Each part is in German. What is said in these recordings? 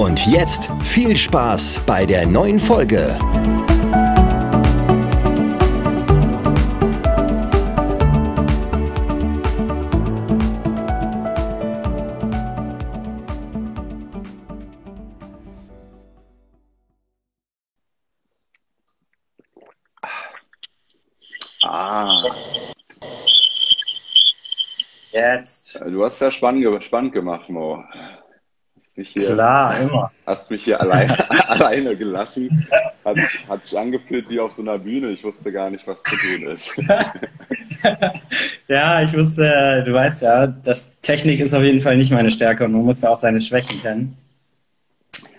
Und jetzt viel Spaß bei der neuen Folge. Ah, Jetzt. du hast ja spannend, spannend gemacht, Mo. Hast mich hier, Klar, immer. hast mich hier alleine, alleine gelassen. Hat, hat sich angefühlt wie auf so einer Bühne. Ich wusste gar nicht, was zu tun ist. Ja, ich wusste, du weißt ja, dass Technik ist auf jeden Fall nicht meine Stärke und man muss ja auch seine Schwächen kennen.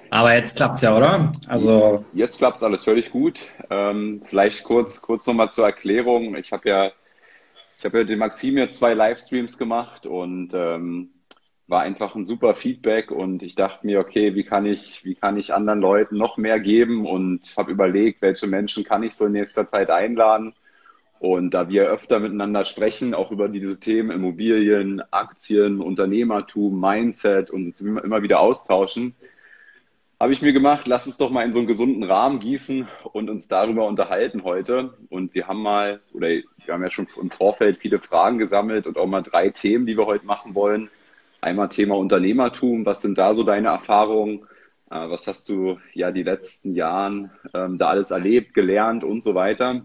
Aber jetzt klappt's ja, oder? Also, Jetzt klappt alles völlig gut. Ähm, vielleicht kurz, kurz nochmal zur Erklärung. Ich habe ja, ich habe ja den Maxim jetzt zwei Livestreams gemacht und ähm, war einfach ein super Feedback und ich dachte mir, okay, wie kann ich, wie kann ich anderen Leuten noch mehr geben und habe überlegt, welche Menschen kann ich so in nächster Zeit einladen. Und da wir öfter miteinander sprechen, auch über diese Themen Immobilien, Aktien, Unternehmertum, Mindset und uns immer wieder austauschen, habe ich mir gemacht, lass uns doch mal in so einen gesunden Rahmen gießen und uns darüber unterhalten heute. Und wir haben mal, oder wir haben ja schon im Vorfeld viele Fragen gesammelt und auch mal drei Themen, die wir heute machen wollen. Einmal Thema Unternehmertum. Was sind da so deine Erfahrungen? Äh, Was hast du ja die letzten Jahren ähm, da alles erlebt, gelernt und so weiter?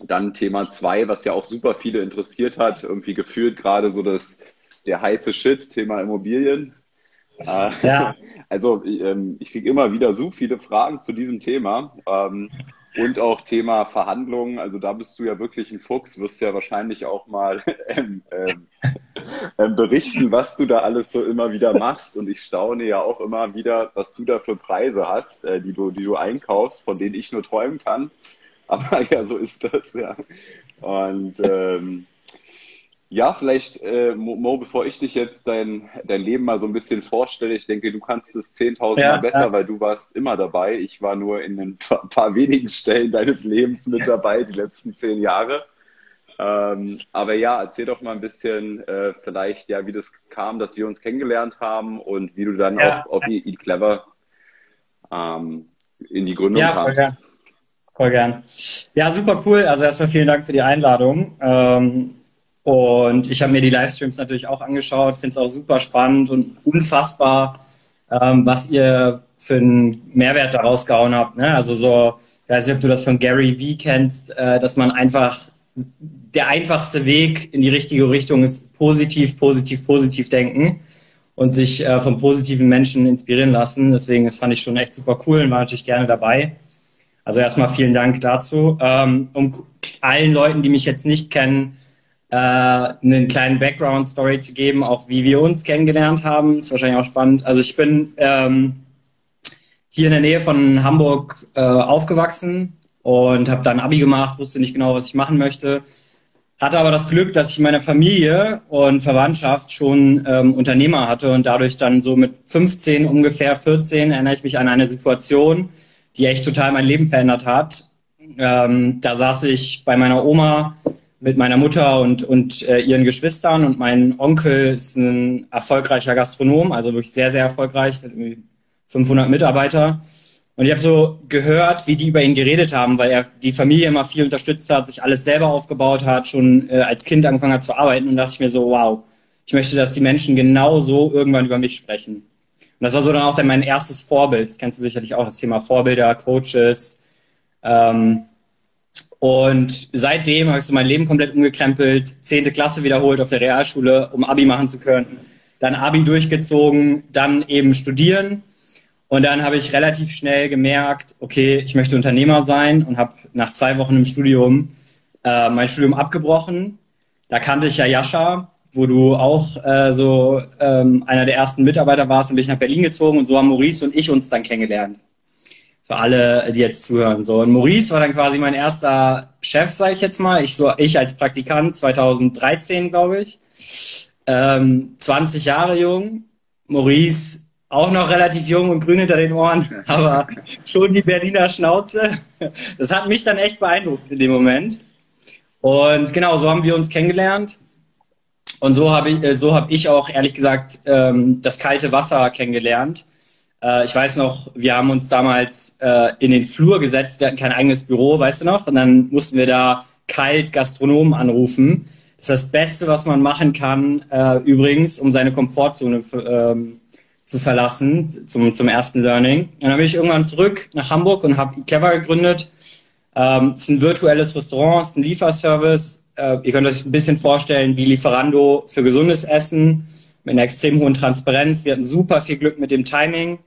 Dann Thema zwei, was ja auch super viele interessiert hat, irgendwie gefühlt gerade so das, der heiße Shit, Thema Immobilien. Äh, ja, Also ähm, ich kriege immer wieder so viele Fragen zu diesem Thema ähm, und auch Thema Verhandlungen. Also da bist du ja wirklich ein Fuchs, wirst ja wahrscheinlich auch mal ähm, ähm, ähm, berichten, was du da alles so immer wieder machst. Und ich staune ja auch immer wieder, was du da für Preise hast, äh, die du, die du einkaufst, von denen ich nur träumen kann. Aber ja, so ist das, ja. Und ähm, ja, vielleicht, äh, Mo, bevor ich dich jetzt dein, dein Leben mal so ein bisschen vorstelle, ich denke, du kannst es 10.000 Ja, Mal besser, ja. weil du warst immer dabei. Ich war nur in ein paar, paar wenigen Stellen deines Lebens mit dabei, die letzten zehn Jahre. Ähm, aber ja, erzähl doch mal ein bisschen äh, vielleicht, ja, wie das kam, dass wir uns kennengelernt haben und wie du dann Ja. auch auf Eat Clever ähm, in die Gründung ja, voll gern. Voll gern. Ja, super cool. Also erstmal vielen Dank für die Einladung. Ähm, und ich habe mir die Livestreams natürlich auch angeschaut, finde es auch super spannend und unfassbar, ähm, was ihr für einen Mehrwert daraus gehauen habt. Ne? Also so, ich weiß nicht, ob du das von Gary Vee kennst, äh, dass man einfach der einfachste Weg in die richtige Richtung ist positiv, positiv, positiv denken und sich äh, von positiven Menschen inspirieren lassen. Deswegen, das fand ich schon echt super cool und war natürlich gerne dabei. Also erstmal vielen Dank dazu. Ähm, um allen Leuten, die mich jetzt nicht kennen, äh, einen kleinen Background-Story zu geben, auch wie wir uns kennengelernt haben, ist wahrscheinlich auch spannend. Also ich bin ähm, hier in der Nähe von Hamburg äh, aufgewachsen und habe dann Abi gemacht, wusste nicht genau, was ich machen möchte. Hatte aber das Glück, dass ich in meiner Familie und Verwandtschaft schon ähm, Unternehmer hatte und dadurch dann so mit 15, ungefähr 14, erinnere ich mich an eine Situation, die echt total mein Leben verändert hat. Ähm, da saß ich bei meiner Oma mit meiner Mutter und, und äh, ihren Geschwistern und mein Onkel ist ein erfolgreicher Gastronom, also wirklich sehr, sehr erfolgreich, hat irgendwie 500 Mitarbeiter. Und ich habe so gehört, wie die über ihn geredet haben, weil er die Familie immer viel unterstützt hat, sich alles selber aufgebaut hat, schon äh, als Kind angefangen hat zu arbeiten. Und dachte ich mir so, wow, ich möchte, dass die Menschen genau so irgendwann über mich sprechen. Und das war so dann auch dann mein erstes Vorbild. Das kennst du sicherlich auch, das Thema Vorbilder, Coaches. Ähm, und seitdem habe ich so mein Leben komplett umgekrempelt, zehnte Klasse wiederholt auf der Realschule, um Abi machen zu können. Dann Abi durchgezogen, dann eben studieren. Und dann habe ich relativ schnell gemerkt, okay, ich möchte Unternehmer sein und habe nach zwei Wochen im Studium äh, mein Studium abgebrochen. Da kannte ich ja Jascha wo du auch äh, so ähm, einer der ersten Mitarbeiter warst, dann bin ich nach Berlin gezogen und so haben Maurice und ich uns dann kennengelernt. Für alle, die jetzt zuhören. So, und Maurice war dann quasi mein erster Chef, sage ich jetzt mal. Ich so, ich als Praktikant 2013, glaube ich. Ähm, 20 Jahre jung. Maurice auch noch relativ jung und grün hinter den Ohren, aber schon die Berliner Schnauze. Das hat mich dann echt beeindruckt in dem Moment. Und genau, so haben wir uns kennengelernt. Und so habe ich, äh, so habe ich auch ehrlich gesagt ähm, das kalte Wasser kennengelernt. Äh, ich weiß noch, wir haben uns damals äh, in den Flur gesetzt. Wir hatten kein eigenes Büro, weißt du noch? Und dann mussten wir da kalt Gastronomen anrufen. Das ist das Beste, was man machen kann, äh, übrigens, um seine Komfortzone ähm, zu verlassen zum, zum ersten Learning. Und dann bin ich irgendwann zurück nach Hamburg und habe Clever gegründet. Ähm, es ist ein virtuelles Restaurant, es ist ein Lieferservice. Äh, ihr könnt euch ein bisschen vorstellen wie Lieferando für gesundes Essen mit einer extrem hohen Transparenz. Wir hatten super viel Glück mit dem Timing.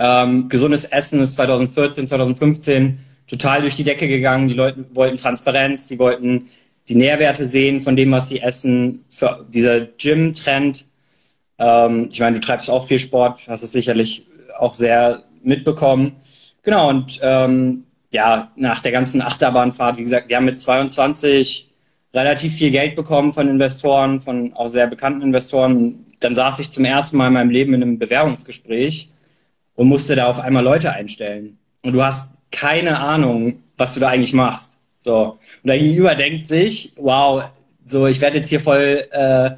Ähm, gesundes Essen ist 2014, 2015 total durch die Decke gegangen. Die Leute wollten Transparenz, sie wollten die Nährwerte sehen von dem, was sie essen. Für dieser Gym-Trend ähm, ich meine, du treibst auch viel Sport, hast es sicherlich auch sehr mitbekommen. Genau, und ähm, ja, nach der ganzen Achterbahnfahrt, wie gesagt, wir haben mit 22 relativ viel Geld bekommen von Investoren, von auch sehr bekannten Investoren. Dann saß ich zum ersten Mal in meinem Leben in einem Bewerbungsgespräch und musste da auf einmal Leute einstellen. Und du hast keine Ahnung, was du da eigentlich machst. So. Und der Gegenüber denkt sich, wow, so, ich werde jetzt hier voll äh,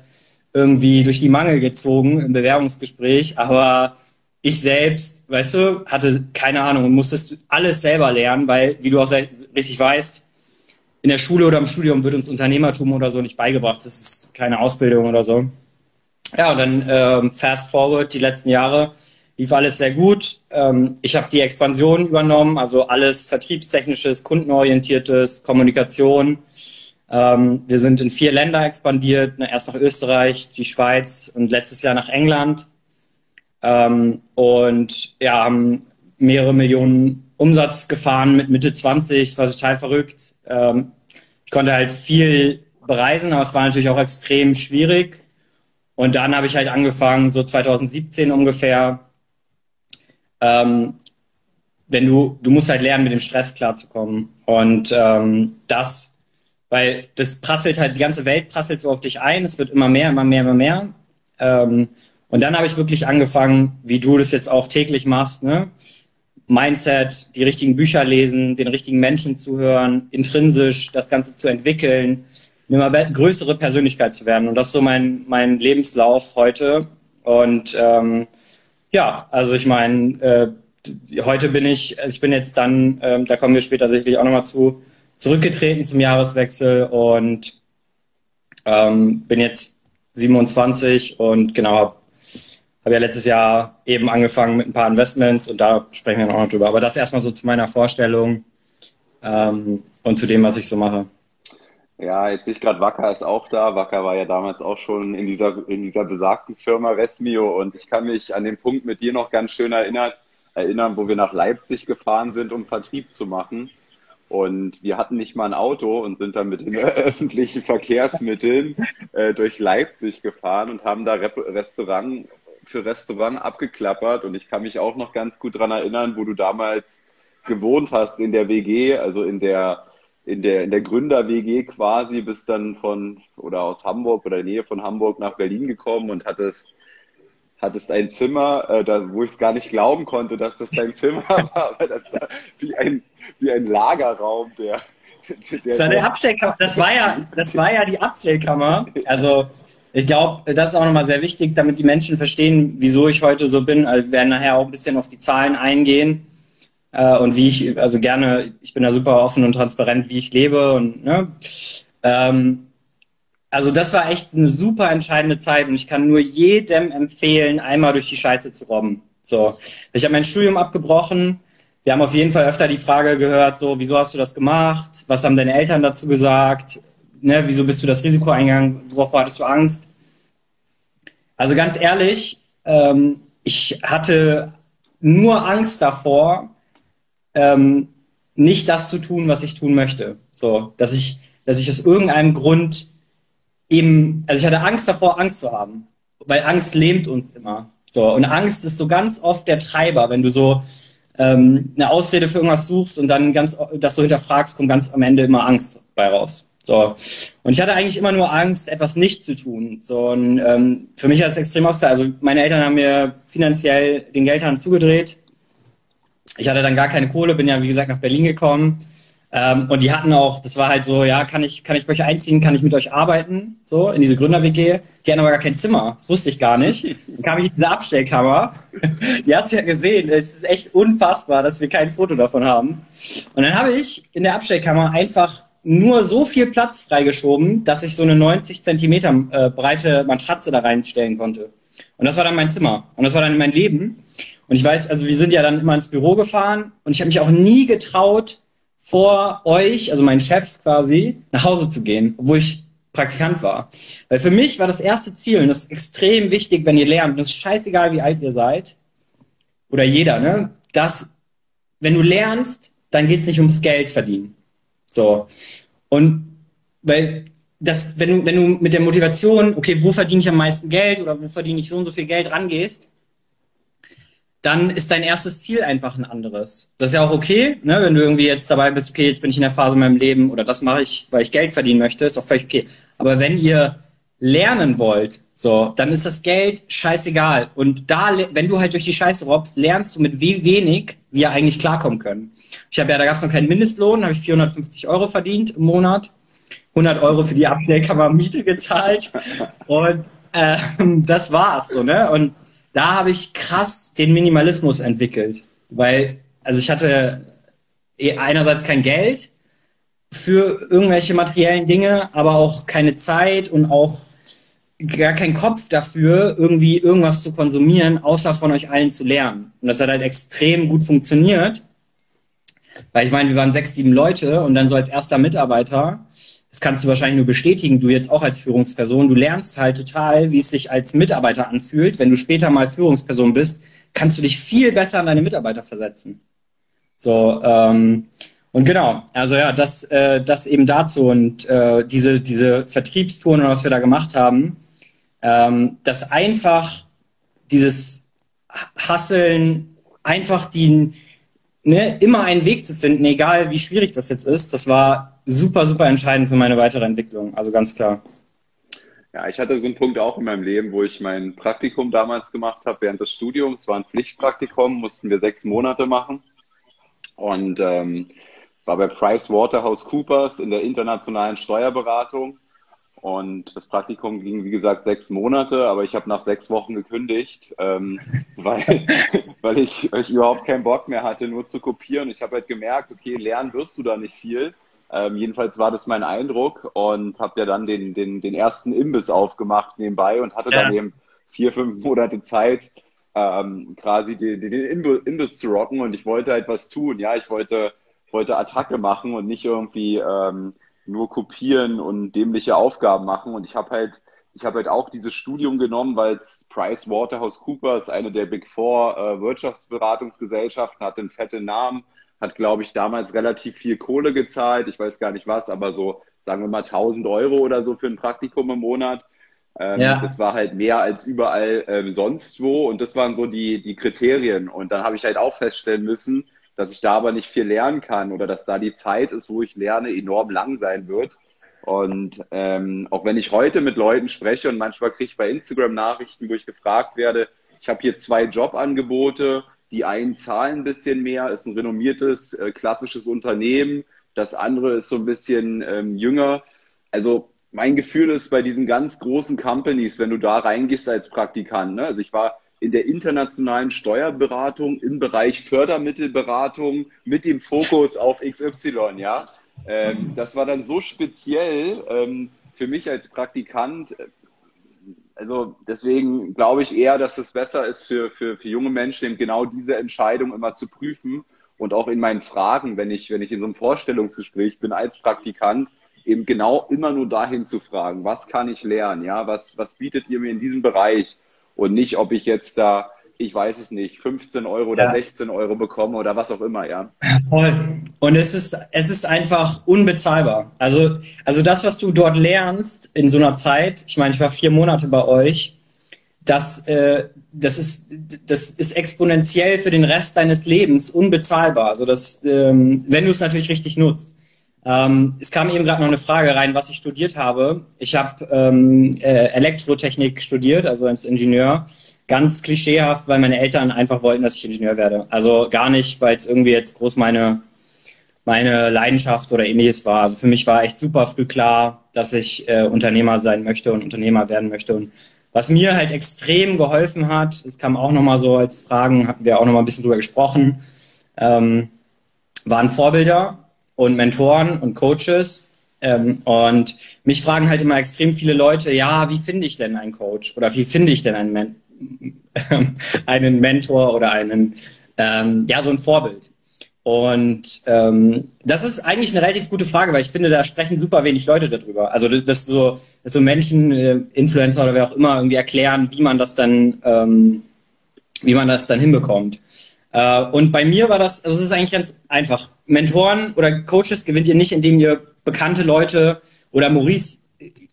irgendwie durch die Mangel gezogen im Bewerbungsgespräch, aber ich selbst, weißt du, hatte keine Ahnung und musstest alles selber lernen, weil, wie du auch richtig weißt, in der Schule oder im Studium wird uns Unternehmertum oder so nicht beigebracht. Das ist keine Ausbildung oder so. Ja, und dann ähm, fast forward die letzten Jahre lief alles sehr gut. Ähm, ich habe die Expansion übernommen, also alles vertriebstechnisches, kundenorientiertes, Kommunikation, ähm, wir sind in vier Länder expandiert, ne, erst nach Österreich, die Schweiz und letztes Jahr nach England. Ähm, und ja, haben mehrere Millionen Umsatz gefahren mit Mitte 20. Es war total verrückt. Ähm, ich konnte halt viel bereisen, aber es war natürlich auch extrem schwierig. Und dann habe ich halt angefangen, so 2017 ungefähr, ähm, wenn du, du musst halt lernen, mit dem Stress klarzukommen. Und ähm, das weil das prasselt halt, die ganze Welt prasselt so auf dich ein, es wird immer mehr, immer mehr, immer mehr. Ähm, und dann habe ich wirklich angefangen, wie du das jetzt auch täglich machst, ne? Mindset, die richtigen Bücher lesen, den richtigen Menschen zuhören, intrinsisch das Ganze zu entwickeln, eine immer größere Persönlichkeit zu werden. Und das ist so mein, mein Lebenslauf heute. Und ähm, ja, also ich meine, äh, heute bin ich, also ich bin jetzt dann, äh, da kommen wir später sicherlich auch nochmal zu, zurückgetreten zum Jahreswechsel und ähm, bin jetzt 27 und genau habe hab ja letztes Jahr eben angefangen mit ein paar Investments und da sprechen wir noch drüber. Aber das erstmal so zu meiner Vorstellung ähm, und zu dem, was ich so mache. Ja, jetzt ich gerade, Wacker ist auch da. Wacker war ja damals auch schon in dieser, in dieser besagten Firma Resmio und ich kann mich an den Punkt mit dir noch ganz schön erinnern, erinnern, wo wir nach Leipzig gefahren sind, um Vertrieb zu machen. Und wir hatten nicht mal ein Auto und sind dann mit den öffentlichen Verkehrsmitteln äh, durch Leipzig gefahren und haben da Rep Restaurant für Restaurant abgeklappert. Und ich kann mich auch noch ganz gut dran erinnern, wo du damals gewohnt hast in der WG, also in der in der in der Gründer-WG quasi, bist dann von oder aus Hamburg oder in der Nähe von Hamburg nach Berlin gekommen und hattest hattest ein Zimmer, äh, da, wo ich es gar nicht glauben konnte, dass das dein Zimmer war, aber das war wie ein wie ein Lagerraum, der. der das war der Abstellkammer. Das war ja, das war ja die Abstellkammer. Also ich glaube, das ist auch nochmal sehr wichtig, damit die Menschen verstehen, wieso ich heute so bin. Also wir werden nachher auch ein bisschen auf die Zahlen eingehen äh, und wie ich, also gerne, ich bin da super offen und transparent, wie ich lebe und ne. Ähm, also das war echt eine super entscheidende Zeit und ich kann nur jedem empfehlen, einmal durch die Scheiße zu robben. So, ich habe mein Studium abgebrochen, wir haben auf jeden Fall öfter die Frage gehört, so, wieso hast du das gemacht? Was haben deine Eltern dazu gesagt? Ne, wieso bist du das Risiko eingegangen? Wovor hattest du Angst? Also ganz ehrlich, ähm, ich hatte nur Angst davor, ähm, nicht das zu tun, was ich tun möchte. So, dass ich, dass ich aus irgendeinem Grund eben, also ich hatte Angst davor, Angst zu haben, weil Angst lähmt uns immer. So, und Angst ist so ganz oft der Treiber, wenn du so ähm, eine Ausrede für irgendwas suchst und dann ganz, das so hinterfragst, kommt ganz am Ende immer Angst bei raus. So. Und ich hatte eigentlich immer nur Angst, etwas nicht zu tun. So, und ähm, für mich hat es extrem ausgesehen. Also meine Eltern haben mir finanziell den Geldhahn zugedreht. Ich hatte dann gar keine Kohle, bin ja, wie gesagt, nach Berlin gekommen. Ähm, und die hatten auch, das war halt so, ja, kann ich, kann ich bei euch einziehen, kann ich mit euch arbeiten, so, in diese Gründer-WG. Die hatten aber gar kein Zimmer, das wusste ich gar nicht. Dann kam ich in diese Abstellkammer, die hast du ja gesehen, es ist echt unfassbar, dass wir kein Foto davon haben. Und dann habe ich in der Abstellkammer einfach nur so viel Platz freigeschoben, dass ich so eine 90 Zentimeter äh, breite Matratze da reinstellen konnte. Und das war dann mein Zimmer. Und das war dann mein Leben. Und ich weiß, also wir sind ja dann immer ins Büro gefahren und ich habe mich auch nie getraut, vor euch, also meinen Chefs quasi, nach Hause zu gehen, obwohl ich Praktikant war. Weil für mich war das erste Ziel, und das ist extrem wichtig, wenn ihr lernt, und das ist scheißegal, wie alt ihr seid, oder jeder, ne, dass, wenn du lernst, dann geht es nicht ums Geld verdienen. So. Und weil das, wenn du, wenn du mit der Motivation, okay, wo verdiene ich am meisten Geld oder wo verdiene ich so und so viel Geld rangehst, dann ist dein erstes Ziel einfach ein anderes. Das ist ja auch okay, ne? wenn du irgendwie jetzt dabei bist, okay, jetzt bin ich in der Phase in meinem Leben oder das mache ich, weil ich Geld verdienen möchte, ist auch völlig okay. Aber wenn ihr lernen wollt, so, dann ist das Geld scheißegal. Und da, wenn du halt durch die Scheiße robbst, lernst du mit wie wenig wir eigentlich klarkommen können. Ich habe ja, da gab es noch keinen Mindestlohn, habe ich 450 Euro verdient im Monat, 100 Euro für die Abstellkammer Miete gezahlt und ähm, das war's so, ne? Und da habe ich krass den Minimalismus entwickelt, weil, also ich hatte eh einerseits kein Geld für irgendwelche materiellen Dinge, aber auch keine Zeit und auch gar keinen Kopf dafür, irgendwie irgendwas zu konsumieren, außer von euch allen zu lernen. Und das hat halt extrem gut funktioniert, weil ich meine, wir waren sechs, sieben Leute und dann so als erster Mitarbeiter das kannst du wahrscheinlich nur bestätigen, du jetzt auch als Führungsperson, du lernst halt total, wie es sich als Mitarbeiter anfühlt. Wenn du später mal Führungsperson bist, kannst du dich viel besser an deine Mitarbeiter versetzen. So, ähm, und genau, also ja, das, äh, das eben dazu und äh, diese, diese Vertriebstouren, was wir da gemacht haben, ähm, dass einfach dieses Hasseln, einfach die, ne, immer einen Weg zu finden, egal wie schwierig das jetzt ist, das war super, super entscheidend für meine weitere Entwicklung. Also ganz klar. Ja, ich hatte so einen Punkt auch in meinem Leben, wo ich mein Praktikum damals gemacht habe während des Studiums. Es war ein Pflichtpraktikum, mussten wir sechs Monate machen. Und ähm, war bei Price Waterhouse Coopers in der internationalen Steuerberatung. Und das Praktikum ging, wie gesagt, sechs Monate, aber ich habe nach sechs Wochen gekündigt, ähm, weil, weil ich, weil ich überhaupt keinen Bock mehr hatte, nur zu kopieren. Ich habe halt gemerkt, okay, lernen wirst du da nicht viel. Ähm, jedenfalls war das mein Eindruck und habe ja dann den, den, den ersten Imbiss aufgemacht nebenbei und hatte ja. dann eben vier, fünf Monate Zeit, ähm, quasi den, den Imbiss zu rocken und ich wollte halt was tun. Ja, ich wollte, wollte Attacke machen und nicht irgendwie ähm, nur kopieren und dämliche Aufgaben machen. Und ich habe halt, ich habe halt auch dieses Studium genommen, weil es Price Waterhouse Coopers, eine der Big Four äh, Wirtschaftsberatungsgesellschaften, hat einen fetten Namen hat, glaube ich, damals relativ viel Kohle gezahlt. Ich weiß gar nicht was, aber so, sagen wir mal, 1000 Euro oder so für ein Praktikum im Monat. Ähm, ja. Das war halt mehr als überall ähm, sonst wo. Und das waren so die, die Kriterien. Und dann habe ich halt auch feststellen müssen, dass ich da aber nicht viel lernen kann oder dass da die Zeit ist, wo ich lerne, enorm lang sein wird. Und ähm, auch wenn ich heute mit Leuten spreche und manchmal kriege ich bei Instagram Nachrichten, wo ich gefragt werde, ich habe hier zwei Jobangebote die einen zahlen ein bisschen mehr, ist ein renommiertes, äh, klassisches Unternehmen. Das andere ist so ein bisschen ähm, jünger. Also mein Gefühl ist bei diesen ganz großen Companies, wenn du da reingehst als Praktikant, ne? also ich war in der internationalen Steuerberatung im Bereich Fördermittelberatung mit dem Fokus auf XY, ja. Ähm, das war dann so speziell ähm, für mich als Praktikant, also deswegen glaube ich eher, dass es besser ist für, für, für junge Menschen, eben genau diese Entscheidung immer zu prüfen und auch in meinen Fragen, wenn ich, wenn ich in so einem Vorstellungsgespräch bin als Praktikant, eben genau immer nur dahin zu fragen, was kann ich lernen, ja, was, was bietet ihr mir in diesem Bereich? Und nicht, ob ich jetzt da ich weiß es nicht, 15 Euro oder ja. 16 Euro bekomme oder was auch immer, ja. Voll. Und es ist, es ist einfach unbezahlbar. Also, also das, was du dort lernst in so einer Zeit, ich meine, ich war vier Monate bei euch, das, äh, das, ist, das ist exponentiell für den Rest deines Lebens unbezahlbar. Also das, ähm, wenn du es natürlich richtig nutzt. Ähm, es kam eben gerade noch eine Frage rein, was ich studiert habe. Ich habe ähm, äh, Elektrotechnik studiert, also als Ingenieur. Ganz klischeehaft, weil meine Eltern einfach wollten, dass ich Ingenieur werde. Also gar nicht, weil es irgendwie jetzt groß meine, meine Leidenschaft oder ähnliches war. Also für mich war echt super früh klar, dass ich äh, Unternehmer sein möchte und Unternehmer werden möchte. Und was mir halt extrem geholfen hat, es kam auch nochmal so als Fragen, hatten wir auch nochmal ein bisschen drüber gesprochen, ähm, waren Vorbilder und Mentoren und Coaches. Ähm, und mich fragen halt immer extrem viele Leute, ja, wie finde ich denn einen Coach oder wie finde ich denn einen, Men einen Mentor oder einen, ähm, ja, so ein Vorbild. Und ähm, das ist eigentlich eine relativ gute Frage, weil ich finde, da sprechen super wenig Leute darüber. Also dass so, dass so Menschen, äh, Influencer oder wer auch immer, irgendwie erklären, wie man das dann, ähm, wie man das dann hinbekommt. Äh, und bei mir war das, also es ist eigentlich ganz einfach. Mentoren oder Coaches gewinnt ihr nicht, indem ihr bekannte Leute oder Maurice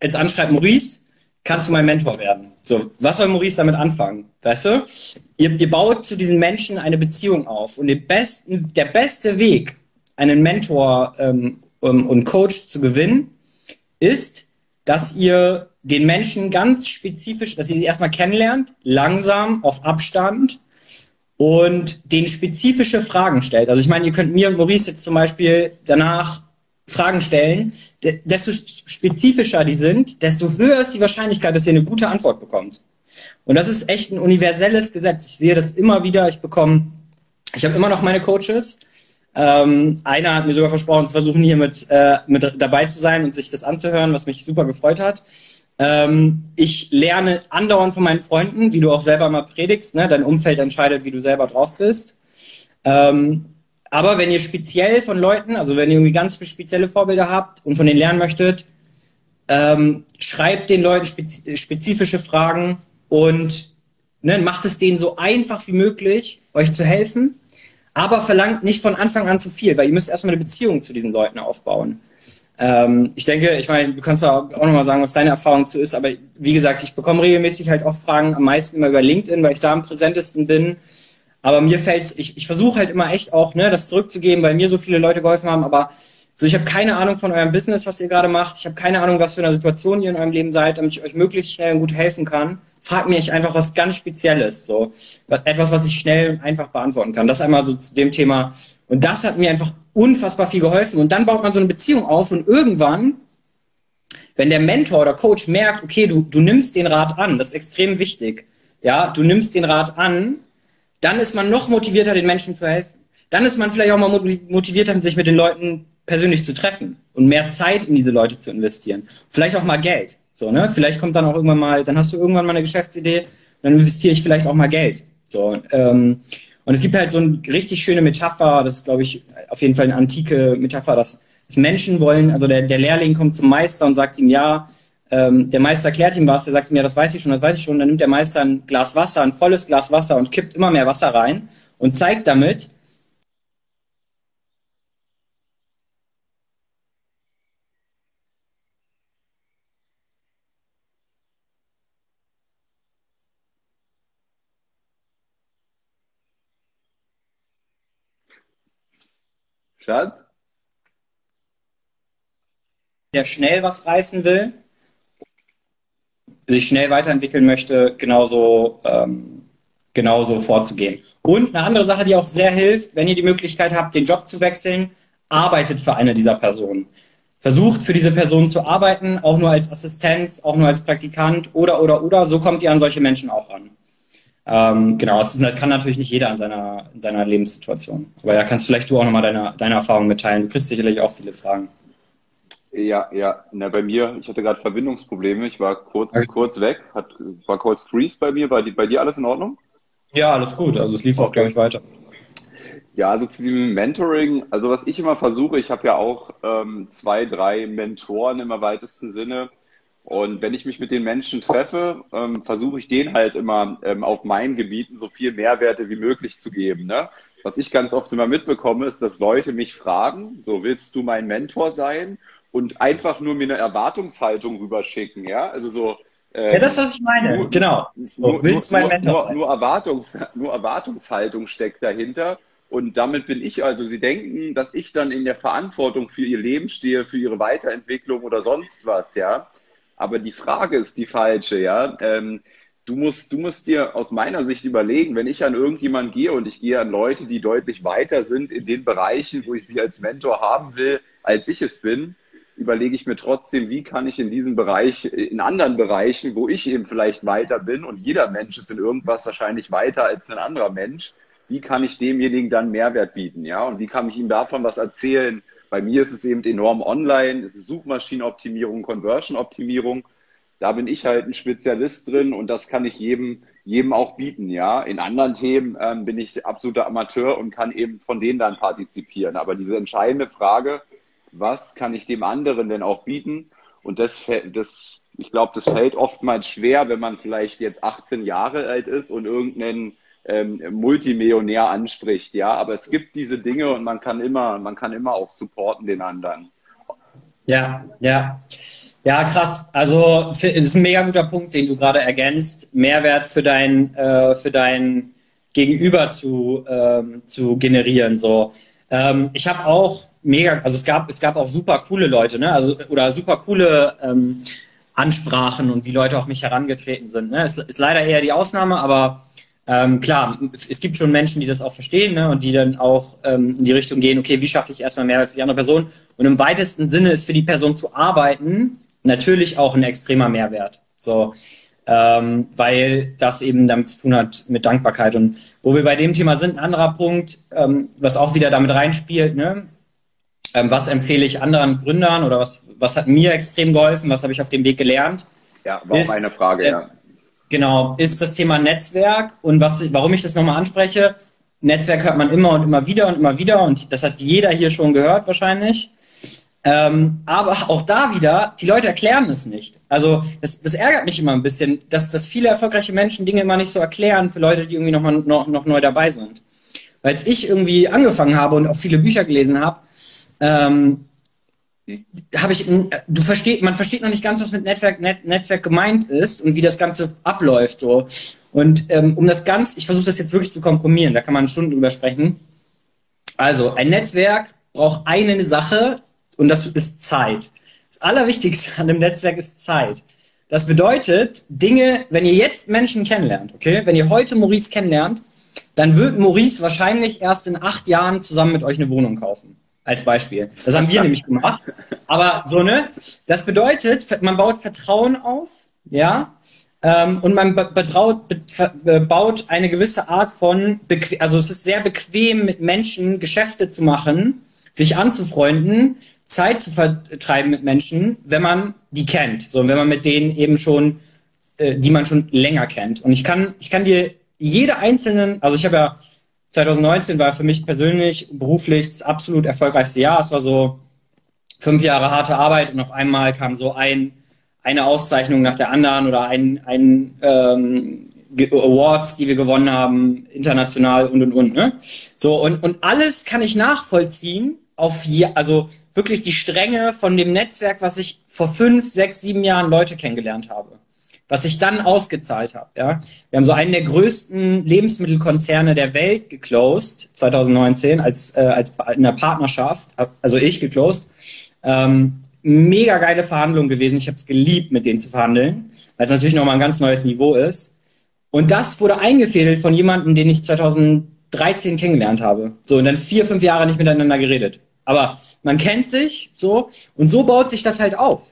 jetzt anschreibt, Maurice, kannst du mein Mentor werden? So, was soll Maurice damit anfangen? Weißt du? Ihr, ihr baut zu diesen Menschen eine Beziehung auf. Und besten, der beste Weg, einen Mentor ähm, und Coach zu gewinnen, ist, dass ihr den Menschen ganz spezifisch, dass ihr sie erstmal kennenlernt, langsam, auf Abstand und den spezifische Fragen stellt. Also ich meine, ihr könnt mir und Maurice jetzt zum Beispiel danach Fragen stellen, desto spezifischer die sind, desto höher ist die Wahrscheinlichkeit, dass ihr eine gute Antwort bekommt. Und das ist echt ein universelles Gesetz. Ich sehe das immer wieder. Ich bekomme, ich habe immer noch meine Coaches. Ähm, einer hat mir sogar versprochen, zu versuchen, hier mit, äh, mit dabei zu sein und sich das anzuhören, was mich super gefreut hat. Ähm, ich lerne andauernd von meinen Freunden, wie du auch selber mal predigst. Ne? Dein Umfeld entscheidet, wie du selber drauf bist. Ähm, aber wenn ihr speziell von Leuten, also wenn ihr irgendwie ganz spezielle Vorbilder habt und von denen lernen möchtet, ähm, schreibt den Leuten spezifische Fragen und ne, macht es denen so einfach wie möglich, euch zu helfen. Aber verlangt nicht von Anfang an zu viel, weil ihr müsst erstmal eine Beziehung zu diesen Leuten aufbauen. Ähm, ich denke, ich meine, du kannst auch, auch nochmal sagen, was deine Erfahrung zu ist, aber wie gesagt, ich bekomme regelmäßig halt oft Fragen, am meisten immer über LinkedIn, weil ich da am präsentesten bin. Aber mir fällt's, ich, ich versuche halt immer echt auch, ne, das zurückzugeben, weil mir so viele Leute geholfen haben, aber so, ich habe keine Ahnung von eurem Business, was ihr gerade macht. Ich habe keine Ahnung, was für eine Situation ihr in eurem Leben seid, damit ich euch möglichst schnell und gut helfen kann. Fragt mich einfach was ganz Spezielles, so etwas, was ich schnell und einfach beantworten kann. Das einmal so zu dem Thema. Und das hat mir einfach unfassbar viel geholfen. Und dann baut man so eine Beziehung auf und irgendwann, wenn der Mentor oder Coach merkt, okay, du, du nimmst den Rat an, das ist extrem wichtig. Ja, du nimmst den Rat an dann ist man noch motivierter, den Menschen zu helfen. Dann ist man vielleicht auch mal motivierter, sich mit den Leuten persönlich zu treffen und mehr Zeit in diese Leute zu investieren. Vielleicht auch mal Geld. So, ne? Vielleicht kommt dann auch irgendwann mal, dann hast du irgendwann mal eine Geschäftsidee, dann investiere ich vielleicht auch mal Geld. So, ähm, und es gibt halt so eine richtig schöne Metapher, das ist, glaube ich, auf jeden Fall eine antike Metapher, dass, dass Menschen wollen, also der, der Lehrling kommt zum Meister und sagt ihm, ja, ähm, der Meister erklärt ihm was, er sagt ihm, ja, das weiß ich schon, das weiß ich schon. Dann nimmt der Meister ein Glas Wasser, ein volles Glas Wasser und kippt immer mehr Wasser rein und zeigt damit, Schatz? Der schnell was reißen will sich schnell weiterentwickeln möchte, genauso, ähm, genauso vorzugehen. Und eine andere Sache, die auch sehr hilft, wenn ihr die Möglichkeit habt, den Job zu wechseln, arbeitet für eine dieser Personen. Versucht für diese Person zu arbeiten, auch nur als Assistenz, auch nur als Praktikant oder, oder, oder. So kommt ihr an solche Menschen auch ran. Ähm, genau, das kann natürlich nicht jeder in seiner, in seiner Lebenssituation. Aber da kannst vielleicht du auch nochmal deine, deine Erfahrung mitteilen. Du kriegst sicherlich auch viele Fragen. Ja, ja. Na, bei mir, ich hatte gerade Verbindungsprobleme. Ich war kurz, okay. kurz weg. Hat, war kurz Freeze bei mir. Bei, bei dir alles in Ordnung? Ja, alles gut. Also es lief auch, glaube ich, weiter. Ja, also zu diesem Mentoring, also was ich immer versuche, ich habe ja auch ähm, zwei, drei Mentoren im weitesten Sinne. Und wenn ich mich mit den Menschen treffe, ähm, versuche ich denen halt immer ähm, auf meinen Gebieten so viel Mehrwerte wie möglich zu geben. Ne? Was ich ganz oft immer mitbekomme, ist, dass Leute mich fragen, so willst du mein Mentor sein? Und einfach nur mir eine Erwartungshaltung rüberschicken, ja? Also so. Äh, ja, das, was ich meine, nur, genau. So, nur, willst nur, mein Mentor nur, sein? Nur, Erwartungs, nur Erwartungshaltung steckt dahinter. Und damit bin ich, also Sie denken, dass ich dann in der Verantwortung für Ihr Leben stehe, für Ihre Weiterentwicklung oder sonst was, ja. Aber die Frage ist die falsche, ja. Ähm, du musst, du musst dir aus meiner Sicht überlegen, wenn ich an irgendjemanden gehe und ich gehe an Leute, die deutlich weiter sind in den Bereichen, wo ich sie als Mentor haben will, als ich es bin, überlege ich mir trotzdem, wie kann ich in diesem Bereich, in anderen Bereichen, wo ich eben vielleicht weiter bin und jeder Mensch ist in irgendwas wahrscheinlich weiter als ein anderer Mensch, wie kann ich demjenigen dann Mehrwert bieten, ja? Und wie kann ich ihm davon was erzählen, bei mir ist es eben enorm online, es ist Suchmaschinenoptimierung, Conversion-Optimierung. Da bin ich halt ein Spezialist drin und das kann ich jedem, jedem auch bieten, ja. In anderen Themen ähm, bin ich absoluter Amateur und kann eben von denen dann partizipieren. Aber diese entscheidende Frage, was kann ich dem anderen denn auch bieten? Und das, das ich glaube, das fällt oftmals schwer, wenn man vielleicht jetzt 18 Jahre alt ist und irgendeinen ähm, Multimillionär anspricht, ja. Aber es gibt diese Dinge und man kann immer, man kann immer auch supporten den anderen. Ja, ja. Ja, krass. Also es ist ein mega guter Punkt, den du gerade ergänzt. Mehrwert für dein, äh, für dein Gegenüber zu, ähm, zu generieren. So. Ähm, ich habe auch mega, also es gab, es gab auch super coole Leute, ne? Also, oder super coole ähm, Ansprachen und wie Leute auf mich herangetreten sind. Ne? Ist, ist leider eher die Ausnahme, aber ähm, klar, es gibt schon Menschen, die das auch verstehen ne, und die dann auch ähm, in die Richtung gehen, okay, wie schaffe ich erstmal Mehrwert für die andere Person? Und im weitesten Sinne ist für die Person zu arbeiten natürlich auch ein extremer Mehrwert. So, ähm, weil das eben damit zu tun hat mit Dankbarkeit. Und wo wir bei dem Thema sind, ein anderer Punkt, ähm, was auch wieder damit reinspielt, ne? Ähm, was empfehle ich anderen Gründern oder was, was hat mir extrem geholfen, was habe ich auf dem Weg gelernt? Ja, war ist, auch eine Frage, äh, ja Genau, ist das Thema Netzwerk und was, warum ich das nochmal anspreche. Netzwerk hört man immer und immer wieder und immer wieder und das hat jeder hier schon gehört wahrscheinlich. Ähm, aber auch da wieder, die Leute erklären es nicht. Also das, das ärgert mich immer ein bisschen, dass, dass viele erfolgreiche Menschen Dinge immer nicht so erklären für Leute, die irgendwie noch, mal, noch, noch neu dabei sind. Weil als ich irgendwie angefangen habe und auch viele Bücher gelesen habe, ähm, habe ich, du versteht, man versteht noch nicht ganz, was mit Netzwerk, Net, Netzwerk gemeint ist und wie das Ganze abläuft, so. Und ähm, um das ganz, ich versuche das jetzt wirklich zu komprimieren, da kann man Stunden drüber sprechen. Also, ein Netzwerk braucht eine Sache und das ist Zeit. Das Allerwichtigste an einem Netzwerk ist Zeit. Das bedeutet, Dinge, wenn ihr jetzt Menschen kennenlernt, okay, wenn ihr heute Maurice kennenlernt, dann wird Maurice wahrscheinlich erst in acht Jahren zusammen mit euch eine Wohnung kaufen als Beispiel. Das haben wir nämlich gemacht. Aber so, ne? Das bedeutet, man baut Vertrauen auf, ja, ähm, und man betraut, baut eine gewisse Art von, also es ist sehr bequem, mit Menschen Geschäfte zu machen, sich anzufreunden, Zeit zu vertreiben mit Menschen, wenn man die kennt. So, wenn man mit denen eben schon, äh, die man schon länger kennt. Und ich kann, ich kann dir jede einzelnen, also ich habe ja 2019 war für mich persönlich beruflich das absolut erfolgreichste Jahr. Es war so fünf Jahre harte Arbeit und auf einmal kam so ein, eine Auszeichnung nach der anderen oder ein, ein ähm, Awards, die wir gewonnen haben, international und und und. Ne? So, und, und alles kann ich nachvollziehen auf je, also wirklich die Stränge von dem Netzwerk, was ich vor fünf, sechs, sieben Jahren Leute kennengelernt habe was ich dann ausgezahlt habe. Ja? Wir haben so einen der größten Lebensmittelkonzerne der Welt geclosed, 2019, als, äh, als in der Partnerschaft, also ich geclosed. Ähm, mega geile Verhandlung gewesen. Ich habe es geliebt, mit denen zu verhandeln, weil es natürlich nochmal ein ganz neues Niveau ist. Und das wurde eingefädelt von jemandem, den ich 2013 kennengelernt habe. So, und dann vier, fünf Jahre nicht miteinander geredet. Aber man kennt sich so und so baut sich das halt auf.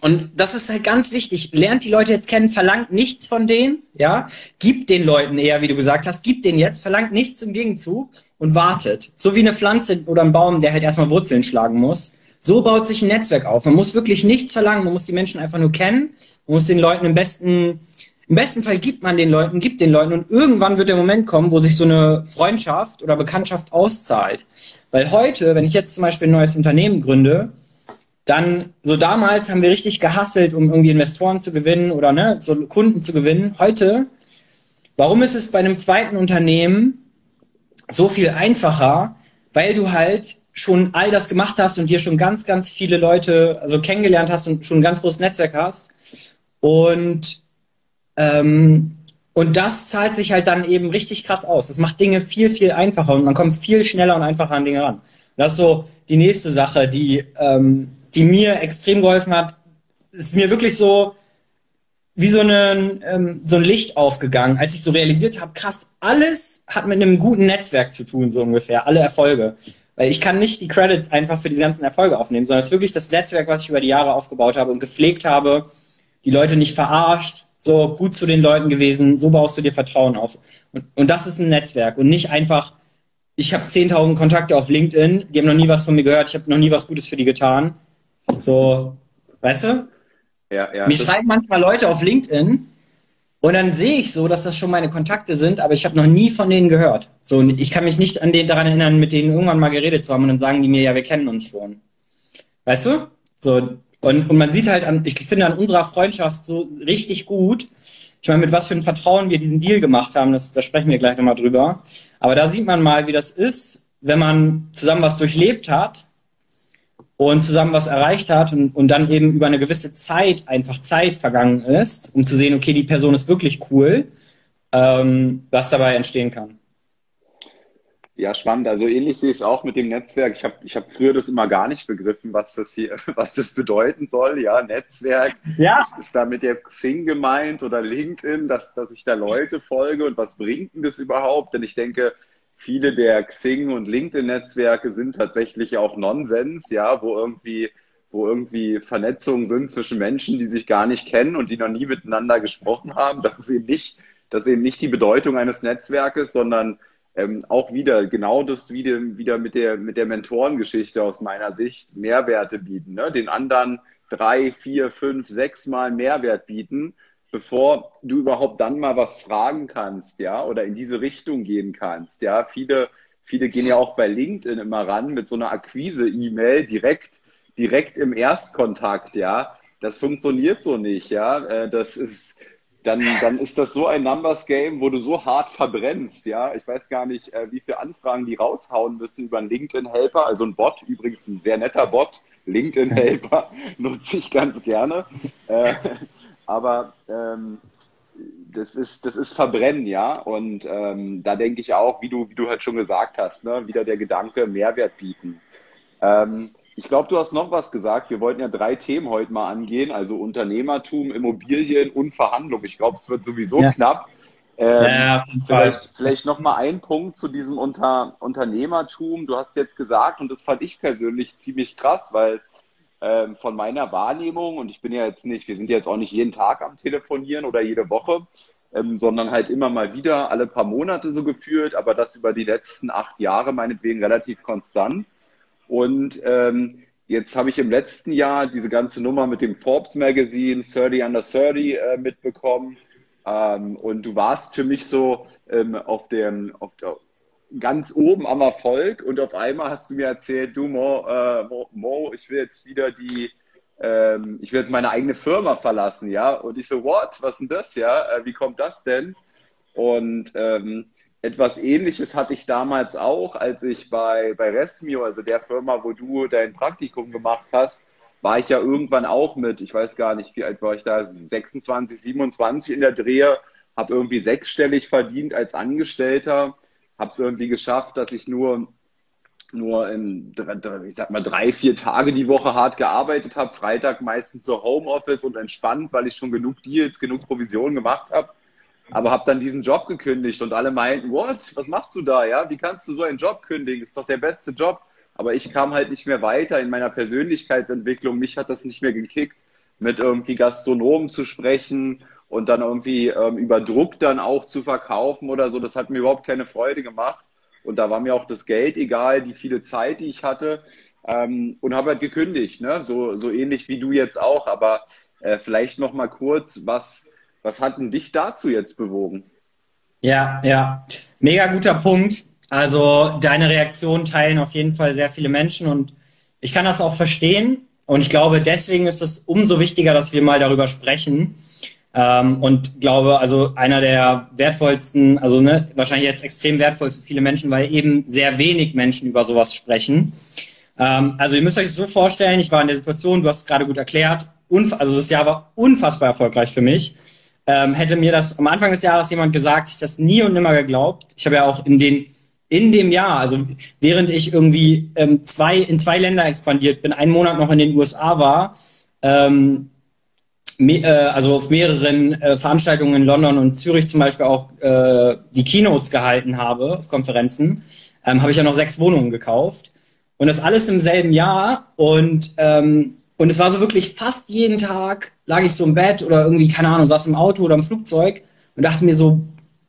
Und das ist halt ganz wichtig. Lernt die Leute jetzt kennen, verlangt nichts von denen, ja. Gibt den Leuten eher, wie du gesagt hast, gibt denen jetzt, verlangt nichts im Gegenzug und wartet. So wie eine Pflanze oder ein Baum, der halt erstmal Wurzeln schlagen muss. So baut sich ein Netzwerk auf. Man muss wirklich nichts verlangen, man muss die Menschen einfach nur kennen, man muss den Leuten im besten, im besten Fall gibt man den Leuten, gibt den Leuten und irgendwann wird der Moment kommen, wo sich so eine Freundschaft oder Bekanntschaft auszahlt. Weil heute, wenn ich jetzt zum Beispiel ein neues Unternehmen gründe, dann, so damals haben wir richtig gehasselt, um irgendwie Investoren zu gewinnen oder ne, so Kunden zu gewinnen. Heute, warum ist es bei einem zweiten Unternehmen so viel einfacher? Weil du halt schon all das gemacht hast und dir schon ganz, ganz viele Leute also kennengelernt hast und schon ein ganz großes Netzwerk hast. Und, ähm, und das zahlt sich halt dann eben richtig krass aus. Das macht Dinge viel, viel einfacher und man kommt viel schneller und einfacher an Dinge ran. Und das ist so die nächste Sache, die, ähm, die mir extrem geholfen hat. Ist mir wirklich so wie so, eine, ähm, so ein Licht aufgegangen, als ich so realisiert habe, krass, alles hat mit einem guten Netzwerk zu tun, so ungefähr, alle Erfolge. Weil ich kann nicht die Credits einfach für die ganzen Erfolge aufnehmen, sondern es ist wirklich das Netzwerk, was ich über die Jahre aufgebaut habe und gepflegt habe, die Leute nicht verarscht, so gut zu den Leuten gewesen, so baust du dir Vertrauen auf. Und, und das ist ein Netzwerk und nicht einfach, ich habe 10.000 Kontakte auf LinkedIn, die haben noch nie was von mir gehört, ich habe noch nie was Gutes für die getan. So, weißt du? Ja, ja. Mir schreiben manchmal Leute auf LinkedIn und dann sehe ich so, dass das schon meine Kontakte sind, aber ich habe noch nie von denen gehört. So, ich kann mich nicht an den daran erinnern, mit denen irgendwann mal geredet zu haben und dann sagen die mir, ja, wir kennen uns schon. Weißt du? So, und, und man sieht halt an, ich finde an unserer Freundschaft so richtig gut, ich meine, mit was für ein Vertrauen wir diesen Deal gemacht haben, das, da sprechen wir gleich nochmal drüber. Aber da sieht man mal, wie das ist, wenn man zusammen was durchlebt hat und zusammen was erreicht hat und, und dann eben über eine gewisse Zeit einfach Zeit vergangen ist, um zu sehen, okay, die Person ist wirklich cool, ähm, was dabei entstehen kann. Ja, spannend. Also ähnlich sehe ich es auch mit dem Netzwerk. Ich habe ich hab früher das immer gar nicht begriffen, was das hier, was das bedeuten soll. Ja, Netzwerk. Ja. Ist, ist da mit der Xing gemeint oder LinkedIn, dass, dass ich da Leute folge und was bringt denn das überhaupt? Denn ich denke, viele der Xing und LinkedIn-Netzwerke sind tatsächlich auch Nonsens, ja, wo irgendwie, wo irgendwie Vernetzungen sind zwischen Menschen, die sich gar nicht kennen und die noch nie miteinander gesprochen haben. Das ist eben nicht, das ist eben nicht die Bedeutung eines Netzwerkes, sondern ähm, auch wieder genau das wieder, wieder mit der, mit der Mentorengeschichte aus meiner Sicht Mehrwerte bieten, ne? den anderen drei, vier, fünf, sechs Mal Mehrwert bieten, bevor du überhaupt dann mal was fragen kannst, ja, oder in diese Richtung gehen kannst, ja. Viele, viele gehen ja auch bei LinkedIn immer ran mit so einer Akquise-E-Mail direkt, direkt im Erstkontakt, ja. Das funktioniert so nicht, ja. Äh, das ist, dann, dann ist das so ein Numbers Game, wo du so hart verbrennst, ja. Ich weiß gar nicht, äh, wie viele Anfragen die raushauen müssen über einen LinkedIn-Helper, also ein Bot, übrigens ein sehr netter Bot, LinkedIn-Helper nutze ich ganz gerne. Aber ähm, das ist, das ist Verbrennen, ja. Und ähm, da denke ich auch, wie du, wie du halt schon gesagt hast, ne, wieder der Gedanke, Mehrwert bieten. Ähm, ich glaube, du hast noch was gesagt. Wir wollten ja drei Themen heute mal angehen, also Unternehmertum, Immobilien und Verhandlung. Ich glaube, es wird sowieso ja. knapp. Ähm, ja, vielleicht, vielleicht noch mal ein Punkt zu diesem Unter Unternehmertum. Du hast jetzt gesagt, und das fand ich persönlich ziemlich krass, weil ähm, von meiner Wahrnehmung, und ich bin ja jetzt nicht, wir sind jetzt auch nicht jeden Tag am Telefonieren oder jede Woche, ähm, sondern halt immer mal wieder alle paar Monate so geführt, aber das über die letzten acht Jahre meinetwegen relativ konstant. Und ähm, jetzt habe ich im letzten Jahr diese ganze Nummer mit dem Forbes Magazine 30 Under 30 äh, mitbekommen. Ähm, und du warst für mich so ähm, auf, dem, auf, der, ganz oben am Erfolg und auf einmal hast du mir erzählt, du Mo, äh, Mo, ich will jetzt wieder die, ähm, ich will jetzt meine eigene Firma verlassen, ja. Und ich so, what? Was denn das, ja? Äh, wie kommt das denn? Und ähm, etwas Ähnliches hatte ich damals auch, als ich bei, bei Resmio, also der Firma, wo du dein Praktikum gemacht hast, war ich ja irgendwann auch mit, ich weiß gar nicht, wie alt war ich da, 26, 27 in der Drehe, habe irgendwie sechsstellig verdient als Angestellter habe es irgendwie geschafft, dass ich nur nur in, ich sag mal, drei, vier Tage die Woche hart gearbeitet habe. Freitag meistens so Homeoffice und entspannt, weil ich schon genug Deals, genug Provisionen gemacht habe. Aber habe dann diesen Job gekündigt und alle meinten, what, was machst du da? Ja, wie kannst du so einen Job kündigen? Ist doch der beste Job. Aber ich kam halt nicht mehr weiter in meiner Persönlichkeitsentwicklung. Mich hat das nicht mehr gekickt, mit irgendwie Gastronomen zu sprechen und dann irgendwie ähm, über Druck dann auch zu verkaufen oder so, das hat mir überhaupt keine Freude gemacht. Und da war mir auch das Geld egal, die viele Zeit, die ich hatte. Ähm, und habe halt gekündigt, ne? so, so ähnlich wie du jetzt auch. Aber äh, vielleicht noch mal kurz, was, was hat denn dich dazu jetzt bewogen? Ja, ja, mega guter Punkt. Also deine Reaktion teilen auf jeden Fall sehr viele Menschen und ich kann das auch verstehen. Und ich glaube, deswegen ist es umso wichtiger, dass wir mal darüber sprechen. Ähm, und glaube, also einer der wertvollsten, also ne, wahrscheinlich jetzt extrem wertvoll für viele Menschen, weil eben sehr wenig Menschen über sowas sprechen. Ähm, also ihr müsst euch das so vorstellen, ich war in der Situation, du hast es gerade gut erklärt, also das Jahr war unfassbar erfolgreich für mich. Ähm, hätte mir das am Anfang des Jahres jemand gesagt, ich das nie und nimmer geglaubt. Ich habe ja auch in den in dem Jahr, also während ich irgendwie ähm, zwei in zwei Länder expandiert bin, einen Monat noch in den USA war, ähm, äh, also auf mehreren äh, Veranstaltungen in London und Zürich zum Beispiel auch äh, die Keynotes gehalten habe auf Konferenzen, ähm, habe ich ja noch sechs Wohnungen gekauft und das alles im selben Jahr und ähm, und es war so wirklich fast jeden Tag lag ich so im Bett oder irgendwie, keine Ahnung, saß im Auto oder im Flugzeug und dachte mir so,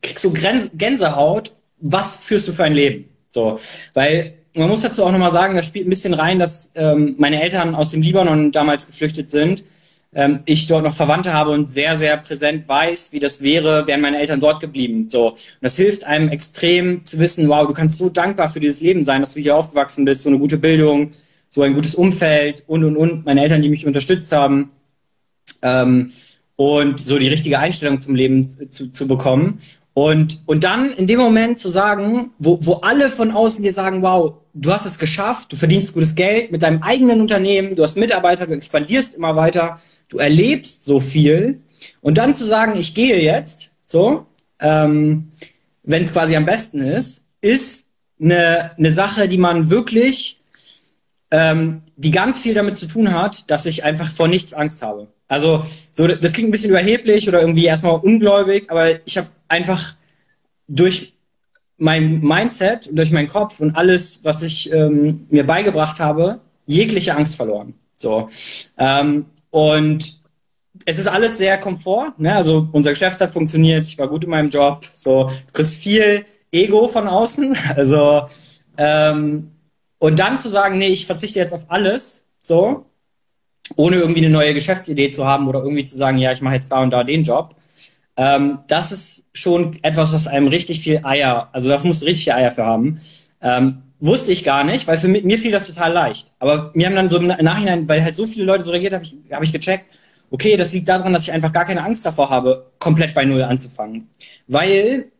krieg so Gänsehaut, was führst du für ein Leben? So, weil man muss dazu auch nochmal sagen, da spielt ein bisschen rein, dass ähm, meine Eltern aus dem Libanon damals geflüchtet sind. Ähm, ich dort noch Verwandte habe und sehr, sehr präsent weiß, wie das wäre, wären meine Eltern dort geblieben. So, und das hilft einem extrem zu wissen, wow, du kannst so dankbar für dieses Leben sein, dass du hier aufgewachsen bist, so eine gute Bildung, so ein gutes Umfeld und und und. Meine Eltern, die mich unterstützt haben ähm, und so die richtige Einstellung zum Leben zu, zu bekommen. Und, und dann in dem Moment zu sagen, wo, wo alle von außen dir sagen, wow, du hast es geschafft, du verdienst gutes Geld mit deinem eigenen Unternehmen, du hast Mitarbeiter, du expandierst immer weiter, du erlebst so viel. Und dann zu sagen, ich gehe jetzt, so, ähm, wenn es quasi am besten ist, ist eine, eine Sache, die man wirklich ähm, die ganz viel damit zu tun hat, dass ich einfach vor nichts Angst habe. Also so, das klingt ein bisschen überheblich oder irgendwie erstmal ungläubig, aber ich habe einfach durch mein Mindset, durch meinen Kopf und alles, was ich ähm, mir beigebracht habe, jegliche Angst verloren. So ähm, und es ist alles sehr Komfort. Ne? Also unser Geschäft hat funktioniert, ich war gut in meinem Job. So, du kriegst viel Ego von außen. Also ähm, und dann zu sagen, nee, ich verzichte jetzt auf alles, so, ohne irgendwie eine neue Geschäftsidee zu haben oder irgendwie zu sagen, ja, ich mache jetzt da und da den Job. Ähm, das ist schon etwas, was einem richtig viel Eier, also da musst du richtig Eier für haben. Ähm, wusste ich gar nicht, weil für mich, mir fiel das total leicht. Aber mir haben dann so im Nachhinein, weil halt so viele Leute so reagiert, habe ich, hab ich gecheckt, okay, das liegt daran, dass ich einfach gar keine Angst davor habe, komplett bei Null anzufangen. Weil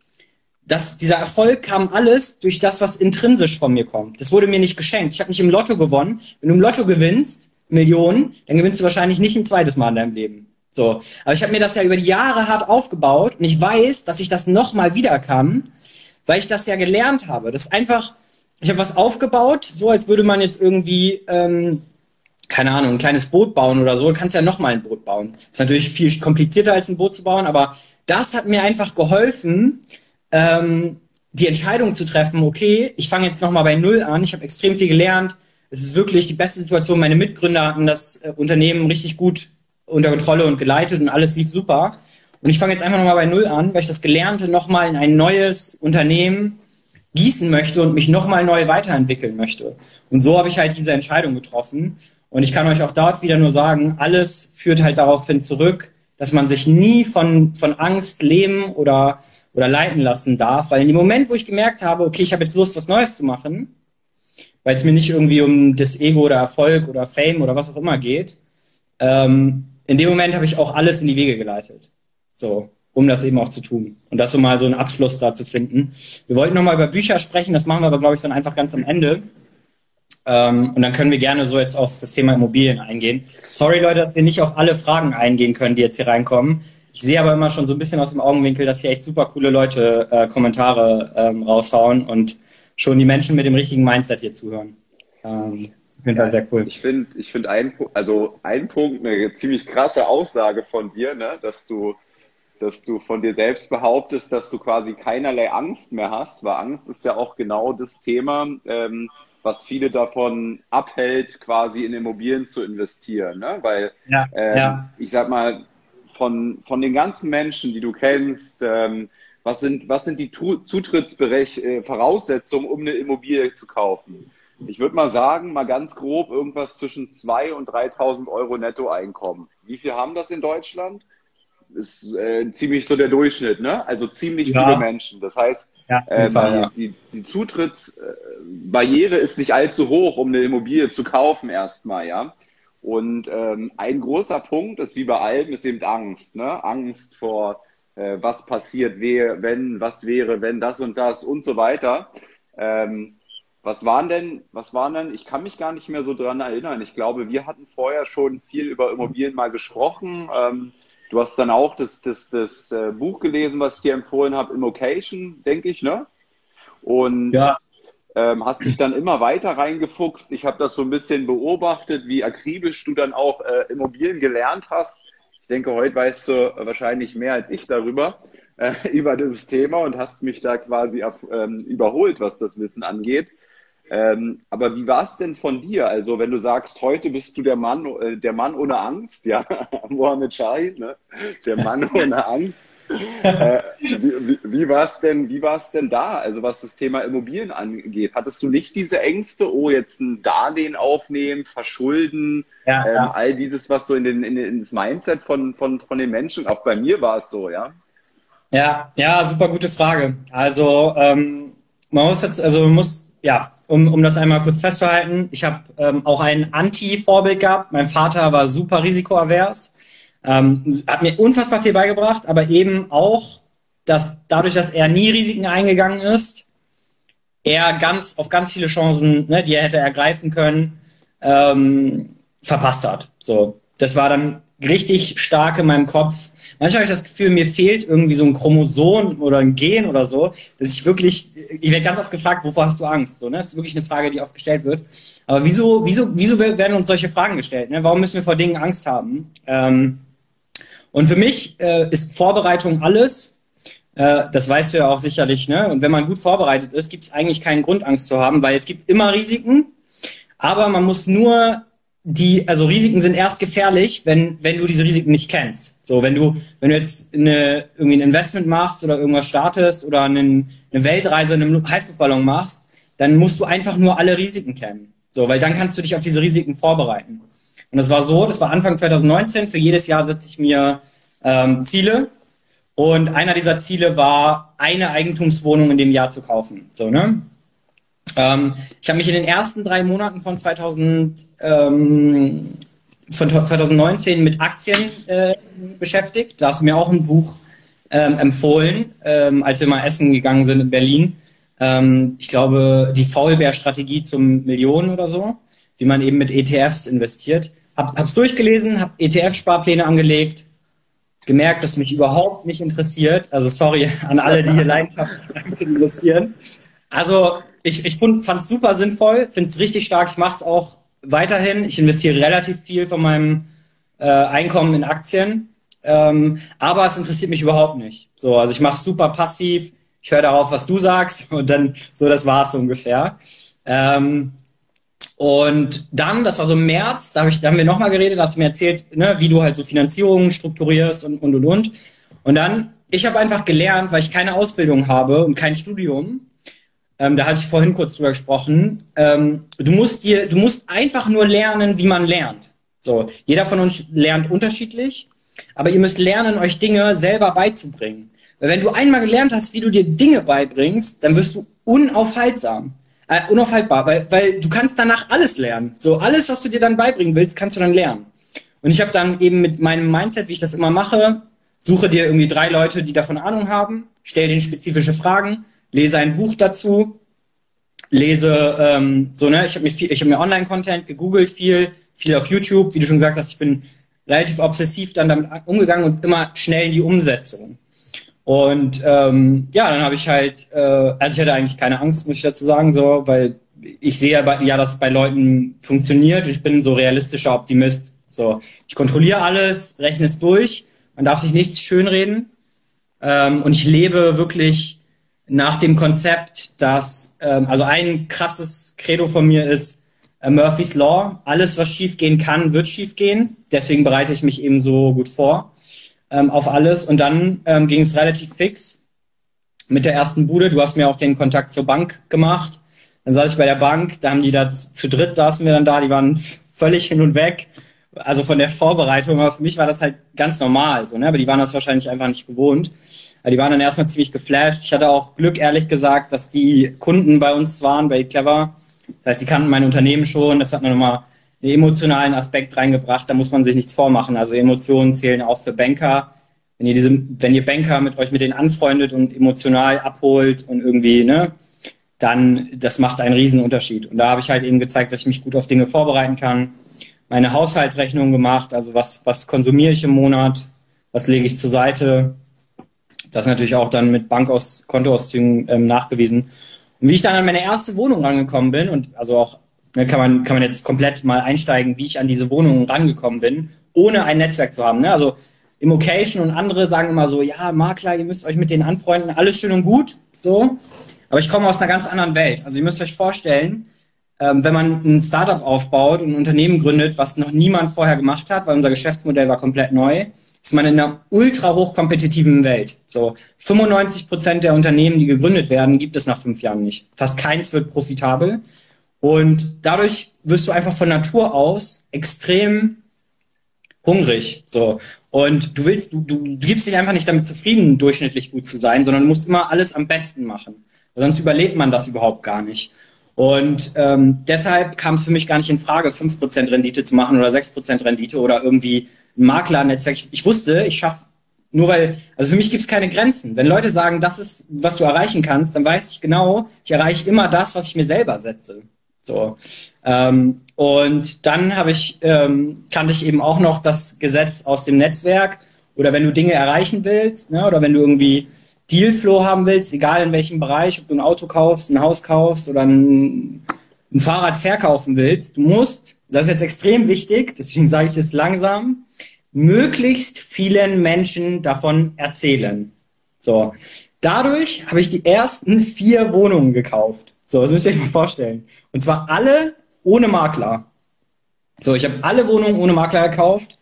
das, dieser Erfolg kam alles durch das, was intrinsisch von mir kommt. Das wurde mir nicht geschenkt. Ich habe nicht im Lotto gewonnen. Wenn du im Lotto gewinnst, Millionen, dann gewinnst du wahrscheinlich nicht ein zweites Mal in deinem Leben. So, aber ich habe mir das ja über die Jahre hart aufgebaut und ich weiß, dass ich das nochmal wieder kann, weil ich das ja gelernt habe. Das ist einfach, ich habe was aufgebaut, so als würde man jetzt irgendwie, ähm, keine Ahnung, ein kleines Boot bauen oder so. Du kannst ja nochmal ein Boot bauen. Ist natürlich viel komplizierter als ein Boot zu bauen, aber das hat mir einfach geholfen, ähm, die Entscheidung zu treffen, okay, ich fange jetzt nochmal bei Null an, ich habe extrem viel gelernt, es ist wirklich die beste Situation, meine Mitgründer hatten das äh, Unternehmen richtig gut unter Kontrolle und geleitet und alles lief super. Und ich fange jetzt einfach nochmal bei Null an, weil ich das Gelernte nochmal in ein neues Unternehmen gießen möchte und mich nochmal neu weiterentwickeln möchte. Und so habe ich halt diese Entscheidung getroffen. Und ich kann euch auch dort wieder nur sagen, alles führt halt darauf hin zurück, dass man sich nie von, von Angst leben oder oder leiten lassen darf, weil in dem Moment, wo ich gemerkt habe, okay, ich habe jetzt Lust, was Neues zu machen, weil es mir nicht irgendwie um das Ego oder Erfolg oder Fame oder was auch immer geht, ähm, in dem Moment habe ich auch alles in die Wege geleitet. So, um das eben auch zu tun. Und das so mal so einen Abschluss da zu finden. Wir wollten nochmal über Bücher sprechen, das machen wir aber, glaube ich, dann einfach ganz am Ende. Ähm, und dann können wir gerne so jetzt auf das Thema Immobilien eingehen. Sorry, Leute, dass wir nicht auf alle Fragen eingehen können, die jetzt hier reinkommen. Ich sehe aber immer schon so ein bisschen aus dem Augenwinkel, dass hier echt super coole Leute äh, Kommentare ähm, raushauen und schon die Menschen mit dem richtigen Mindset hier zuhören. Ähm, auf jeden Fall sehr cool. Ich finde, ich finde ein, also ein Punkt, eine ziemlich krasse Aussage von dir, ne, dass du, dass du von dir selbst behauptest, dass du quasi keinerlei Angst mehr hast, weil Angst ist ja auch genau das Thema, ähm, was viele davon abhält, quasi in Immobilien zu investieren, ne? Weil ja, ähm, ja. ich sag mal, von, von den ganzen Menschen, die du kennst, ähm, was sind, was sind die Zutrittsvoraussetzungen, äh, um eine Immobilie zu kaufen? Ich würde mal sagen, mal ganz grob irgendwas zwischen 2.000 und 3.000 Euro Nettoeinkommen. Wie viel haben das in Deutschland? Ist äh, ziemlich so der Durchschnitt, ne? Also ziemlich ja. viele Menschen. Das heißt, ja, äh, Fall, ja. die, die Zutrittsbarriere ist nicht allzu hoch, um eine Immobilie zu kaufen erstmal, ja. Und ähm, ein großer Punkt ist wie bei allem, ist eben Angst. Ne? Angst vor, äh, was passiert, wer, wenn, was wäre, wenn das und das und so weiter. Ähm, was waren denn, was waren denn, ich kann mich gar nicht mehr so dran erinnern. Ich glaube, wir hatten vorher schon viel über Immobilien mal gesprochen. Ähm, du hast dann auch das, das, das äh, Buch gelesen, was ich dir empfohlen habe, Immocation, denke ich, ne? Und ja. ähm, hast dich dann immer weiter reingefuchst. Ich habe das so ein bisschen beobachtet, wie akribisch du dann auch äh, Immobilien gelernt hast. Ich denke, heute weißt du wahrscheinlich mehr als ich darüber, äh, über dieses Thema und hast mich da quasi auf, ähm, überholt, was das Wissen angeht. Ähm, aber wie war es denn von dir? Also, wenn du sagst, heute bist du der Mann, äh, der Mann ohne Angst, ja, Mohammed Shahid, ne? der Mann ohne Angst. äh, wie, wie, war es denn, wie war es denn da? Also, was das Thema Immobilien angeht, hattest du nicht diese Ängste, oh, jetzt ein Darlehen aufnehmen, verschulden, ja, ähm, ja. all dieses, was so in, den, in, in das Mindset von, von, von den Menschen, auch bei mir war es so, ja? Ja, ja, super gute Frage. Also, ähm, man muss jetzt, also man muss ja, um, um das einmal kurz festzuhalten, ich habe ähm, auch ein Anti-Vorbild gehabt. Mein Vater war super risikoavers, ähm, hat mir unfassbar viel beigebracht, aber eben auch, dass dadurch, dass er nie Risiken eingegangen ist, er ganz auf ganz viele Chancen, ne, die er hätte ergreifen können, ähm, verpasst hat. So, das war dann richtig stark in meinem Kopf. Manchmal habe ich das Gefühl, mir fehlt irgendwie so ein Chromosom oder ein Gen oder so, dass ich wirklich, ich werde ganz oft gefragt, wovor hast du Angst? So, ne? Das ist wirklich eine Frage, die oft gestellt wird. Aber wieso, wieso, wieso werden uns solche Fragen gestellt? Ne? Warum müssen wir vor Dingen Angst haben? Ähm, und für mich äh, ist Vorbereitung alles. Äh, das weißt du ja auch sicherlich. Ne? Und wenn man gut vorbereitet ist, gibt es eigentlich keinen Grund, Angst zu haben, weil es gibt immer Risiken. Aber man muss nur die, also Risiken sind erst gefährlich, wenn, wenn du diese Risiken nicht kennst. So, wenn du, wenn du jetzt eine, irgendwie ein Investment machst oder irgendwas startest oder einen, eine Weltreise in einem Heißluftballon machst, dann musst du einfach nur alle Risiken kennen. So, weil dann kannst du dich auf diese Risiken vorbereiten. Und das war so, das war Anfang 2019. Für jedes Jahr setze ich mir ähm, Ziele. Und einer dieser Ziele war, eine Eigentumswohnung in dem Jahr zu kaufen. So, ne? Ähm, ich habe mich in den ersten drei Monaten von 2000, ähm, von 2019 mit Aktien äh, beschäftigt. Da hast du mir auch ein Buch ähm, empfohlen, ähm, als wir mal essen gegangen sind in Berlin. Ähm, ich glaube, die Faulbär-Strategie zum Millionen oder so, wie man eben mit ETFs investiert. Hab, hab's durchgelesen, hab ETF-Sparpläne angelegt, gemerkt, dass mich überhaupt nicht interessiert. Also sorry an alle, die hier leidenschaftlich investieren. Also ich, ich fand es super sinnvoll, finde es richtig stark. Ich mache es auch weiterhin. Ich investiere relativ viel von meinem äh, Einkommen in Aktien. Ähm, aber es interessiert mich überhaupt nicht. So, also ich mache es super passiv. Ich höre darauf, was du sagst und dann so, das war's ungefähr. Ähm, und dann, das war so im März, da, hab ich, da haben wir nochmal geredet, da hast du mir erzählt, ne, wie du halt so Finanzierungen strukturierst und und und und. Und dann, ich habe einfach gelernt, weil ich keine Ausbildung habe und kein Studium, ähm, da hatte ich vorhin kurz drüber gesprochen. Ähm, du musst dir, du musst einfach nur lernen, wie man lernt. So, jeder von uns lernt unterschiedlich, aber ihr müsst lernen, euch Dinge selber beizubringen. Weil wenn du einmal gelernt hast, wie du dir Dinge beibringst, dann wirst du unaufhaltsam. Äh, unaufhaltbar, weil, weil du kannst danach alles lernen. So, alles, was du dir dann beibringen willst, kannst du dann lernen. Und ich habe dann eben mit meinem Mindset, wie ich das immer mache, suche dir irgendwie drei Leute, die davon Ahnung haben, stell denen spezifische Fragen, lese ein Buch dazu, lese ähm, so, ne, ich habe mir viel, ich habe mir Online-Content gegoogelt, viel, viel auf YouTube, wie du schon gesagt hast, ich bin relativ obsessiv dann damit umgegangen und immer schnell in die Umsetzung. Und ähm, ja, dann habe ich halt, äh, also ich hatte eigentlich keine Angst, muss ich dazu sagen, so, weil ich sehe ja, ja, dass es bei Leuten funktioniert. Ich bin so realistischer Optimist. So, ich kontrolliere alles, rechne es durch. Man darf sich nichts schönreden. Ähm, und ich lebe wirklich nach dem Konzept, dass, ähm, also ein krasses Credo von mir ist äh, Murphy's Law. Alles, was schiefgehen kann, wird schiefgehen. Deswegen bereite ich mich eben so gut vor ähm, auf alles. Und dann ähm, ging es relativ fix mit der ersten Bude. Du hast mir auch den Kontakt zur Bank gemacht. Dann saß ich bei der Bank, da haben die da zu, zu dritt saßen wir dann da, die waren völlig hin und weg. Also von der Vorbereitung, aber für mich war das halt ganz normal, so, ne? aber die waren das wahrscheinlich einfach nicht gewohnt. Die waren dann erstmal ziemlich geflasht. Ich hatte auch Glück, ehrlich gesagt, dass die Kunden bei uns waren, bei Clever. Das heißt, sie kannten mein Unternehmen schon. Das hat mir nochmal einen emotionalen Aspekt reingebracht. Da muss man sich nichts vormachen. Also Emotionen zählen auch für Banker. Wenn ihr diese, wenn ihr Banker mit euch mit denen anfreundet und emotional abholt und irgendwie, ne, dann das macht einen riesen Unterschied. Und da habe ich halt eben gezeigt, dass ich mich gut auf Dinge vorbereiten kann. Meine Haushaltsrechnung gemacht, also was, was konsumiere ich im Monat, was lege ich zur Seite. Das natürlich auch dann mit Bankaus Kontoauszügen ähm, nachgewiesen. Und wie ich dann an meine erste Wohnung rangekommen bin und also auch ne, kann man kann man jetzt komplett mal einsteigen, wie ich an diese Wohnung rangekommen bin, ohne ein Netzwerk zu haben. Ne? Also Immocation und andere sagen immer so, ja Makler, ihr müsst euch mit denen anfreunden, alles schön und gut, so. Aber ich komme aus einer ganz anderen Welt. Also ihr müsst euch vorstellen, ähm, wenn man ein Startup aufbaut und ein Unternehmen gründet, was noch niemand vorher gemacht hat, weil unser Geschäftsmodell war komplett neu, ist man in einer ultra hochkompetitiven Welt. So 95 Prozent der Unternehmen, die gegründet werden, gibt es nach fünf Jahren nicht. Fast keins wird profitabel. Und dadurch wirst du einfach von Natur aus extrem hungrig. So. Und du willst, du, du, gibst dich einfach nicht damit zufrieden, durchschnittlich gut zu sein, sondern musst immer alles am besten machen. Sonst überlebt man das überhaupt gar nicht. Und ähm, deshalb kam es für mich gar nicht in Frage, 5% Rendite zu machen oder 6% Rendite oder irgendwie ein Maklernetzwerk. Ich, ich wusste, ich schaffe nur weil, also für mich gibt es keine Grenzen. Wenn Leute sagen, das ist, was du erreichen kannst, dann weiß ich genau, ich erreiche immer das, was ich mir selber setze. So. Ähm, und dann habe ich, ähm, kannte ich eben auch noch das Gesetz aus dem Netzwerk. Oder wenn du Dinge erreichen willst, ne, oder wenn du irgendwie Dealflow haben willst, egal in welchem Bereich, ob du ein Auto kaufst, ein Haus kaufst oder ein, ein Fahrrad verkaufen willst, du musst, das ist jetzt extrem wichtig, deswegen sage ich es langsam, möglichst vielen Menschen davon erzählen. So. Dadurch habe ich die ersten vier Wohnungen gekauft. So, das müsst ihr euch mal vorstellen. Und zwar alle ohne Makler. So, ich habe alle Wohnungen ohne Makler gekauft.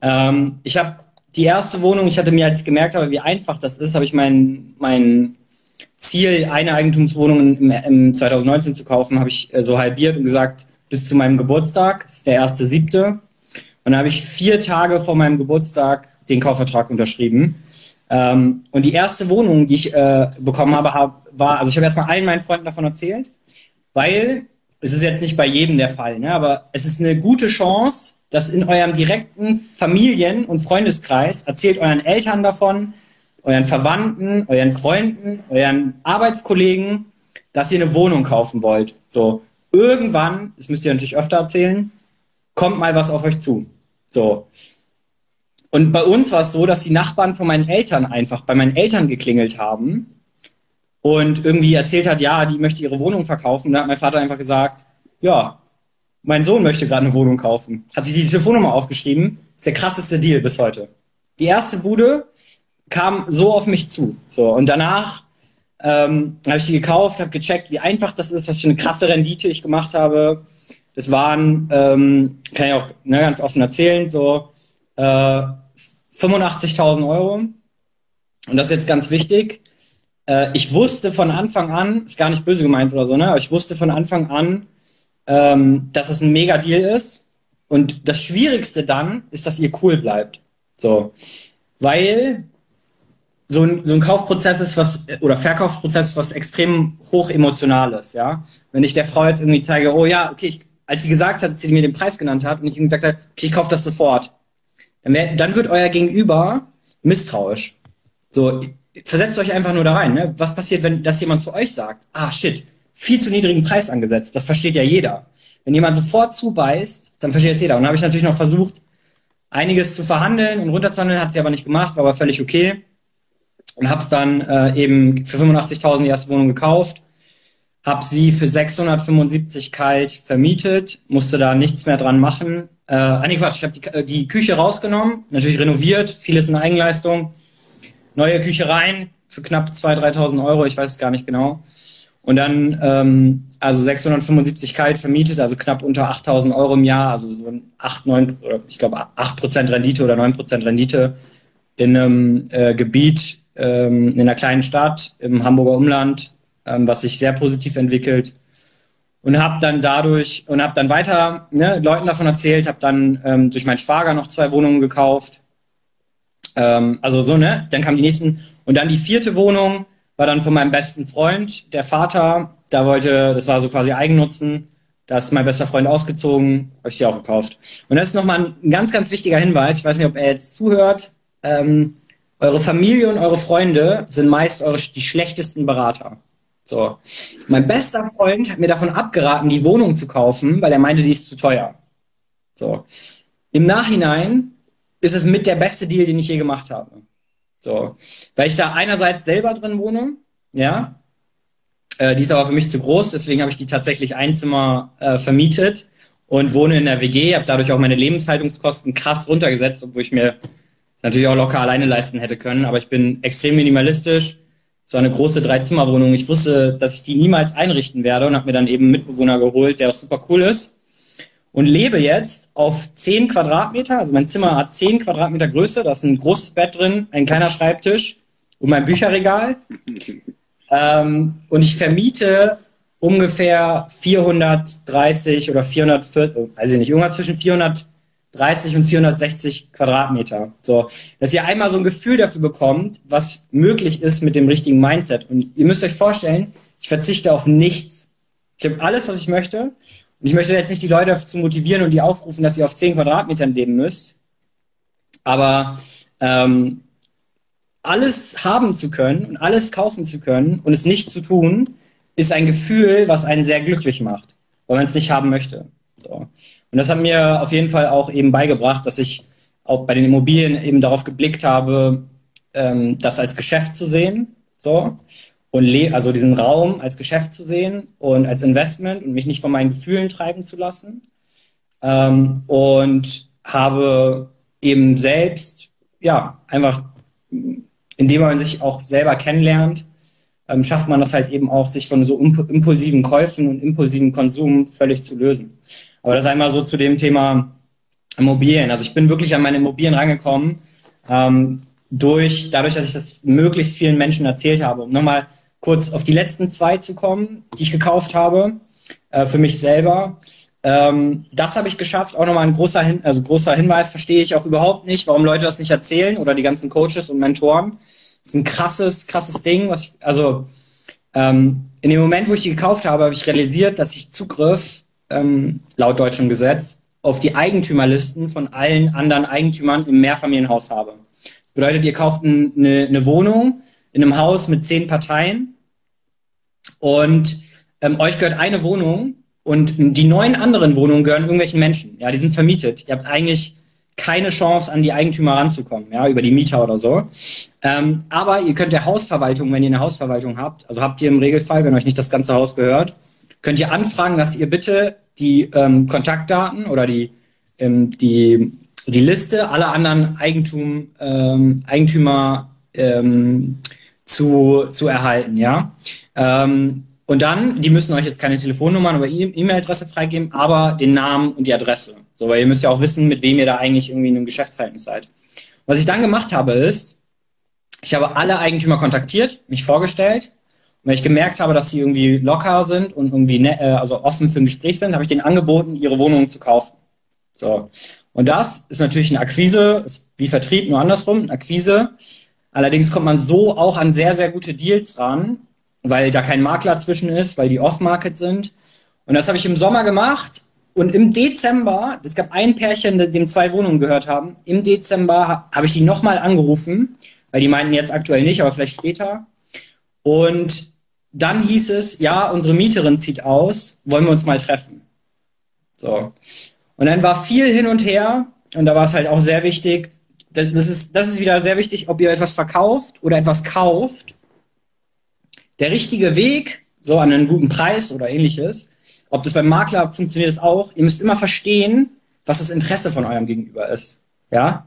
Ähm, ich habe die erste Wohnung, ich hatte mir, als ich gemerkt habe, wie einfach das ist, habe ich mein, mein Ziel, eine Eigentumswohnung im, im 2019 zu kaufen, habe ich äh, so halbiert und gesagt, bis zu meinem Geburtstag, das ist der erste siebte. Und dann habe ich vier Tage vor meinem Geburtstag den Kaufvertrag unterschrieben. Ähm, und die erste Wohnung, die ich äh, bekommen habe, hab, war, also ich habe erstmal allen meinen Freunden davon erzählt, weil es ist jetzt nicht bei jedem der Fall, ne, aber es ist eine gute Chance, dass in eurem direkten Familien- und Freundeskreis erzählt euren Eltern davon, euren Verwandten, euren Freunden, euren Arbeitskollegen, dass ihr eine Wohnung kaufen wollt. So, irgendwann, das müsst ihr natürlich öfter erzählen, kommt mal was auf euch zu. So. Und bei uns war es so, dass die Nachbarn von meinen Eltern einfach bei meinen Eltern geklingelt haben und irgendwie erzählt hat, ja, die möchte ihre Wohnung verkaufen. Da hat mein Vater einfach gesagt, ja, mein Sohn möchte gerade eine Wohnung kaufen. Hat sich die Telefonnummer aufgeschrieben. ist der krasseste Deal bis heute. Die erste Bude kam so auf mich zu. So und danach ähm, habe ich die gekauft, habe gecheckt, wie einfach das ist, was für eine krasse Rendite ich gemacht habe. Das waren, ähm, kann ich auch ne, ganz offen erzählen, so äh, 85.000 Euro. Und das ist jetzt ganz wichtig. Äh, ich wusste von Anfang an, ist gar nicht böse gemeint oder so, ne? Aber ich wusste von Anfang an, ähm, dass es ein Mega-Deal ist. Und das Schwierigste dann ist, dass ihr cool bleibt. So. Weil so ein, so ein Kaufprozess ist was, oder Verkaufsprozess ist was extrem hoch emotionales, ja. Wenn ich der Frau jetzt irgendwie zeige, oh ja, okay, ich, als sie gesagt hat, dass sie mir den Preis genannt hat und ich ihm gesagt habe, okay, ich kaufe das sofort, dann, wär, dann wird euer Gegenüber misstrauisch. So, versetzt euch einfach nur da rein. Ne? Was passiert, wenn das jemand zu euch sagt? Ah, shit, viel zu niedrigen Preis angesetzt. Das versteht ja jeder. Wenn jemand sofort zubeißt, dann versteht es jeder. Und dann habe ich natürlich noch versucht, einiges zu verhandeln und runterzuhandeln, hat sie aber nicht gemacht, war aber völlig okay. Und habe es dann äh, eben für 85.000 die erste Wohnung gekauft, habe sie für 675 kalt vermietet, musste da nichts mehr dran machen. Äh, ah, nee, Quatsch, ich habe die, äh, die Küche rausgenommen, natürlich renoviert, vieles in Eigenleistung. Neue Küche rein für knapp 2.000, 3.000 Euro, ich weiß es gar nicht genau. Und dann, ähm, also 675 kalt vermietet, also knapp unter 8.000 Euro im Jahr, also so ein 8, 9, ich glaube 8% Rendite oder 9% Rendite in einem äh, Gebiet, ähm, in einer kleinen Stadt im Hamburger Umland, ähm, was sich sehr positiv entwickelt und habe dann dadurch und habe dann weiter ne, Leuten davon erzählt, habe dann ähm, durch meinen Schwager noch zwei Wohnungen gekauft. Ähm, also so, ne? Dann kamen die nächsten und dann die vierte Wohnung war dann von meinem besten Freund, der Vater, da wollte, das war so quasi Eigennutzen, Da ist mein bester Freund ausgezogen, habe ich sie auch gekauft. Und das ist nochmal ein ganz, ganz wichtiger Hinweis. Ich weiß nicht, ob er jetzt zuhört. Ähm, eure Familie und eure Freunde sind meist eure, die schlechtesten Berater. So. Mein bester Freund hat mir davon abgeraten, die Wohnung zu kaufen, weil er meinte, die ist zu teuer. So. Im Nachhinein ist es mit der beste Deal, den ich je gemacht habe. So. Weil ich da einerseits selber drin wohne, ja. Äh, die ist aber für mich zu groß, deswegen habe ich die tatsächlich ein Zimmer äh, vermietet und wohne in der WG, habe dadurch auch meine Lebenshaltungskosten krass runtergesetzt, obwohl ich mir natürlich auch locker alleine leisten hätte können. Aber ich bin extrem minimalistisch es war eine große Dreizimmerwohnung. Ich wusste, dass ich die niemals einrichten werde und habe mir dann eben einen Mitbewohner geholt, der auch super cool ist. Und lebe jetzt auf 10 Quadratmeter. Also mein Zimmer hat 10 Quadratmeter Größe. Da ist ein großes Bett drin, ein kleiner Schreibtisch und mein Bücherregal. Ähm, und ich vermiete ungefähr 430 oder 440, weiß ich nicht, irgendwas zwischen 400 30 und 460 Quadratmeter. So, dass ihr einmal so ein Gefühl dafür bekommt, was möglich ist mit dem richtigen Mindset. Und ihr müsst euch vorstellen, ich verzichte auf nichts. Ich habe alles, was ich möchte. Und ich möchte jetzt nicht die Leute dazu motivieren und die aufrufen, dass ihr auf 10 Quadratmetern leben müsst. Aber ähm, alles haben zu können und alles kaufen zu können und es nicht zu tun, ist ein Gefühl, was einen sehr glücklich macht, weil man es nicht haben möchte. So. Und das hat mir auf jeden Fall auch eben beigebracht, dass ich auch bei den Immobilien eben darauf geblickt habe, ähm, das als Geschäft zu sehen. So. Und also diesen Raum als Geschäft zu sehen und als Investment und mich nicht von meinen Gefühlen treiben zu lassen. Ähm, und habe eben selbst, ja, einfach, indem man sich auch selber kennenlernt, ähm, schafft man das halt eben auch, sich von so impulsiven Käufen und impulsiven Konsum völlig zu lösen. Aber das einmal so zu dem Thema Immobilien. Also ich bin wirklich an meine Immobilien rangekommen, ähm, durch, dadurch, dass ich das möglichst vielen Menschen erzählt habe. Um nochmal kurz auf die letzten zwei zu kommen, die ich gekauft habe, äh, für mich selber. Ähm, das habe ich geschafft. Auch nochmal ein großer, Hin also großer Hinweis, verstehe ich auch überhaupt nicht, warum Leute das nicht erzählen oder die ganzen Coaches und Mentoren. Das ist ein krasses, krasses Ding, was ich, also ähm, in dem Moment, wo ich die gekauft habe, habe ich realisiert, dass ich Zugriff ähm, laut deutschem Gesetz auf die Eigentümerlisten von allen anderen Eigentümern im Mehrfamilienhaus habe. Das bedeutet, ihr kauft eine, eine Wohnung in einem Haus mit zehn Parteien und ähm, euch gehört eine Wohnung und die neun anderen Wohnungen gehören irgendwelchen Menschen. Ja, die sind vermietet. Ihr habt eigentlich keine Chance, an die Eigentümer ranzukommen, ja, über die Mieter oder so. Ähm, aber ihr könnt der Hausverwaltung, wenn ihr eine Hausverwaltung habt, also habt ihr im Regelfall, wenn euch nicht das ganze Haus gehört, könnt ihr anfragen, dass ihr bitte die ähm, Kontaktdaten oder die, ähm, die, die Liste aller anderen Eigentum, ähm, Eigentümer ähm, zu, zu erhalten, ja. Ähm, und dann, die müssen euch jetzt keine Telefonnummern oder e- E-Mail-Adresse freigeben, aber den Namen und die Adresse. So, weil ihr müsst ja auch wissen, mit wem ihr da eigentlich irgendwie in einem Geschäftsverhältnis seid. Was ich dann gemacht habe, ist, ich habe alle Eigentümer kontaktiert, mich vorgestellt. Und wenn ich gemerkt habe, dass sie irgendwie locker sind und irgendwie ne, äh, also offen für ein Gespräch sind, habe ich denen angeboten, ihre Wohnungen zu kaufen. So. Und das ist natürlich eine Akquise, ist wie Vertrieb, nur andersrum, eine Akquise. Allerdings kommt man so auch an sehr, sehr gute Deals ran, weil da kein Makler zwischen ist, weil die Off-Market sind. Und das habe ich im Sommer gemacht. Und im Dezember, es gab ein Pärchen, dem zwei Wohnungen gehört haben. Im Dezember habe ich die nochmal angerufen, weil die meinten jetzt aktuell nicht, aber vielleicht später. Und dann hieß es, ja, unsere Mieterin zieht aus, wollen wir uns mal treffen. So. Und dann war viel hin und her und da war es halt auch sehr wichtig, das ist, das ist wieder sehr wichtig, ob ihr etwas verkauft oder etwas kauft der richtige Weg, so an einen guten Preis oder ähnliches, ob das beim Makler funktioniert es auch, ihr müsst immer verstehen, was das Interesse von eurem Gegenüber ist. Ja?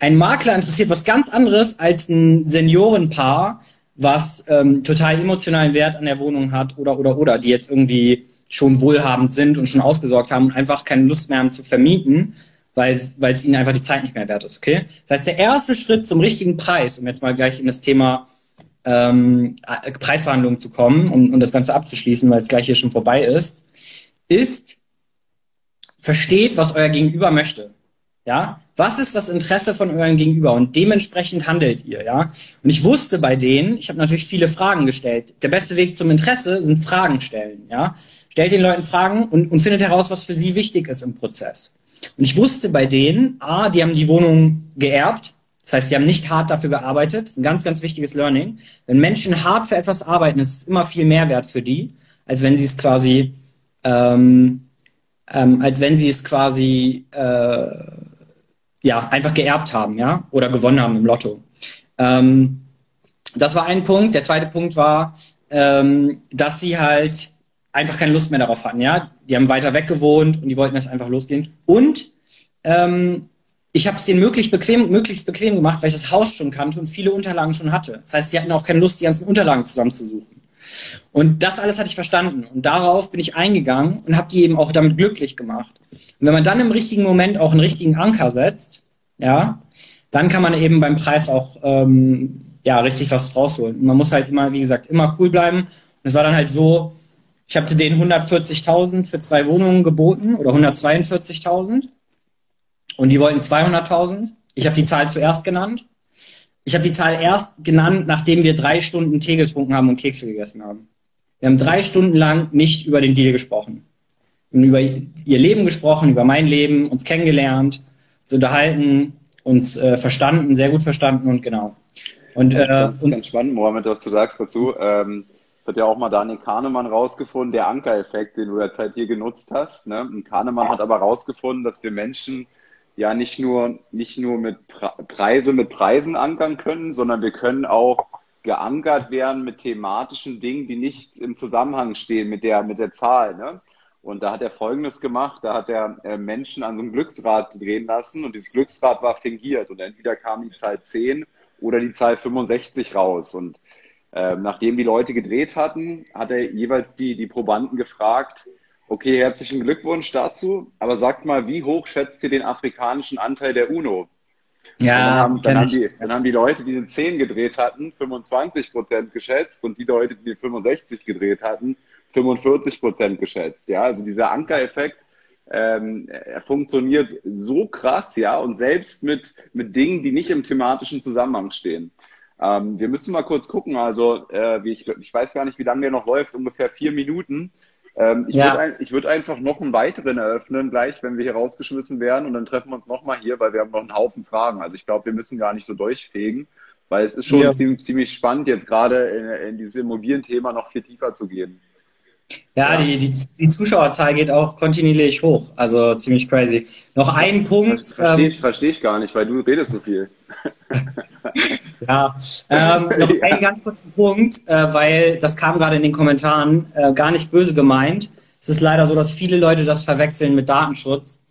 Ein Makler interessiert was ganz anderes als ein Seniorenpaar, was ähm, total emotionalen Wert an der Wohnung hat oder oder oder, die jetzt irgendwie schon wohlhabend sind und schon ausgesorgt haben und einfach keine Lust mehr haben zu vermieten, weil es ihnen einfach die Zeit nicht mehr wert ist, okay? Das heißt, der erste Schritt zum richtigen Preis, um jetzt mal gleich in das Thema ähm, Preisverhandlungen zu kommen, um, um das Ganze abzuschließen, weil es gleich hier schon vorbei ist, ist, versteht, was euer Gegenüber möchte. Ja, was ist das Interesse von eurem Gegenüber? Und dementsprechend handelt ihr, ja. Und ich wusste bei denen, ich habe natürlich viele Fragen gestellt. Der beste Weg zum Interesse sind Fragen stellen, ja. Stellt den Leuten Fragen und, und findet heraus, was für sie wichtig ist im Prozess. Und ich wusste bei denen, a, die haben die Wohnung geerbt. Das heißt, sie haben nicht hart dafür gearbeitet. Das ist ein ganz, ganz wichtiges Learning. Wenn Menschen hart für etwas arbeiten, ist es immer viel Mehrwert für die, als wenn sie es quasi, ähm, ähm, als wenn sie es quasi äh, ja, einfach geerbt haben, ja, oder gewonnen haben im Lotto. Ähm, das war ein Punkt. Der zweite Punkt war, ähm, dass sie halt einfach keine Lust mehr darauf hatten, ja. Die haben weiter weg gewohnt und die wollten das einfach losgehen. Und ähm, ich habe es denen möglichst bequem, möglichst bequem gemacht, weil ich das Haus schon kannte und viele Unterlagen schon hatte. Das heißt, sie hatten auch keine Lust, die ganzen Unterlagen zusammenzusuchen. Und das alles hatte ich verstanden. Und darauf bin ich eingegangen und habe die eben auch damit glücklich gemacht. Und wenn man dann im richtigen Moment auch einen richtigen Anker setzt, ja, dann kann man eben beim Preis auch ähm, ja richtig was rausholen. Und man muss halt immer, wie gesagt, immer cool bleiben. Und es war dann halt so, ich habe denen 140.000 für zwei Wohnungen geboten oder 142.000 und die wollten 200.000. Ich habe die Zahl zuerst genannt ich habe die Zahl erst genannt, nachdem wir drei Stunden Tee getrunken haben und Kekse gegessen haben. Wir haben drei Stunden lang nicht über den Deal gesprochen. Wir haben über ihr Leben gesprochen, über mein Leben, uns kennengelernt, uns unterhalten, uns äh, verstanden, sehr gut verstanden und genau. Und, äh, das ist ganz spannend, Mohammed, was du sagst dazu. Ähm, hat ja auch mal Daniel Kahnemann rausgefunden, der Ankereffekt, den du derzeit hier genutzt hast. Ne? Und Kahnemann hat aber rausgefunden, dass wir Menschen ja nicht nur, nicht nur mit Preise mit Preisen ankern können, sondern wir können auch geankert werden mit thematischen Dingen, die nicht im Zusammenhang stehen mit der, mit der Zahl. Ne? Und da hat er Folgendes gemacht, da hat er äh, Menschen an so einem Glücksrad drehen lassen und dieses Glücksrad war fingiert und entweder kam die Zahl 10 oder die Zahl 65 raus. Und äh, nachdem die Leute gedreht hatten, hat er jeweils die, die Probanden gefragt, Okay, herzlichen Glückwunsch dazu. Aber sagt mal, wie hoch schätzt ihr den afrikanischen Anteil der UNO? Ja, dann haben, dann, haben die, dann haben die Leute, die den 10 gedreht hatten, 25 Prozent geschätzt und die Leute, die den 65 gedreht hatten, 45 Prozent geschätzt. Ja, also dieser Ankereffekt, ähm, er funktioniert so krass, ja, und selbst mit, mit Dingen, die nicht im thematischen Zusammenhang stehen. Ähm, wir müssen mal kurz gucken, also äh, wie ich, ich weiß gar nicht, wie lange der noch läuft, ungefähr vier Minuten. Ähm, ich ja. würde würd einfach noch einen weiteren eröffnen, gleich, wenn wir hier rausgeschmissen werden. Und dann treffen wir uns nochmal hier, weil wir haben noch einen Haufen Fragen. Also ich glaube, wir müssen gar nicht so durchfegen, weil es ist schon ja. ziemlich, ziemlich spannend, jetzt gerade in, in dieses Immobilienthema noch viel tiefer zu gehen. Ja. Die, die, die, Zuschauerzahl geht auch kontinuierlich hoch. Also ziemlich crazy. Noch ein Punkt. Verstehe ich, ähm, versteh ich gar nicht, weil du redest so viel. ja, ähm, noch ja. einen ganz kurzen Punkt, äh, weil das kam gerade in den Kommentaren, äh, gar nicht böse gemeint. Es ist leider so, dass viele Leute das verwechseln mit Datenschutz.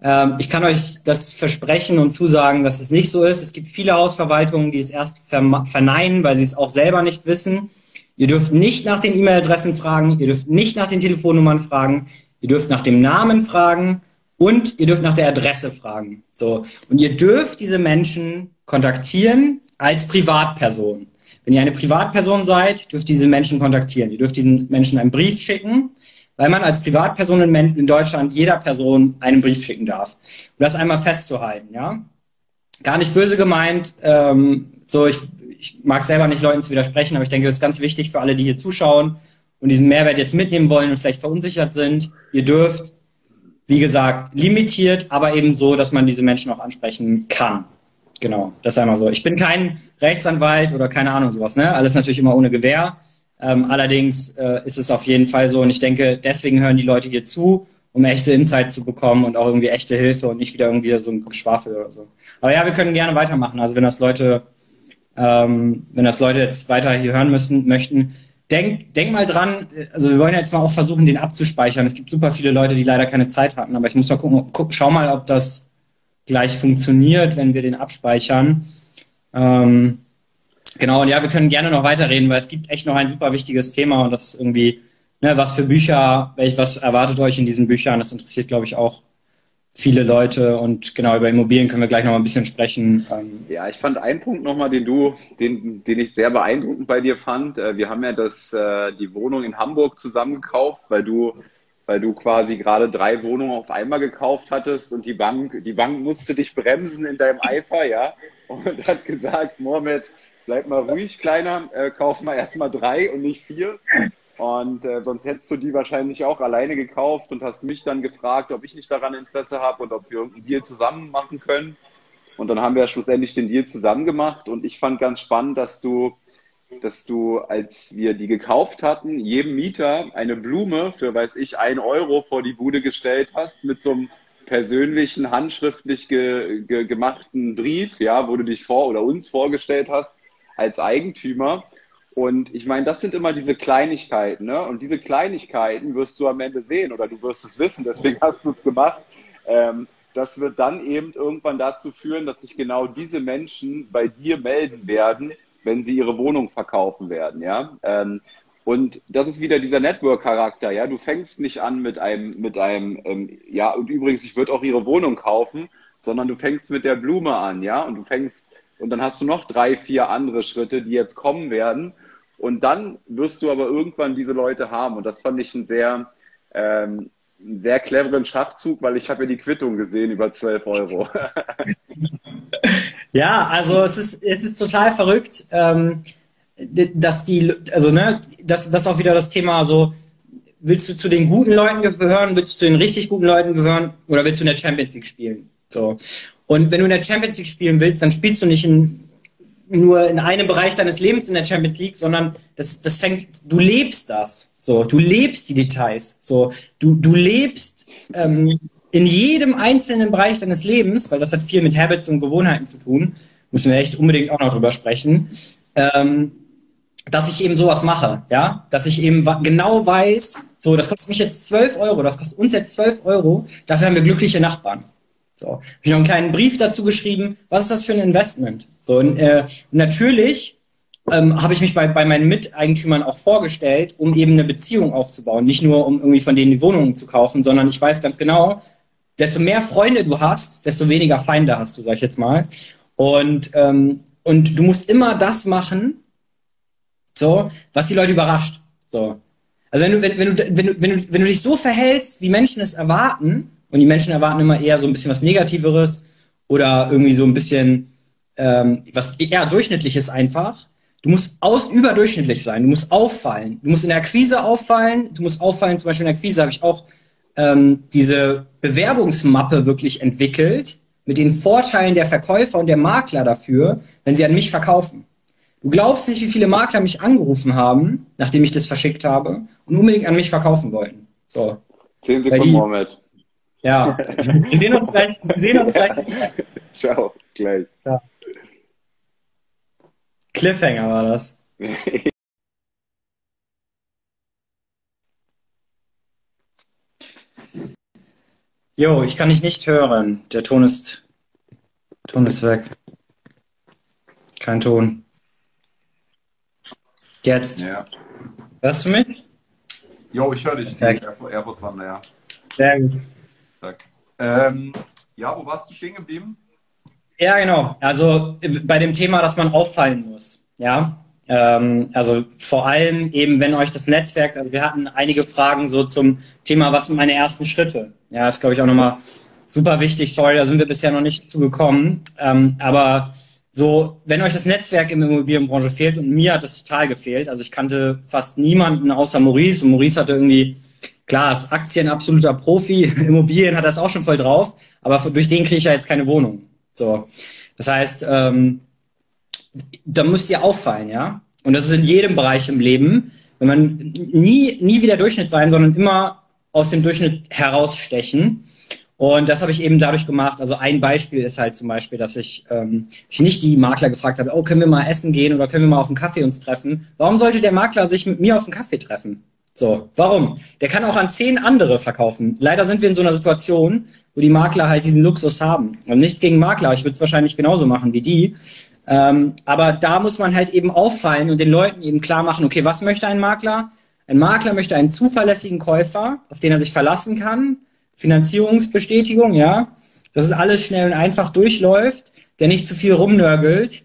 Ähm, ich kann euch das versprechen und zusagen, dass es nicht so ist. Es gibt viele Hausverwaltungen, die es erst verneinen, weil sie es auch selber nicht wissen. Ihr dürft nicht nach den E-Mail-Adressen fragen, ihr dürft nicht nach den Telefonnummern fragen, ihr dürft nach dem Namen fragen und ihr dürft nach der Adresse fragen. So. Und ihr dürft diese Menschen kontaktieren als Privatperson. Wenn ihr eine Privatperson seid, dürft ihr diese Menschen kontaktieren. Ihr dürft diesen Menschen einen Brief schicken, weil man als Privatperson in Deutschland jeder Person einen Brief schicken darf. Um das einmal festzuhalten, ja. Gar nicht böse gemeint. Ähm, so, ich, ich mag selber nicht Leuten zu widersprechen, aber ich denke, das ist ganz wichtig für alle, die hier zuschauen und diesen Mehrwert jetzt mitnehmen wollen und vielleicht verunsichert sind. Ihr dürft, wie gesagt, limitiert, aber eben so, dass man diese Menschen auch ansprechen kann. Genau, das ist einmal so. Ich bin kein Rechtsanwalt oder keine Ahnung sowas, ne? Alles natürlich immer ohne Gewehr. Ähm, allerdings äh, ist es auf jeden Fall so und ich denke, deswegen hören die Leute hier zu, um echte Insights zu bekommen und auch irgendwie echte Hilfe und nicht wieder irgendwie so ein Geschwafel oder so. Aber ja, wir können gerne weitermachen. Also wenn das Leute, ähm, wenn das Leute jetzt weiter hier hören müssen, möchten, denk, denk mal dran, also wir wollen jetzt mal auch versuchen, den abzuspeichern. Es gibt super viele Leute, die leider keine Zeit hatten, aber ich muss mal gucken, guck, schau mal, ob das gleich funktioniert, wenn wir den abspeichern. Ähm, genau, und ja, wir können gerne noch weiterreden, weil es gibt echt noch ein super wichtiges Thema und das irgendwie, ne, was für Bücher, was erwartet euch in diesen Büchern, das interessiert, glaube ich, auch viele Leute und genau über Immobilien können wir gleich noch mal ein bisschen sprechen. Ähm, ja, ich fand einen Punkt nochmal, den du, den, den ich sehr beeindruckend bei dir fand. Äh, wir haben ja das, äh, die Wohnung in Hamburg zusammengekauft, weil du weil du quasi gerade drei Wohnungen auf einmal gekauft hattest und die Bank, die Bank musste dich bremsen in deinem Eifer, ja, und hat gesagt, Mohamed, bleib mal ruhig, Kleiner, äh, kauf mal erstmal drei und nicht vier. Und äh, sonst hättest du die wahrscheinlich auch alleine gekauft und hast mich dann gefragt, ob ich nicht daran Interesse habe und ob wir irgendeinen Deal zusammen machen können. Und dann haben wir schlussendlich den Deal zusammen gemacht. Und ich fand ganz spannend, dass du, dass du, als wir die gekauft hatten, jedem Mieter eine Blume für, weiß ich, ein Euro vor die Bude gestellt hast mit so einem persönlichen, handschriftlich ge, ge, gemachten Brief, ja, wo du dich vor oder uns vorgestellt hast als Eigentümer. Und ich meine, das sind immer diese Kleinigkeiten, ne? Und diese Kleinigkeiten wirst du am Ende sehen oder du wirst es wissen, deswegen hast du es gemacht. Ähm, das wird dann eben irgendwann dazu führen, dass sich genau diese Menschen bei dir melden werden, wenn sie ihre Wohnung verkaufen werden, ja. Ähm, und das ist wieder dieser Network-Charakter, ja. Du fängst nicht an mit einem, mit einem, ähm, ja, und übrigens, ich würde auch ihre Wohnung kaufen, sondern du fängst mit der Blume an, ja. Und du fängst, und dann hast du noch drei, vier andere Schritte, die jetzt kommen werden. Und dann wirst du aber irgendwann diese Leute haben. Und das fand ich ein sehr, ähm, einen sehr cleveren Schachzug, weil ich habe ja die Quittung gesehen über 12 Euro. ja, also es ist, es ist total verrückt, ähm, dass die, also ne, das, das ist auch wieder das Thema so, willst du zu den guten Leuten gehören, willst du zu den richtig guten Leuten gehören oder willst du in der Champions League spielen? So. Und wenn du in der Champions League spielen willst, dann spielst du nicht in nur in einem Bereich deines Lebens in der Champions League, sondern das, das fängt, du lebst das. So, du lebst die Details. So, du, du lebst ähm, in jedem einzelnen Bereich deines Lebens, weil das hat viel mit Habits und Gewohnheiten zu tun, müssen wir echt unbedingt auch noch drüber sprechen, ähm, dass ich eben sowas mache, ja, dass ich eben genau weiß, so, das kostet mich jetzt 12 Euro, das kostet uns jetzt 12 Euro, dafür haben wir glückliche Nachbarn. So, habe ich noch einen kleinen Brief dazu geschrieben. Was ist das für ein Investment? So, und, äh, natürlich ähm, habe ich mich bei, bei meinen Miteigentümern auch vorgestellt, um eben eine Beziehung aufzubauen. Nicht nur, um irgendwie von denen die Wohnungen zu kaufen, sondern ich weiß ganz genau, desto mehr Freunde du hast, desto weniger Feinde hast du, sag ich jetzt mal. Und, ähm, und du musst immer das machen, so, was die Leute überrascht. So. Also wenn du, wenn, wenn, du, wenn, wenn, du, wenn du dich so verhältst, wie Menschen es erwarten, und die Menschen erwarten immer eher so ein bisschen was Negativeres oder irgendwie so ein bisschen ähm, was eher durchschnittliches einfach. Du musst aus überdurchschnittlich sein, du musst auffallen. Du musst in der Akquise auffallen, du musst auffallen, zum Beispiel in der Akquise habe ich auch ähm, diese Bewerbungsmappe wirklich entwickelt mit den Vorteilen der Verkäufer und der Makler dafür, wenn sie an mich verkaufen. Du glaubst nicht, wie viele Makler mich angerufen haben, nachdem ich das verschickt habe und unbedingt an mich verkaufen wollten. So. Zehn Sekunden, Mohammed. Ja, wir sehen uns gleich. Wir sehen uns gleich. Ciao, gleich. Ciao. Cliffhanger war das. Jo, ich kann dich nicht hören. Der Ton ist, Ton ist weg. Kein Ton. Jetzt. Ja. Hörst du mich? Jo, ich höre dich. AirPods haben, ja. Sehr gut. Ähm, ja, wo warst du stehen geblieben? Ja, genau. Also bei dem Thema, dass man auffallen muss. Ja. Ähm, also vor allem eben, wenn euch das Netzwerk, also wir hatten einige Fragen so zum Thema, was sind meine ersten Schritte? Ja, ist glaube ich auch nochmal super wichtig. Sorry, da sind wir bisher noch nicht zugekommen. Ähm, aber so, wenn euch das Netzwerk im Immobilienbranche fehlt und mir hat das total gefehlt, also ich kannte fast niemanden außer Maurice und Maurice hatte irgendwie Klar, ist Aktien absoluter Profi, Immobilien hat das auch schon voll drauf, aber durch den kriege ich ja jetzt keine Wohnung. So, das heißt, ähm, da müsst ihr auffallen, ja. Und das ist in jedem Bereich im Leben. Wenn man nie, nie wieder Durchschnitt sein, sondern immer aus dem Durchschnitt herausstechen. Und das habe ich eben dadurch gemacht. Also ein Beispiel ist halt zum Beispiel, dass ich, ähm, ich nicht die Makler gefragt habe, oh, können wir mal essen gehen oder können wir mal auf einen Kaffee uns treffen? Warum sollte der Makler sich mit mir auf einen Kaffee treffen? So, warum? Der kann auch an zehn andere verkaufen. Leider sind wir in so einer Situation, wo die Makler halt diesen Luxus haben. Und nichts gegen Makler, ich würde es wahrscheinlich genauso machen wie die. Ähm, aber da muss man halt eben auffallen und den Leuten eben klar machen, okay, was möchte ein Makler? Ein Makler möchte einen zuverlässigen Käufer, auf den er sich verlassen kann. Finanzierungsbestätigung, ja. Dass es alles schnell und einfach durchläuft, der nicht zu viel rumnörgelt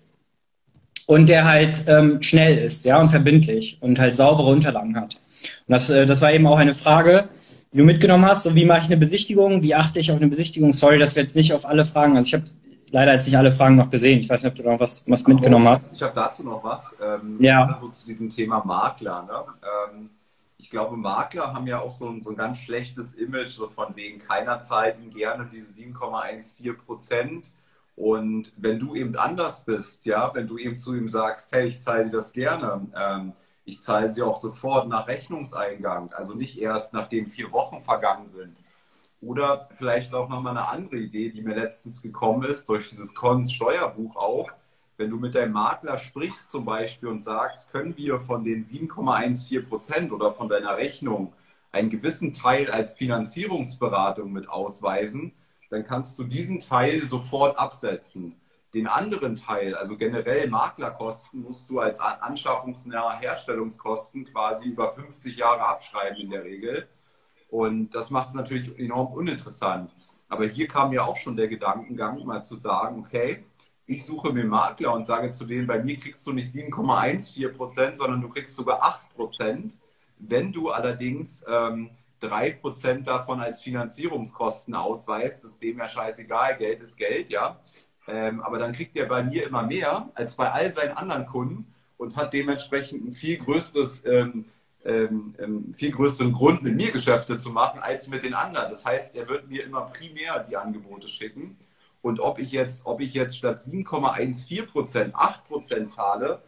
und der halt ähm, schnell ist, ja, und verbindlich und halt saubere Unterlagen hat. Und das, äh, das war eben auch eine Frage, die du mitgenommen hast. So, wie mache ich eine Besichtigung? Wie achte ich auf eine Besichtigung? Sorry, dass wir jetzt nicht auf alle Fragen, also ich habe leider jetzt nicht alle Fragen noch gesehen. Ich weiß nicht, ob du noch was, was mitgenommen hast. Ich habe dazu noch was. Ähm, ja. So zu diesem Thema Makler. Ne? Ähm, ich glaube, Makler haben ja auch so ein, so ein ganz schlechtes Image, so von wegen keiner ihnen gerne diese 7,14 Prozent. Und wenn du eben anders bist, ja, wenn du eben zu ihm sagst, hey, ich zahle dir das gerne, ähm, ich zahle sie auch sofort nach Rechnungseingang, also nicht erst nachdem vier Wochen vergangen sind. Oder vielleicht auch nochmal eine andere Idee, die mir letztens gekommen ist, durch dieses Cons Steuerbuch auch. Wenn du mit deinem Makler sprichst zum Beispiel und sagst, können wir von den 7,14 Prozent oder von deiner Rechnung einen gewissen Teil als Finanzierungsberatung mit ausweisen, dann kannst du diesen Teil sofort absetzen. Den anderen Teil, also generell Maklerkosten, musst du als anschaffungsnahe Herstellungskosten quasi über 50 Jahre abschreiben in der Regel. Und das macht es natürlich enorm uninteressant. Aber hier kam ja auch schon der Gedankengang, mal zu sagen, okay, ich suche mir Makler und sage zu denen, bei mir kriegst du nicht 7,14 Prozent, sondern du kriegst sogar 8 Prozent. Wenn du allerdings ähm, 3 Prozent davon als Finanzierungskosten ausweist, ist dem ja scheißegal, Geld ist Geld, ja. Ähm, aber dann kriegt er bei mir immer mehr als bei all seinen anderen Kunden und hat dementsprechend ein viel größeres ähm, ähm, ähm, viel größeren Grund, mit mir Geschäfte zu machen, als mit den anderen. Das heißt, er wird mir immer primär die Angebote schicken. Und ob ich jetzt, ob ich jetzt statt 7,14 Prozent 8 Prozent zahle,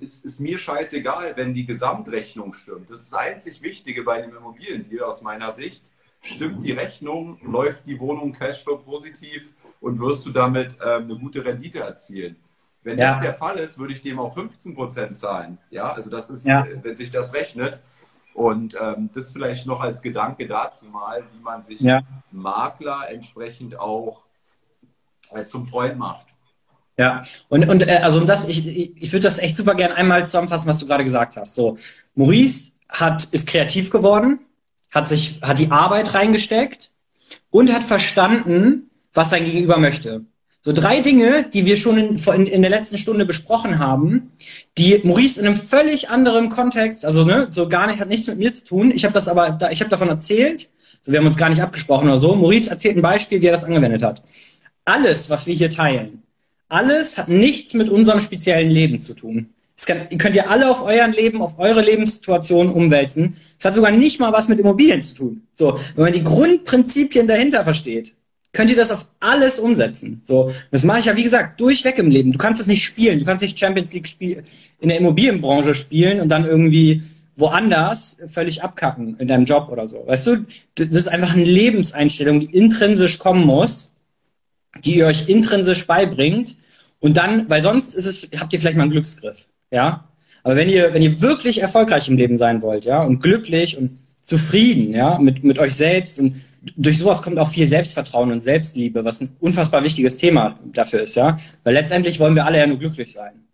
ist, ist mir scheißegal, wenn die Gesamtrechnung stimmt. Das ist das einzig Wichtige bei einem Immobiliendeal aus meiner Sicht. Stimmt die Rechnung, läuft die Wohnung Cashflow positiv und wirst du damit ähm, eine gute Rendite erzielen. Wenn ja. das der Fall ist, würde ich dem auch 15 Prozent zahlen. Ja, also das ist, ja. Äh, wenn sich das rechnet. Und ähm, das vielleicht noch als Gedanke dazu mal, wie man sich ja. Makler entsprechend auch äh, zum Freund macht. Ja, und, und äh, also um das, ich, ich, würde das echt super gerne einmal zusammenfassen, was du gerade gesagt hast. So, Maurice hat, ist kreativ geworden, hat sich, hat die Arbeit reingesteckt und hat verstanden, was sein Gegenüber möchte. So drei Dinge, die wir schon in, in, der letzten Stunde besprochen haben, die Maurice in einem völlig anderen Kontext, also ne, so gar nicht, hat nichts mit mir zu tun. Ich habe das aber, da, ich habe davon erzählt. So, wir haben uns gar nicht abgesprochen oder so. Maurice erzählt ein Beispiel, wie er das angewendet hat. Alles, was wir hier teilen, alles hat nichts mit unserem speziellen Leben zu tun. Das kann, könnt ihr alle auf euren Leben, auf eure Lebenssituation umwälzen. Es hat sogar nicht mal was mit Immobilien zu tun. So, wenn man die Grundprinzipien dahinter versteht, könnt ihr das auf alles umsetzen. So, das mache ich ja wie gesagt durchweg im Leben. Du kannst es nicht spielen, du kannst nicht Champions League spiel in der Immobilienbranche spielen und dann irgendwie woanders völlig abkacken in deinem Job oder so. Weißt du, das ist einfach eine Lebenseinstellung, die intrinsisch kommen muss, die ihr euch intrinsisch beibringt und dann, weil sonst ist es, habt ihr vielleicht mal einen Glücksgriff, ja. Aber wenn ihr, wenn ihr wirklich erfolgreich im Leben sein wollt, ja, und glücklich und zufrieden, ja, mit, mit euch selbst und durch sowas kommt auch viel Selbstvertrauen und Selbstliebe, was ein unfassbar wichtiges Thema dafür ist, ja. Weil letztendlich wollen wir alle ja nur glücklich sein.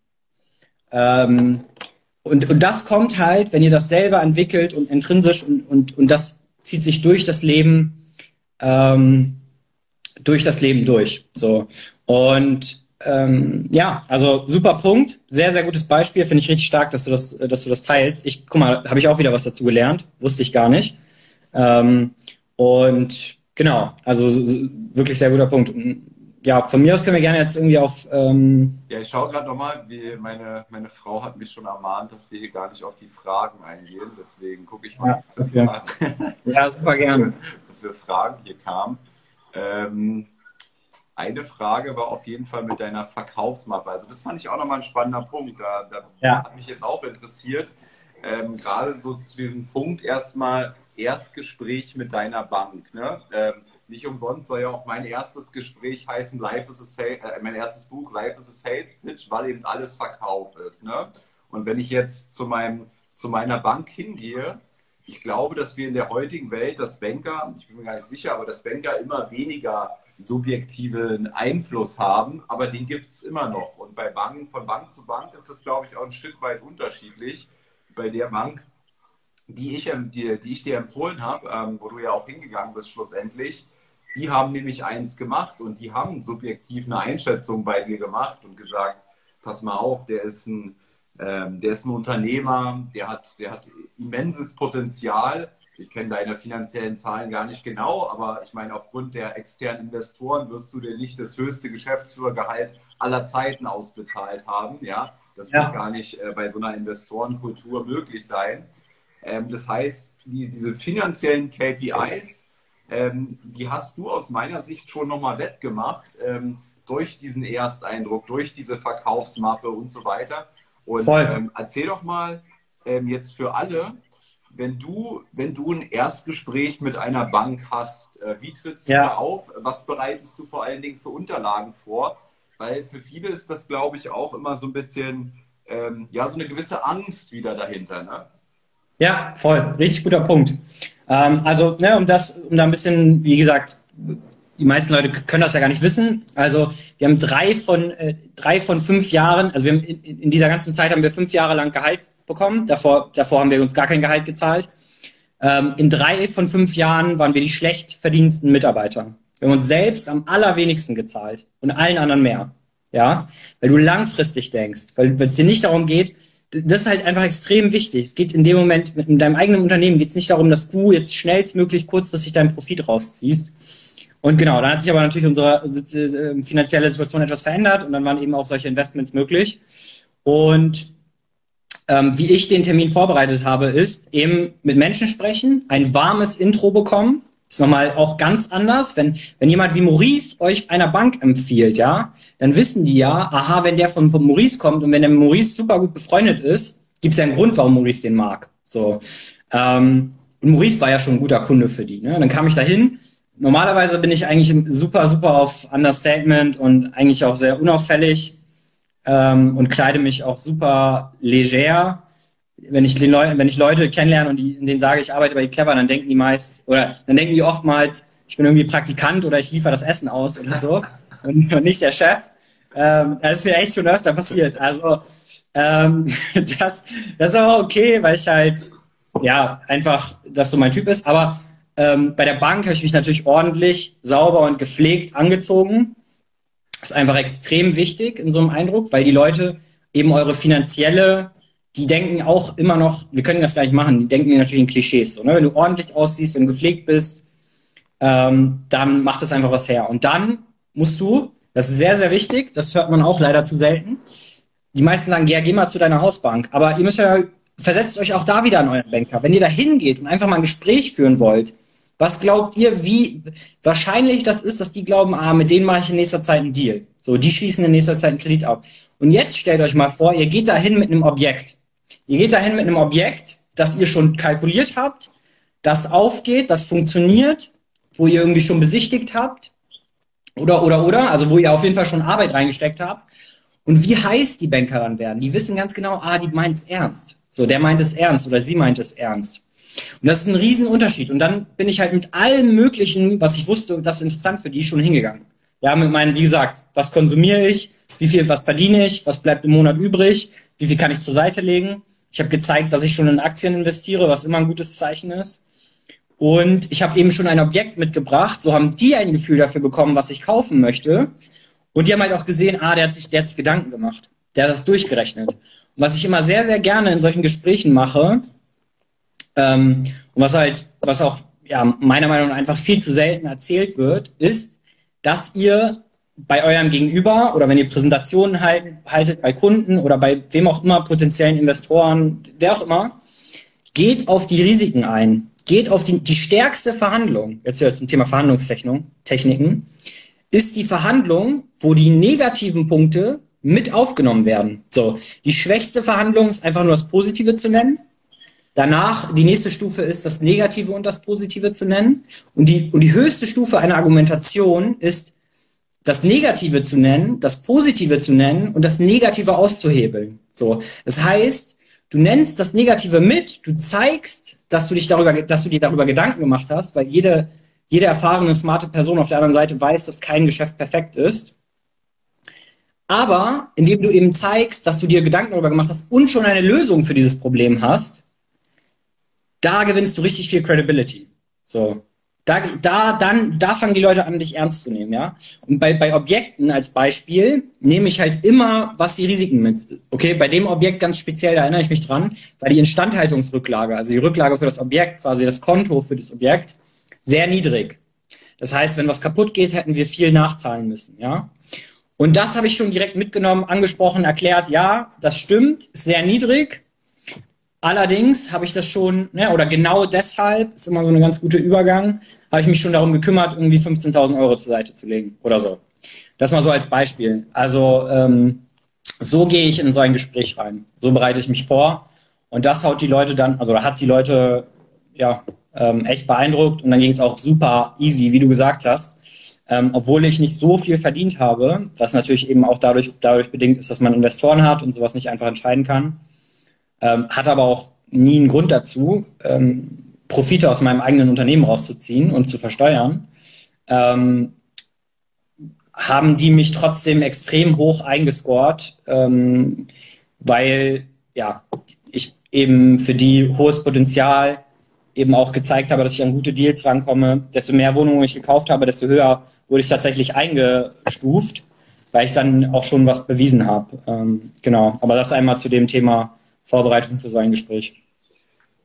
Ähm, und, und das kommt halt, wenn ihr das selber entwickelt und intrinsisch und, und, und das zieht sich durch das Leben, ähm, durch das Leben durch. So. Und ähm, ja, also super Punkt. Sehr, sehr gutes Beispiel. Finde ich richtig stark, dass du das, dass du das teilst. Ich, guck mal, habe ich auch wieder was dazu gelernt. Wusste ich gar nicht. Ähm, und genau, also wirklich sehr guter Punkt. Ja, von mir aus können wir gerne jetzt irgendwie auf. Ähm ja, ich schaue gerade nochmal, wie meine, meine Frau hat mich schon ermahnt, dass wir hier gar nicht auf die Fragen eingehen. Deswegen gucke ich mal. Ja, okay. ja, super gerne. dass wir Fragen hier kamen. Ähm, eine Frage war auf jeden Fall mit deiner Verkaufsmappe. Also das fand ich auch nochmal ein spannender Punkt. Da, da ja. hat mich jetzt auch interessiert. Ähm, gerade so zu diesem Punkt erstmal, Erstgespräch mit deiner Bank. Ne? Ähm, nicht umsonst soll ja auch mein erstes Gespräch heißen, Life is a Sales, äh, mein erstes Buch, Life is a Sales Pitch, weil eben alles Verkauf ist. Ne? Und wenn ich jetzt zu, meinem, zu meiner Bank hingehe, ich glaube, dass wir in der heutigen Welt, dass Banker, ich bin mir gar nicht sicher, aber dass Banker immer weniger subjektiven Einfluss haben, aber den gibt es immer noch. Und bei Banken, von Bank zu Bank ist das, glaube ich, auch ein Stück weit unterschiedlich. Bei der Bank, die ich, die, die ich dir empfohlen habe, ähm, wo du ja auch hingegangen bist schlussendlich, die haben nämlich eins gemacht und die haben subjektiv eine Einschätzung bei dir gemacht und gesagt, pass mal auf, der ist ein, ähm, der ist ein Unternehmer, der hat, der hat immenses Potenzial, ich kenne deine finanziellen Zahlen gar nicht genau, aber ich meine, aufgrund der externen Investoren wirst du dir nicht das höchste Geschäftsführergehalt aller Zeiten ausbezahlt haben. Ja, das ja. wird gar nicht äh, bei so einer Investorenkultur möglich sein. Ähm, das heißt, die, diese finanziellen KPIs, ähm, die hast du aus meiner Sicht schon nochmal wettgemacht ähm, durch diesen Ersteindruck, durch diese Verkaufsmappe und so weiter. Und ähm, erzähl doch mal ähm, jetzt für alle, wenn du, wenn du ein Erstgespräch mit einer Bank hast, äh, wie trittst du ja. da auf? Was bereitest du vor allen Dingen für Unterlagen vor? Weil für viele ist das, glaube ich, auch immer so ein bisschen, ähm, ja, so eine gewisse Angst wieder dahinter. Ne? Ja, voll. Richtig guter Punkt. Ähm, also, ne, um das, um da ein bisschen, wie gesagt, die meisten Leute können das ja gar nicht wissen. Also wir haben drei von äh, drei von fünf Jahren, also wir haben in, in, dieser ganzen Zeit haben wir fünf Jahre lang Gehalt bekommen. Davor, davor haben wir uns gar kein Gehalt gezahlt. Ähm, in drei von fünf Jahren waren wir die schlecht verdiensten Mitarbeiter. Wir haben uns selbst am allerwenigsten gezahlt und allen anderen mehr. Ja, weil du langfristig denkst, weil es dir nicht darum geht, das ist halt einfach extrem wichtig. Es geht in dem Moment, mit deinem eigenen Unternehmen geht es nicht darum, dass du jetzt schnellstmöglich kurzfristig deinen Profit rausziehst. Und genau, dann hat sich aber natürlich unsere äh, finanzielle Situation etwas verändert und dann waren eben auch solche Investments möglich. Und ähm, wie ich den Termin vorbereitet habe, ist eben mit Menschen sprechen, ein warmes Intro bekommen, ist nochmal auch ganz anders. Wenn, wenn jemand wie Maurice euch einer Bank empfiehlt, ja, dann wissen die ja, aha, wenn der von, von Maurice kommt und wenn der Maurice super gut befreundet ist, gibt es ja einen Grund, warum Maurice den mag. So. Ähm, und Maurice war ja schon ein guter Kunde für die. Ne? dann kam ich dahin. Normalerweise bin ich eigentlich super, super auf Understatement und eigentlich auch sehr unauffällig ähm, und kleide mich auch super leger wenn ich den Leuten, wenn ich Leute kennenlerne und die, denen sage, ich arbeite bei Clever, dann denken die meist, oder dann denken die oftmals, ich bin irgendwie Praktikant oder ich liefere das Essen aus oder so und, und nicht der Chef. Ähm, das ist mir echt schon öfter passiert. Also ähm, das, das ist aber okay, weil ich halt ja einfach das so mein Typ ist. Aber ähm, bei der Bank habe ich mich natürlich ordentlich, sauber und gepflegt angezogen. Das ist einfach extrem wichtig in so einem Eindruck, weil die Leute eben eure finanzielle die denken auch immer noch, wir können das gleich machen, die denken natürlich in Klischees. So, ne? Wenn du ordentlich aussiehst, wenn du gepflegt bist, ähm, dann macht das einfach was her. Und dann musst du, das ist sehr, sehr wichtig, das hört man auch leider zu selten, die meisten sagen, ja, geh mal zu deiner Hausbank. Aber ihr müsst ja, versetzt euch auch da wieder an euren Banker. Wenn ihr da hingeht und einfach mal ein Gespräch führen wollt, was glaubt ihr, wie wahrscheinlich das ist, dass die glauben, ah, mit denen mache ich in nächster Zeit einen Deal. So, die schließen in nächster Zeit einen Kredit ab. Und jetzt stellt euch mal vor, ihr geht da hin mit einem Objekt. Ihr geht dahin mit einem Objekt, das ihr schon kalkuliert habt, das aufgeht, das funktioniert, wo ihr irgendwie schon besichtigt habt oder, oder, oder, also wo ihr auf jeden Fall schon Arbeit reingesteckt habt. Und wie heiß die Banker dann werden? Die wissen ganz genau, ah, die meint es ernst. So, der meint es ernst oder sie meint es ernst. Und das ist ein Riesenunterschied. Und dann bin ich halt mit allem Möglichen, was ich wusste, das ist interessant für die, schon hingegangen. Ja, mit meinen, wie gesagt, was konsumiere ich, wie viel, was verdiene ich, was bleibt im Monat übrig, wie viel kann ich zur Seite legen ich habe gezeigt, dass ich schon in Aktien investiere, was immer ein gutes Zeichen ist. Und ich habe eben schon ein Objekt mitgebracht. So haben die ein Gefühl dafür bekommen, was ich kaufen möchte. Und die haben halt auch gesehen, ah, der hat sich, sich Gedanken gemacht. Der hat das durchgerechnet. Und was ich immer sehr, sehr gerne in solchen Gesprächen mache, ähm, und was halt, was auch ja, meiner Meinung nach einfach viel zu selten erzählt wird, ist, dass ihr bei eurem Gegenüber oder wenn ihr Präsentationen halten, haltet bei Kunden oder bei wem auch immer, potenziellen Investoren, wer auch immer, geht auf die Risiken ein. Geht auf die, die stärkste Verhandlung, jetzt zum Thema Verhandlungstechniken, ist die Verhandlung, wo die negativen Punkte mit aufgenommen werden. So, die schwächste Verhandlung ist einfach nur das Positive zu nennen. Danach, die nächste Stufe ist das Negative und das Positive zu nennen. Und die, und die höchste Stufe einer Argumentation ist, das Negative zu nennen, das Positive zu nennen und das Negative auszuhebeln. So, das heißt, du nennst das Negative mit, du zeigst, dass du dich darüber, dass du dir darüber Gedanken gemacht hast, weil jede, jede erfahrene, smarte Person auf der anderen Seite weiß, dass kein Geschäft perfekt ist. Aber indem du eben zeigst, dass du dir Gedanken darüber gemacht hast und schon eine Lösung für dieses Problem hast, da gewinnst du richtig viel Credibility. So. Da, da, dann, da fangen die Leute an, dich ernst zu nehmen, ja. Und bei, bei Objekten als Beispiel nehme ich halt immer, was die Risiken mit. Okay, bei dem Objekt ganz speziell, da erinnere ich mich dran, war die Instandhaltungsrücklage, also die Rücklage für das Objekt, quasi das Konto für das Objekt, sehr niedrig. Das heißt, wenn was kaputt geht, hätten wir viel nachzahlen müssen, ja. Und das habe ich schon direkt mitgenommen, angesprochen, erklärt, ja, das stimmt, ist sehr niedrig. Allerdings habe ich das schon, ne, oder genau deshalb, ist immer so ein ganz guter Übergang, habe ich mich schon darum gekümmert, irgendwie 15.000 Euro zur Seite zu legen oder so. Das mal so als Beispiel. Also ähm, so gehe ich in so ein Gespräch rein. So bereite ich mich vor. Und das haut die Leute dann, also hat die Leute ja ähm, echt beeindruckt. Und dann ging es auch super easy, wie du gesagt hast. Ähm, obwohl ich nicht so viel verdient habe, was natürlich eben auch dadurch, dadurch bedingt ist, dass man Investoren hat und sowas nicht einfach entscheiden kann, ähm, hat aber auch nie einen Grund dazu, ähm, Profite aus meinem eigenen Unternehmen rauszuziehen und zu versteuern, ähm, haben die mich trotzdem extrem hoch eingescored, ähm, weil ja ich eben für die hohes Potenzial eben auch gezeigt habe, dass ich an gute Deals rankomme. Desto mehr Wohnungen ich gekauft habe, desto höher wurde ich tatsächlich eingestuft, weil ich dann auch schon was bewiesen habe. Ähm, genau, aber das einmal zu dem Thema Vorbereitung für so ein Gespräch.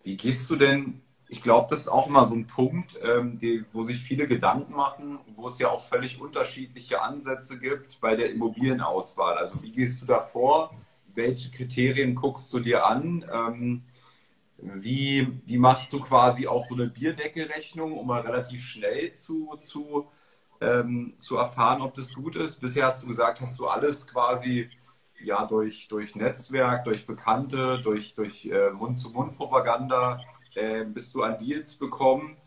Wie gehst du denn, ich glaube, das ist auch immer so ein Punkt, ähm, die, wo sich viele Gedanken machen, wo es ja auch völlig unterschiedliche Ansätze gibt bei der Immobilienauswahl. Also wie gehst du da vor? Welche Kriterien guckst du dir an? Ähm, wie, wie machst du quasi auch so eine Bierdeckelrechnung, um mal relativ schnell zu, zu, ähm, zu erfahren, ob das gut ist? Bisher hast du gesagt, hast du alles quasi ja durch, durch Netzwerk, durch Bekannte, durch, durch äh, Mund-zu-Mund-Propaganda äh, bist du an Deals bekommen.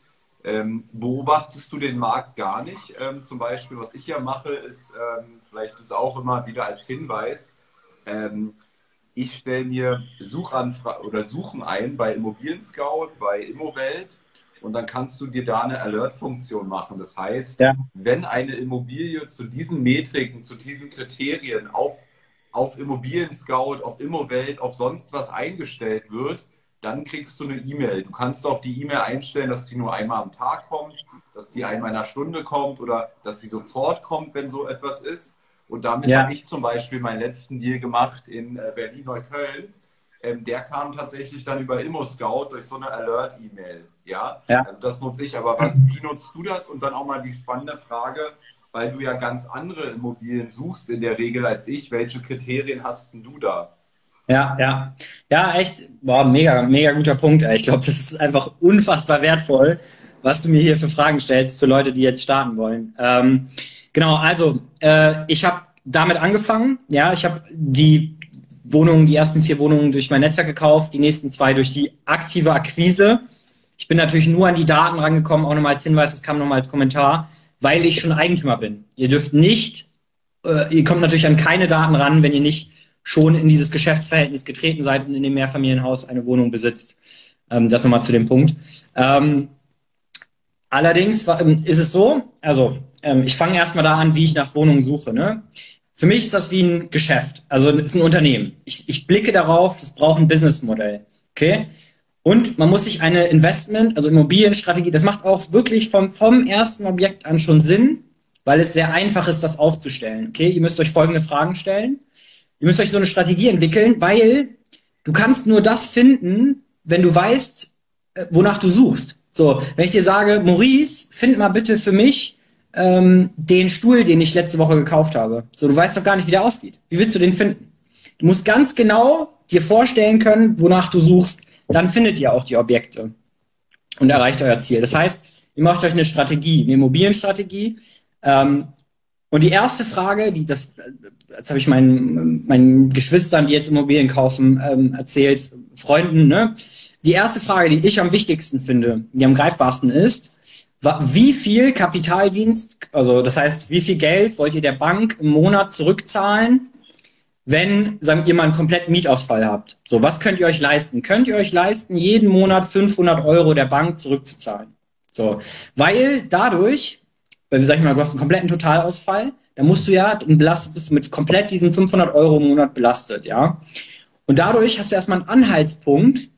Ähm, beobachtest du den Markt gar nicht? Ähm, zum Beispiel, was ich ja mache, ist, ähm, vielleicht ist auch immer wieder als Hinweis, ähm, ich stelle mir Suchanfragen oder Suchen ein bei Immobilien Scout, bei Immowelt und dann kannst du dir da eine Alert-Funktion machen. Das heißt, ja. wenn eine Immobilie zu diesen Metriken, zu diesen Kriterien auf, auf Immobilien Scout, auf Immowelt, auf sonst was eingestellt wird, dann kriegst du eine E-Mail. Du kannst auch die E-Mail einstellen, dass die nur einmal am Tag kommt, dass die einmal in einer Stunde kommt oder dass sie sofort kommt, wenn so etwas ist. Und damit ja. habe ich zum Beispiel meinen letzten Deal gemacht in äh, Berlin-Neukölln. Ähm, der kam tatsächlich dann über ImmoScout durch so eine Alert-E-Mail. Ja? ja, also das nutze ich. Aber wie nutzt du das? Und dann auch mal die spannende Frage, weil du ja ganz andere Immobilien suchst in der Regel als ich. Welche Kriterien hast denn du da? Ja, ja. Ja, echt, boah, mega, mega guter Punkt. Ich glaube, das ist einfach unfassbar wertvoll, was du mir hier für Fragen stellst für Leute, die jetzt starten wollen. Ähm, Genau, also äh, ich habe damit angefangen. Ja, ich habe die Wohnungen, die ersten vier Wohnungen durch mein Netzwerk gekauft, die nächsten zwei durch die aktive Akquise. Ich bin natürlich nur an die Daten rangekommen, auch nochmal als Hinweis, das kam nochmal als Kommentar, weil ich schon Eigentümer bin. Ihr dürft nicht, äh, ihr kommt natürlich an keine Daten ran, wenn ihr nicht schon in dieses Geschäftsverhältnis getreten seid und in dem Mehrfamilienhaus eine Wohnung besitzt. Ähm, das nochmal zu dem Punkt. Ähm, allerdings ähm, ist es so, also ähm, ich fange erstmal da an, wie ich nach Wohnungen suche. Ne? Für mich ist das wie ein Geschäft, also es ist ein Unternehmen. Ich, ich blicke darauf, es braucht ein Businessmodell. Okay? Und man muss sich eine Investment, also Immobilienstrategie, das macht auch wirklich vom, vom ersten Objekt an schon Sinn, weil es sehr einfach ist, das aufzustellen. Okay? Ihr müsst euch folgende Fragen stellen. Ihr müsst euch so eine Strategie entwickeln, weil du kannst nur das finden, wenn du weißt, äh, wonach du suchst. So, wenn ich dir sage, Maurice, find mal bitte für mich ähm, den Stuhl, den ich letzte Woche gekauft habe. So, du weißt doch gar nicht, wie der aussieht. Wie willst du den finden? Du musst ganz genau dir vorstellen können, wonach du suchst. Dann findet ihr auch die Objekte und erreicht euer Ziel. Das heißt, ihr macht euch eine Strategie, eine Immobilienstrategie. Ähm, und die erste Frage, die das, das habe ich meinen, meinen Geschwistern, die jetzt Immobilien kaufen, ähm, erzählt, Freunden, ne? Die erste Frage, die ich am wichtigsten finde, die am greifbarsten ist, wie viel Kapitaldienst, also das heißt, wie viel Geld wollt ihr der Bank im Monat zurückzahlen, wenn, sagen wir mal, einen kompletten Mietausfall habt? So, was könnt ihr euch leisten? Könnt ihr euch leisten, jeden Monat 500 Euro der Bank zurückzuzahlen? So, weil dadurch, weil, sag ich mal, du hast einen kompletten Totalausfall, dann musst du ja, belastet, bist mit komplett diesen 500 Euro im Monat belastet, ja? Und dadurch hast du erstmal einen Anhaltspunkt,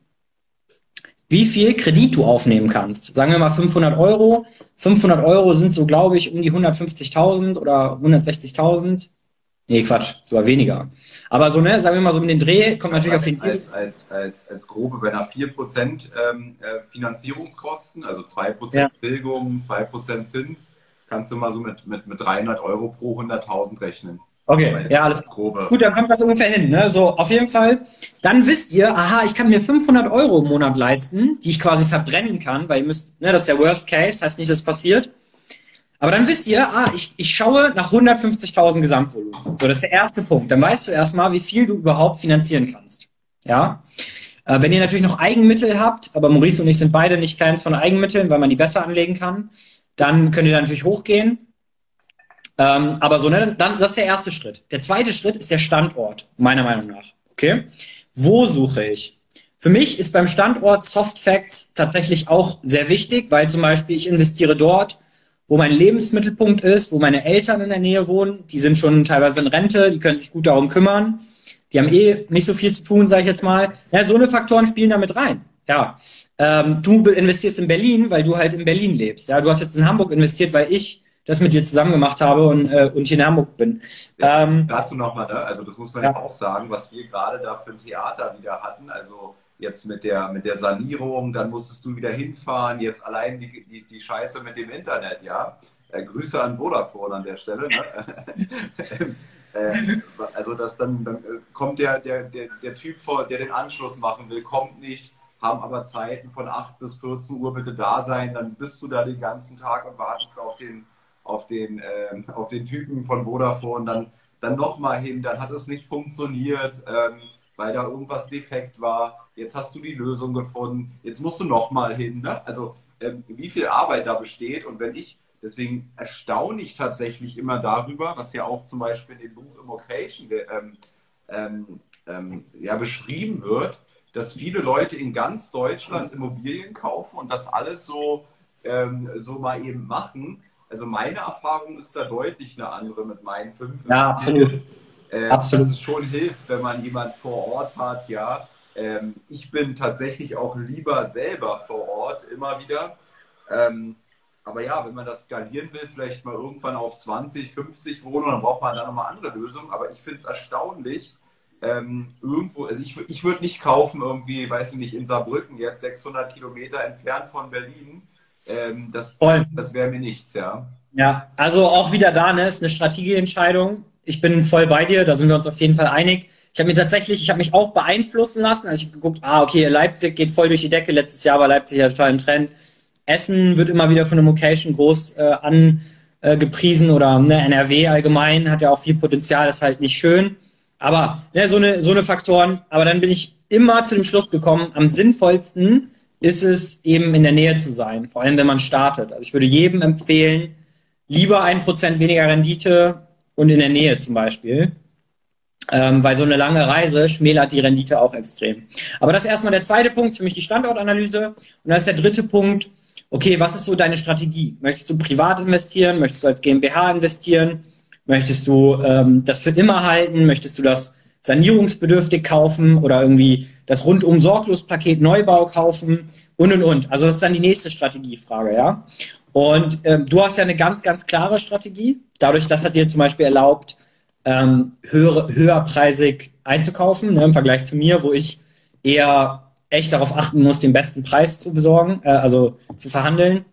wie viel Kredit du aufnehmen kannst. Sagen wir mal 500 Euro. 500 Euro sind so, glaube ich, um die 150.000 oder 160.000. Nee, Quatsch, sogar weniger. Aber so, ne, sagen wir mal so mit den Dreh, kommt natürlich als, auf den... Als, als, als, als grobe, wenn er 4% ähm, äh, Finanzierungskosten, also 2% ja. Tilgung, 2% Zins, kannst du mal so mit, mit, mit 300 Euro pro 100.000 rechnen. Okay, ja, alles grobe. Gut, dann kommt das ungefähr hin. Ne? So, auf jeden Fall. Dann wisst ihr, aha, ich kann mir 500 Euro im Monat leisten, die ich quasi verbrennen kann, weil ihr müsst, ne, das ist der Worst Case, heißt nicht, dass es passiert. Aber dann wisst ihr, ah, ich, ich schaue nach 150.000 Gesamtvolumen. So, das ist der erste Punkt. Dann weißt du erstmal, wie viel du überhaupt finanzieren kannst. Ja. Äh, wenn ihr natürlich noch Eigenmittel habt, aber Maurice und ich sind beide nicht Fans von Eigenmitteln, weil man die besser anlegen kann, dann könnt ihr da natürlich hochgehen. Ähm, aber so, ne, dann, das ist der erste Schritt. Der zweite Schritt ist der Standort, meiner Meinung nach. Okay? Wo suche ich? Für mich ist beim Standort Soft Facts tatsächlich auch sehr wichtig, weil zum Beispiel ich investiere dort, wo mein Lebensmittelpunkt ist, wo meine Eltern in der Nähe wohnen. Die sind schon teilweise in Rente, die können sich gut darum kümmern. Die haben eh nicht so viel zu tun, sage ich jetzt mal. Ja, so eine Faktoren spielen damit rein. Ja, ähm, du investierst in Berlin, weil du halt in Berlin lebst. Ja, du hast jetzt in Hamburg investiert, weil ich das mit dir zusammen gemacht habe und, äh, und hier in Hamburg bin. Ähm, dazu nochmal, ne? also das muss man ja auch sagen, was wir gerade da für ein Theater wieder hatten. Also jetzt mit der, mit der Sanierung, dann musstest du wieder hinfahren, jetzt allein die, die, die Scheiße mit dem Internet, ja. Äh, Grüße an Vodafone an der Stelle. Ne? äh, also dass dann, dann äh, kommt der, der, der, der Typ vor, der den Anschluss machen will, kommt nicht, haben aber Zeiten von 8 bis 14 Uhr bitte da sein, dann bist du da den ganzen Tag und wartest auf den, auf den, äh, auf den Typen von Vodafone, dann, dann nochmal hin, dann hat es nicht funktioniert. Ähm, weil da irgendwas defekt war. Jetzt hast du die Lösung gefunden. Jetzt musst du nochmal hin. Ne? Also ähm, wie viel Arbeit da besteht. Und wenn ich, deswegen erstaune ich tatsächlich immer darüber, was ja auch zum Beispiel in dem Buch Immocation ähm, ähm, ähm, ja, beschrieben wird, dass viele Leute in ganz Deutschland Immobilien kaufen und das alles so, ähm, so mal eben machen. Also meine Erfahrung ist da deutlich eine andere mit meinen fünf. Ja, absolut. Äh, Absolut. Dass es schon hilft, wenn man jemand vor Ort hat, ja. Ähm, ich bin tatsächlich auch lieber selber vor Ort immer wieder. Ähm, aber ja, wenn man das skalieren will, vielleicht mal irgendwann auf 20, 50 Wohnungen, dann braucht man da nochmal andere Lösungen. Aber ich finde es erstaunlich, ähm, irgendwo, also ich, ich würde nicht kaufen, irgendwie, weiß ich nicht, in Saarbrücken, jetzt 600 Kilometer entfernt von Berlin. Ähm, das das wäre mir nichts, ja. Ja, also auch wieder da, ne, ist eine Strategieentscheidung ich bin voll bei dir, da sind wir uns auf jeden Fall einig. Ich habe mir tatsächlich, ich habe mich auch beeinflussen lassen. Also ich habe geguckt, ah, okay, Leipzig geht voll durch die Decke. Letztes Jahr war Leipzig ja total im Trend. Essen wird immer wieder von einem Location groß äh, angepriesen äh, oder ne, NRW allgemein hat ja auch viel Potenzial, ist halt nicht schön. Aber ne, so eine so eine Faktoren. Aber dann bin ich immer zu dem Schluss gekommen, am sinnvollsten ist es eben in der Nähe zu sein, vor allem wenn man startet. Also ich würde jedem empfehlen, lieber ein Prozent weniger Rendite und in der Nähe zum Beispiel. Ähm, weil so eine lange Reise schmälert die Rendite auch extrem. Aber das ist erstmal der zweite Punkt, für mich die Standortanalyse. Und dann ist der dritte Punkt, okay, was ist so deine Strategie? Möchtest du privat investieren? Möchtest du als GmbH investieren? Möchtest du ähm, das für immer halten? Möchtest du das sanierungsbedürftig kaufen oder irgendwie das rundum sorglos Paket Neubau kaufen und und und. Also das ist dann die nächste Strategiefrage, ja. Und ähm, du hast ja eine ganz, ganz klare Strategie. Dadurch, das hat dir zum Beispiel erlaubt, ähm, höhere, höherpreisig einzukaufen, ne, im Vergleich zu mir, wo ich eher echt darauf achten muss, den besten Preis zu besorgen, äh, also zu verhandeln.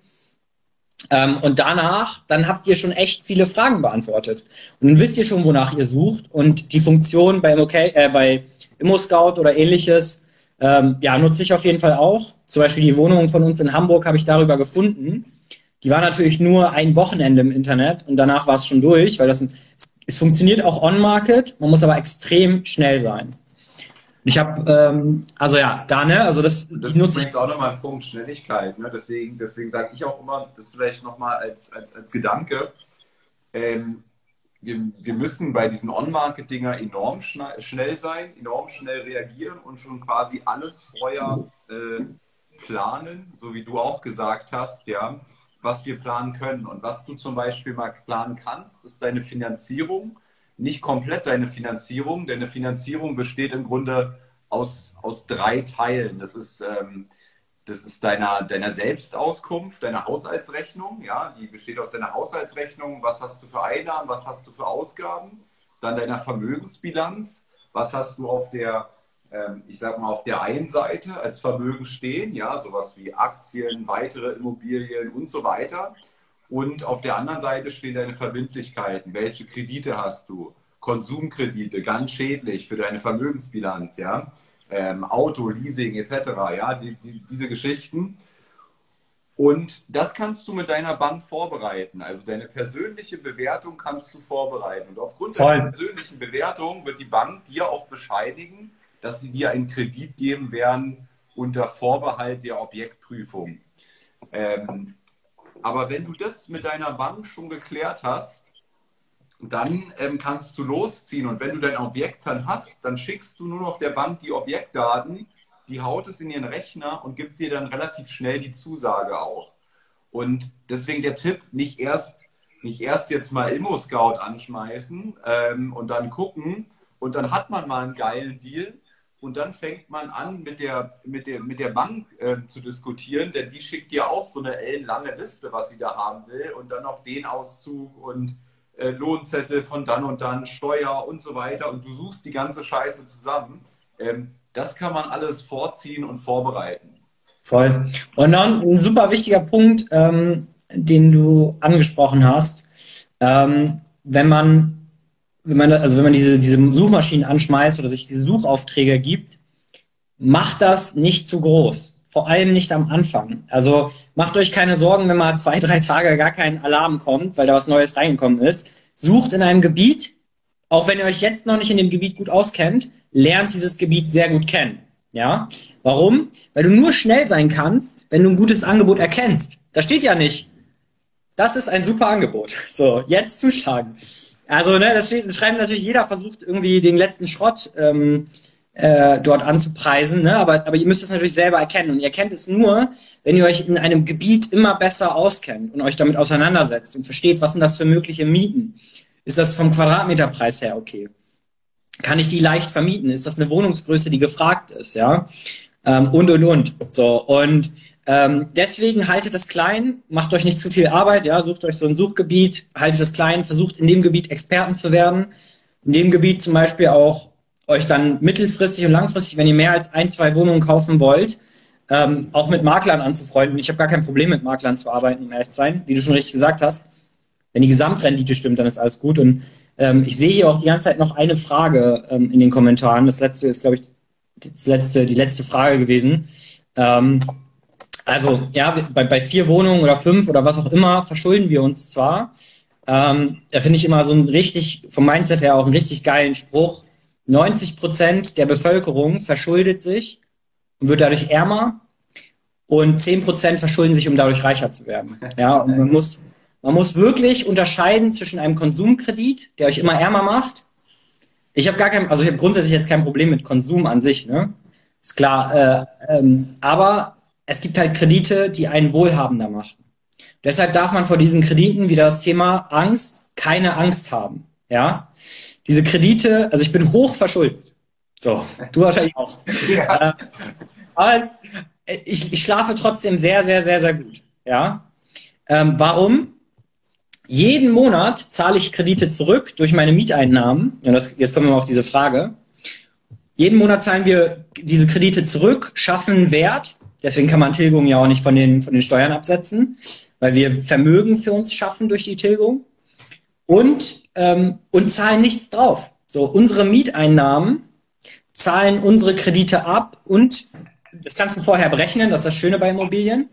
Ähm, und danach, dann habt ihr schon echt viele Fragen beantwortet. Und dann wisst ihr schon, wonach ihr sucht. Und die Funktion bei, MOK, äh, bei ImmoScout oder ähnliches, ähm, ja, nutze ich auf jeden Fall auch. Zum Beispiel die Wohnung von uns in Hamburg habe ich darüber gefunden. Die war natürlich nur ein Wochenende im Internet und danach war es schon durch, weil das ein, es funktioniert auch on-market, man muss aber extrem schnell sein. Ich habe, ähm, also ja, da, ne, also das, das nutze ich. auch nochmal ein Punkt Schnelligkeit, ne? deswegen, deswegen sage ich auch immer, das vielleicht nochmal als, als, als Gedanke, ähm, wir, wir müssen bei diesen On-Market-Dinger enorm schnell sein, enorm schnell reagieren und schon quasi alles vorher äh, planen, so wie du auch gesagt hast, ja was wir planen können. Und was du zum Beispiel mal planen kannst, ist deine Finanzierung. Nicht komplett deine Finanzierung, denn eine Finanzierung besteht im Grunde aus, aus drei Teilen. Das ist ähm, das ist deiner, deiner Selbstauskunft, deiner Haushaltsrechnung. Ja, die besteht aus deiner Haushaltsrechnung. Was hast du für Einnahmen? Was hast du für Ausgaben? Dann deiner Vermögensbilanz. Was hast du auf der, ich sag mal, auf der einen Seite als Vermögen stehen? Ja, sowas wie Aktien, weitere Immobilien und so weiter. Und auf der anderen Seite stehen deine Verbindlichkeiten. Welche Kredite hast du? Konsumkredite, ganz schädlich für deine Vermögensbilanz, ja ähm, Auto, Leasing etc., ja, die, die, diese Geschichten. Und das kannst du mit deiner Bank vorbereiten. Also deine persönliche Bewertung kannst du vorbereiten. Und aufgrund Voll. deiner persönlichen Bewertung wird die Bank dir auch bescheinigen, dass sie dir einen Kredit geben werden unter Vorbehalt der Objektprüfung. Ähm, aber wenn du das mit deiner Bank schon geklärt hast, dann ähm, kannst du losziehen. Und wenn du dein Objekt dann hast, dann schickst du nur noch der Bank die Objektdaten, die haut es in ihren Rechner und gibt dir dann relativ schnell die Zusage auch. Und deswegen der Tipp, nicht erst, nicht erst jetzt mal Immo-Scout anschmeißen ähm, und dann gucken und dann hat man mal einen geilen Deal und dann fängt man an, mit der, mit der, mit der Bank äh, zu diskutieren, denn die schickt dir auch so eine ellenlange Liste, was sie da haben will und dann noch den Auszug und äh, Lohnzettel von dann und dann, Steuer und so weiter und du suchst die ganze Scheiße zusammen. Ähm, das kann man alles vorziehen und vorbereiten. Voll. Und dann ein super wichtiger Punkt, ähm, den du angesprochen hast. Ähm, wenn man, wenn man, also wenn man diese, diese Suchmaschinen anschmeißt oder sich diese Suchaufträge gibt, macht das nicht zu groß. Vor allem nicht am Anfang. Also macht euch keine Sorgen, wenn mal zwei, drei Tage gar kein Alarm kommt, weil da was Neues reingekommen ist. Sucht in einem Gebiet, auch wenn ihr euch jetzt noch nicht in dem Gebiet gut auskennt, lernt dieses Gebiet sehr gut kennen. Ja? Warum? Weil du nur schnell sein kannst, wenn du ein gutes Angebot erkennst. Da steht ja nicht. Das ist ein super Angebot. So, jetzt zuschlagen. Also, ne, das steht, schreiben natürlich jeder versucht irgendwie den letzten Schrott ähm, äh, dort anzupreisen. Ne? Aber, aber ihr müsst es natürlich selber erkennen. Und ihr erkennt es nur, wenn ihr euch in einem Gebiet immer besser auskennt und euch damit auseinandersetzt und versteht, was sind das für mögliche Mieten. Ist das vom Quadratmeterpreis her okay? Kann ich die leicht vermieten? Ist das eine Wohnungsgröße, die gefragt ist? Ja, ähm, und und und. So und ähm, deswegen haltet das klein, macht euch nicht zu viel Arbeit. Ja, sucht euch so ein Suchgebiet, haltet es klein, versucht in dem Gebiet Experten zu werden. In dem Gebiet zum Beispiel auch euch dann mittelfristig und langfristig, wenn ihr mehr als ein, zwei Wohnungen kaufen wollt, ähm, auch mit Maklern anzufreunden. Ich habe gar kein Problem mit Maklern zu arbeiten, um ehrlich zu sein, wie du schon richtig gesagt hast. Wenn die Gesamtrendite stimmt, dann ist alles gut. Und ähm, ich sehe hier auch die ganze Zeit noch eine Frage ähm, in den Kommentaren. Das letzte ist, glaube ich, das letzte, die letzte Frage gewesen. Ähm, also ja, bei, bei vier Wohnungen oder fünf oder was auch immer verschulden wir uns zwar. Ähm, da finde ich immer so ein richtig, vom Mindset her auch einen richtig geilen Spruch. 90 Prozent der Bevölkerung verschuldet sich und wird dadurch ärmer und 10 Prozent verschulden sich, um dadurch reicher zu werden. Ja, und man muss, man muss wirklich unterscheiden zwischen einem Konsumkredit, der euch immer ärmer macht. Ich habe gar kein, also ich habe grundsätzlich jetzt kein Problem mit Konsum an sich, ne? Ist klar. Äh, ähm, aber es gibt halt Kredite, die einen wohlhabender machen. Deshalb darf man vor diesen Krediten wieder das Thema Angst, keine Angst haben. Ja, diese Kredite, also ich bin hoch verschuldet. So, du wahrscheinlich auch. Ja. Aber es, ich, ich schlafe trotzdem sehr, sehr, sehr, sehr gut. Ja. Ähm, warum? Jeden Monat zahle ich Kredite zurück durch meine Mieteinnahmen. Und das, jetzt kommen wir mal auf diese Frage. Jeden Monat zahlen wir diese Kredite zurück, schaffen Wert. Deswegen kann man Tilgung ja auch nicht von den, von den Steuern absetzen, weil wir Vermögen für uns schaffen durch die Tilgung und, ähm, und zahlen nichts drauf. So, unsere Mieteinnahmen zahlen unsere Kredite ab und das kannst du vorher berechnen, das ist das Schöne bei Immobilien.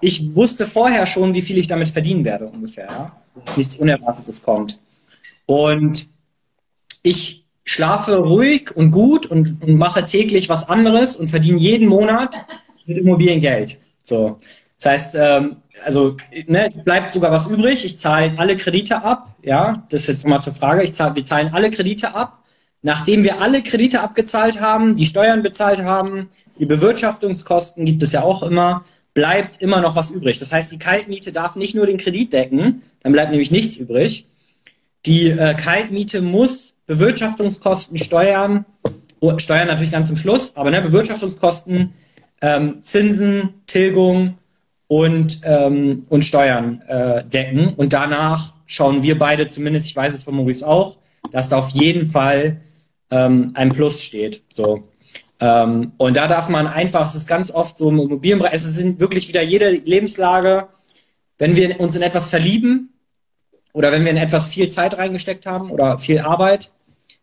Ich wusste vorher schon, wie viel ich damit verdienen werde ungefähr. Ja? Nichts Unerwartetes kommt. Und ich schlafe ruhig und gut und, und mache täglich was anderes und verdiene jeden Monat mit Immobilien Geld. So. Das heißt, ähm, also ne, es bleibt sogar was übrig. Ich zahle alle Kredite ab. Ja, das ist jetzt nochmal zur Frage. Ich zahl, wir zahlen alle Kredite ab. Nachdem wir alle Kredite abgezahlt haben, die Steuern bezahlt haben, die Bewirtschaftungskosten gibt es ja auch immer, bleibt immer noch was übrig. Das heißt, die Kaltmiete darf nicht nur den Kredit decken, dann bleibt nämlich nichts übrig. Die äh, Kaltmiete muss Bewirtschaftungskosten, Steuern, oh, Steuern natürlich ganz zum Schluss, aber ne, Bewirtschaftungskosten, ähm, Zinsen, Tilgung und, ähm, und Steuern äh, decken. Und danach schauen wir beide, zumindest ich weiß es von Maurice auch, dass da auf jeden Fall ähm, ein Plus steht. So. Ähm, und da darf man einfach, es ist ganz oft so im Immobilienbereich, es sind wirklich wieder jede Lebenslage, wenn wir uns in etwas verlieben oder wenn wir in etwas viel Zeit reingesteckt haben oder viel Arbeit,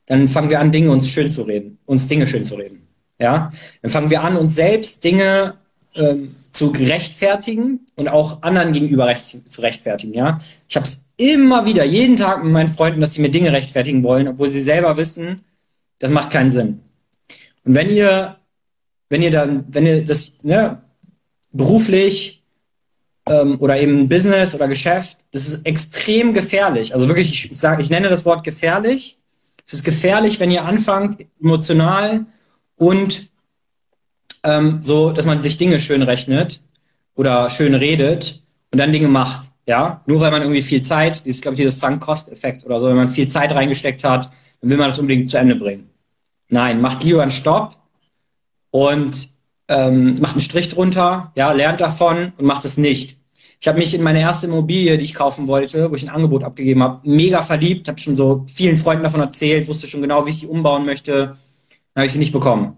dann fangen wir an, Dinge uns schön zu reden, uns Dinge schön zu reden. Ja, dann fangen wir an, uns selbst Dinge ähm, zu rechtfertigen und auch anderen gegenüber recht, zu rechtfertigen. Ja, ich habe es immer wieder, jeden Tag mit meinen Freunden, dass sie mir Dinge rechtfertigen wollen, obwohl sie selber wissen, das macht keinen Sinn. Und wenn ihr, wenn ihr dann, wenn ihr das ne, beruflich ähm, oder eben Business oder Geschäft, das ist extrem gefährlich. Also wirklich, ich sage, ich nenne das Wort gefährlich. Es ist gefährlich, wenn ihr anfangt, emotional und ähm, so, dass man sich Dinge schön rechnet oder schön redet und dann Dinge macht. Ja, nur weil man irgendwie viel Zeit, dieses, glaube ich, dieses Sunk-Cost-Effekt oder so, wenn man viel Zeit reingesteckt hat, dann will man das unbedingt zu Ende bringen. Nein, macht lieber einen Stopp und ähm, macht einen Strich drunter, ja, lernt davon und macht es nicht. Ich habe mich in meine erste Immobilie, die ich kaufen wollte, wo ich ein Angebot abgegeben habe, mega verliebt, habe schon so vielen Freunden davon erzählt, wusste schon genau, wie ich die umbauen möchte, dann habe ich sie nicht bekommen.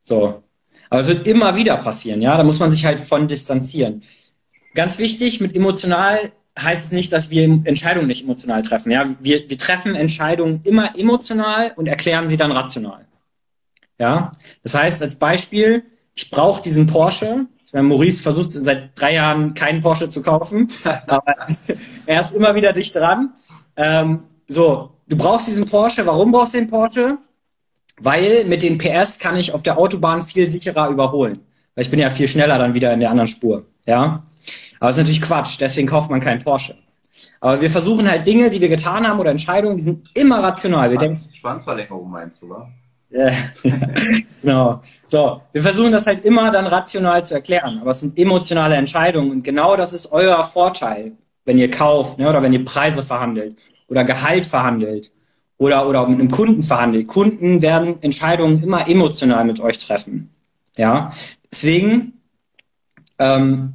So. Aber es wird immer wieder passieren, ja, da muss man sich halt von distanzieren. Ganz wichtig, mit emotional heißt es nicht, dass wir Entscheidungen nicht emotional treffen. Ja, wir, wir treffen Entscheidungen immer emotional und erklären sie dann rational. Ja, das heißt als Beispiel, ich brauche diesen Porsche. Ich meine, Maurice versucht seit drei Jahren keinen Porsche zu kaufen, aber er ist immer wieder dicht dran. Ähm, so, du brauchst diesen Porsche. Warum brauchst du den Porsche? Weil mit den PS kann ich auf der Autobahn viel sicherer überholen. Weil ich bin ja viel schneller dann wieder in der anderen Spur. Ja. Aber ist natürlich Quatsch, deswegen kauft man keinen Porsche. Aber wir versuchen halt Dinge, die wir getan haben oder Entscheidungen, die sind immer rational. Wir denken, Schwanzverlängerung meinst du, oder? Ja, genau. So, wir versuchen das halt immer dann rational zu erklären, aber es sind emotionale Entscheidungen und genau das ist euer Vorteil, wenn ihr kauft ne, oder wenn ihr Preise verhandelt oder Gehalt verhandelt oder, oder mit einem Kunden verhandelt. Kunden werden Entscheidungen immer emotional mit euch treffen. Ja, deswegen ähm,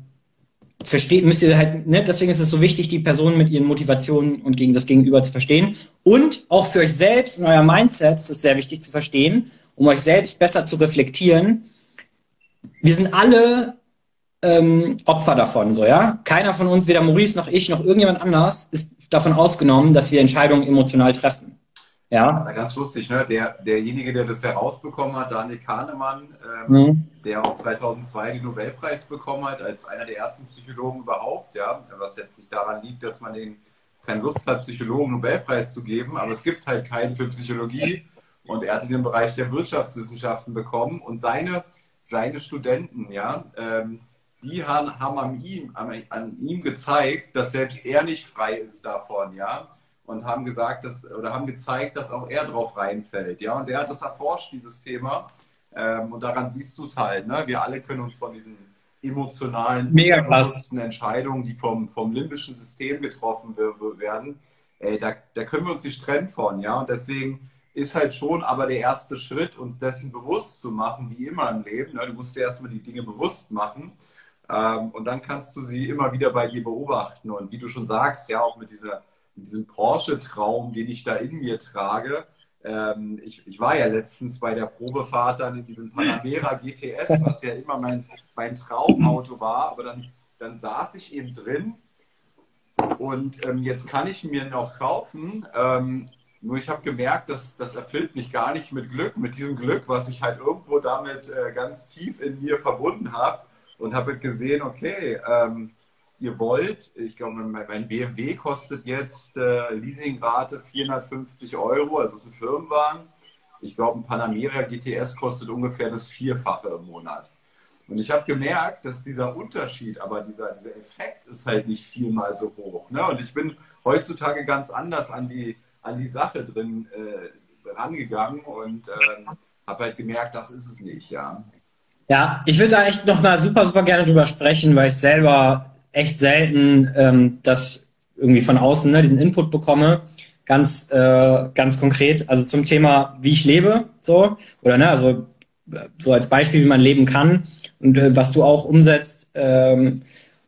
versteht, müsst ihr halt, ne, deswegen ist es so wichtig, die Person mit ihren Motivationen und gegen das Gegenüber zu verstehen. Und auch für euch selbst und euer Mindset ist es sehr wichtig zu verstehen, um euch selbst besser zu reflektieren. Wir sind alle ähm, Opfer davon, so, ja. Keiner von uns, weder Maurice noch ich noch irgendjemand anders, ist davon ausgenommen, dass wir Entscheidungen emotional treffen. Ja. Ganz lustig, ne? Der, derjenige, der das herausbekommen hat, Daniel Kahnemann, ähm, mhm. der auch 2002 den Nobelpreis bekommen hat, als einer der ersten Psychologen überhaupt, ja, was jetzt nicht daran liegt, dass man den keine Lust hat, Psychologen Nobelpreis zu geben, aber es gibt halt keinen für Psychologie und er hat in den Bereich der Wirtschaftswissenschaften bekommen und seine, seine Studenten, ja, ähm, die haben, haben an, ihm, an ihm gezeigt, dass selbst er nicht frei ist davon, ja, und haben gesagt, dass, oder haben gezeigt, dass auch er drauf reinfällt. Ja, und er hat das erforscht, dieses Thema. Ähm, und daran siehst du es halt. Ne? Wir alle können uns von diesen emotionalen Mega Entscheidungen, die vom, vom limbischen System getroffen werden, äh, da, da können wir uns nicht trennen von. Ja, und deswegen ist halt schon aber der erste Schritt, uns dessen bewusst zu machen, wie immer im Leben. Ne? Du musst dir erstmal die Dinge bewusst machen. Ähm, und dann kannst du sie immer wieder bei dir beobachten. Und wie du schon sagst, ja, auch mit dieser diesem Porsche-Traum, den ich da in mir trage. Ähm, ich, ich, war ja letztens bei der Probefahrt dann in diesem Panamera GTS, was ja immer mein, mein Traumauto war, aber dann, dann saß ich eben drin und ähm, jetzt kann ich mir noch kaufen. Ähm, nur ich habe gemerkt, dass das erfüllt mich gar nicht mit Glück, mit diesem Glück, was ich halt irgendwo damit äh, ganz tief in mir verbunden habe und habe gesehen, okay, ähm, ihr wollt, ich glaube, mein BMW kostet jetzt äh, Leasingrate 450 Euro, also ist ein Firmenwagen. Ich glaube, ein Panamera GTS kostet ungefähr das Vierfache im Monat. Und ich habe gemerkt, dass dieser Unterschied, aber dieser, dieser Effekt ist halt nicht viermal so hoch. Ne? Und ich bin heutzutage ganz anders an die, an die Sache drin äh, rangegangen und äh, habe halt gemerkt, das ist es nicht, ja. Ja, ich würde da echt noch mal super, super gerne drüber sprechen, weil ich selber echt selten ähm, das irgendwie von außen, ne, diesen Input bekomme. Ganz, äh, ganz konkret, also zum Thema, wie ich lebe, so, oder ne, also so als Beispiel, wie man leben kann und äh, was du auch umsetzt. Ähm,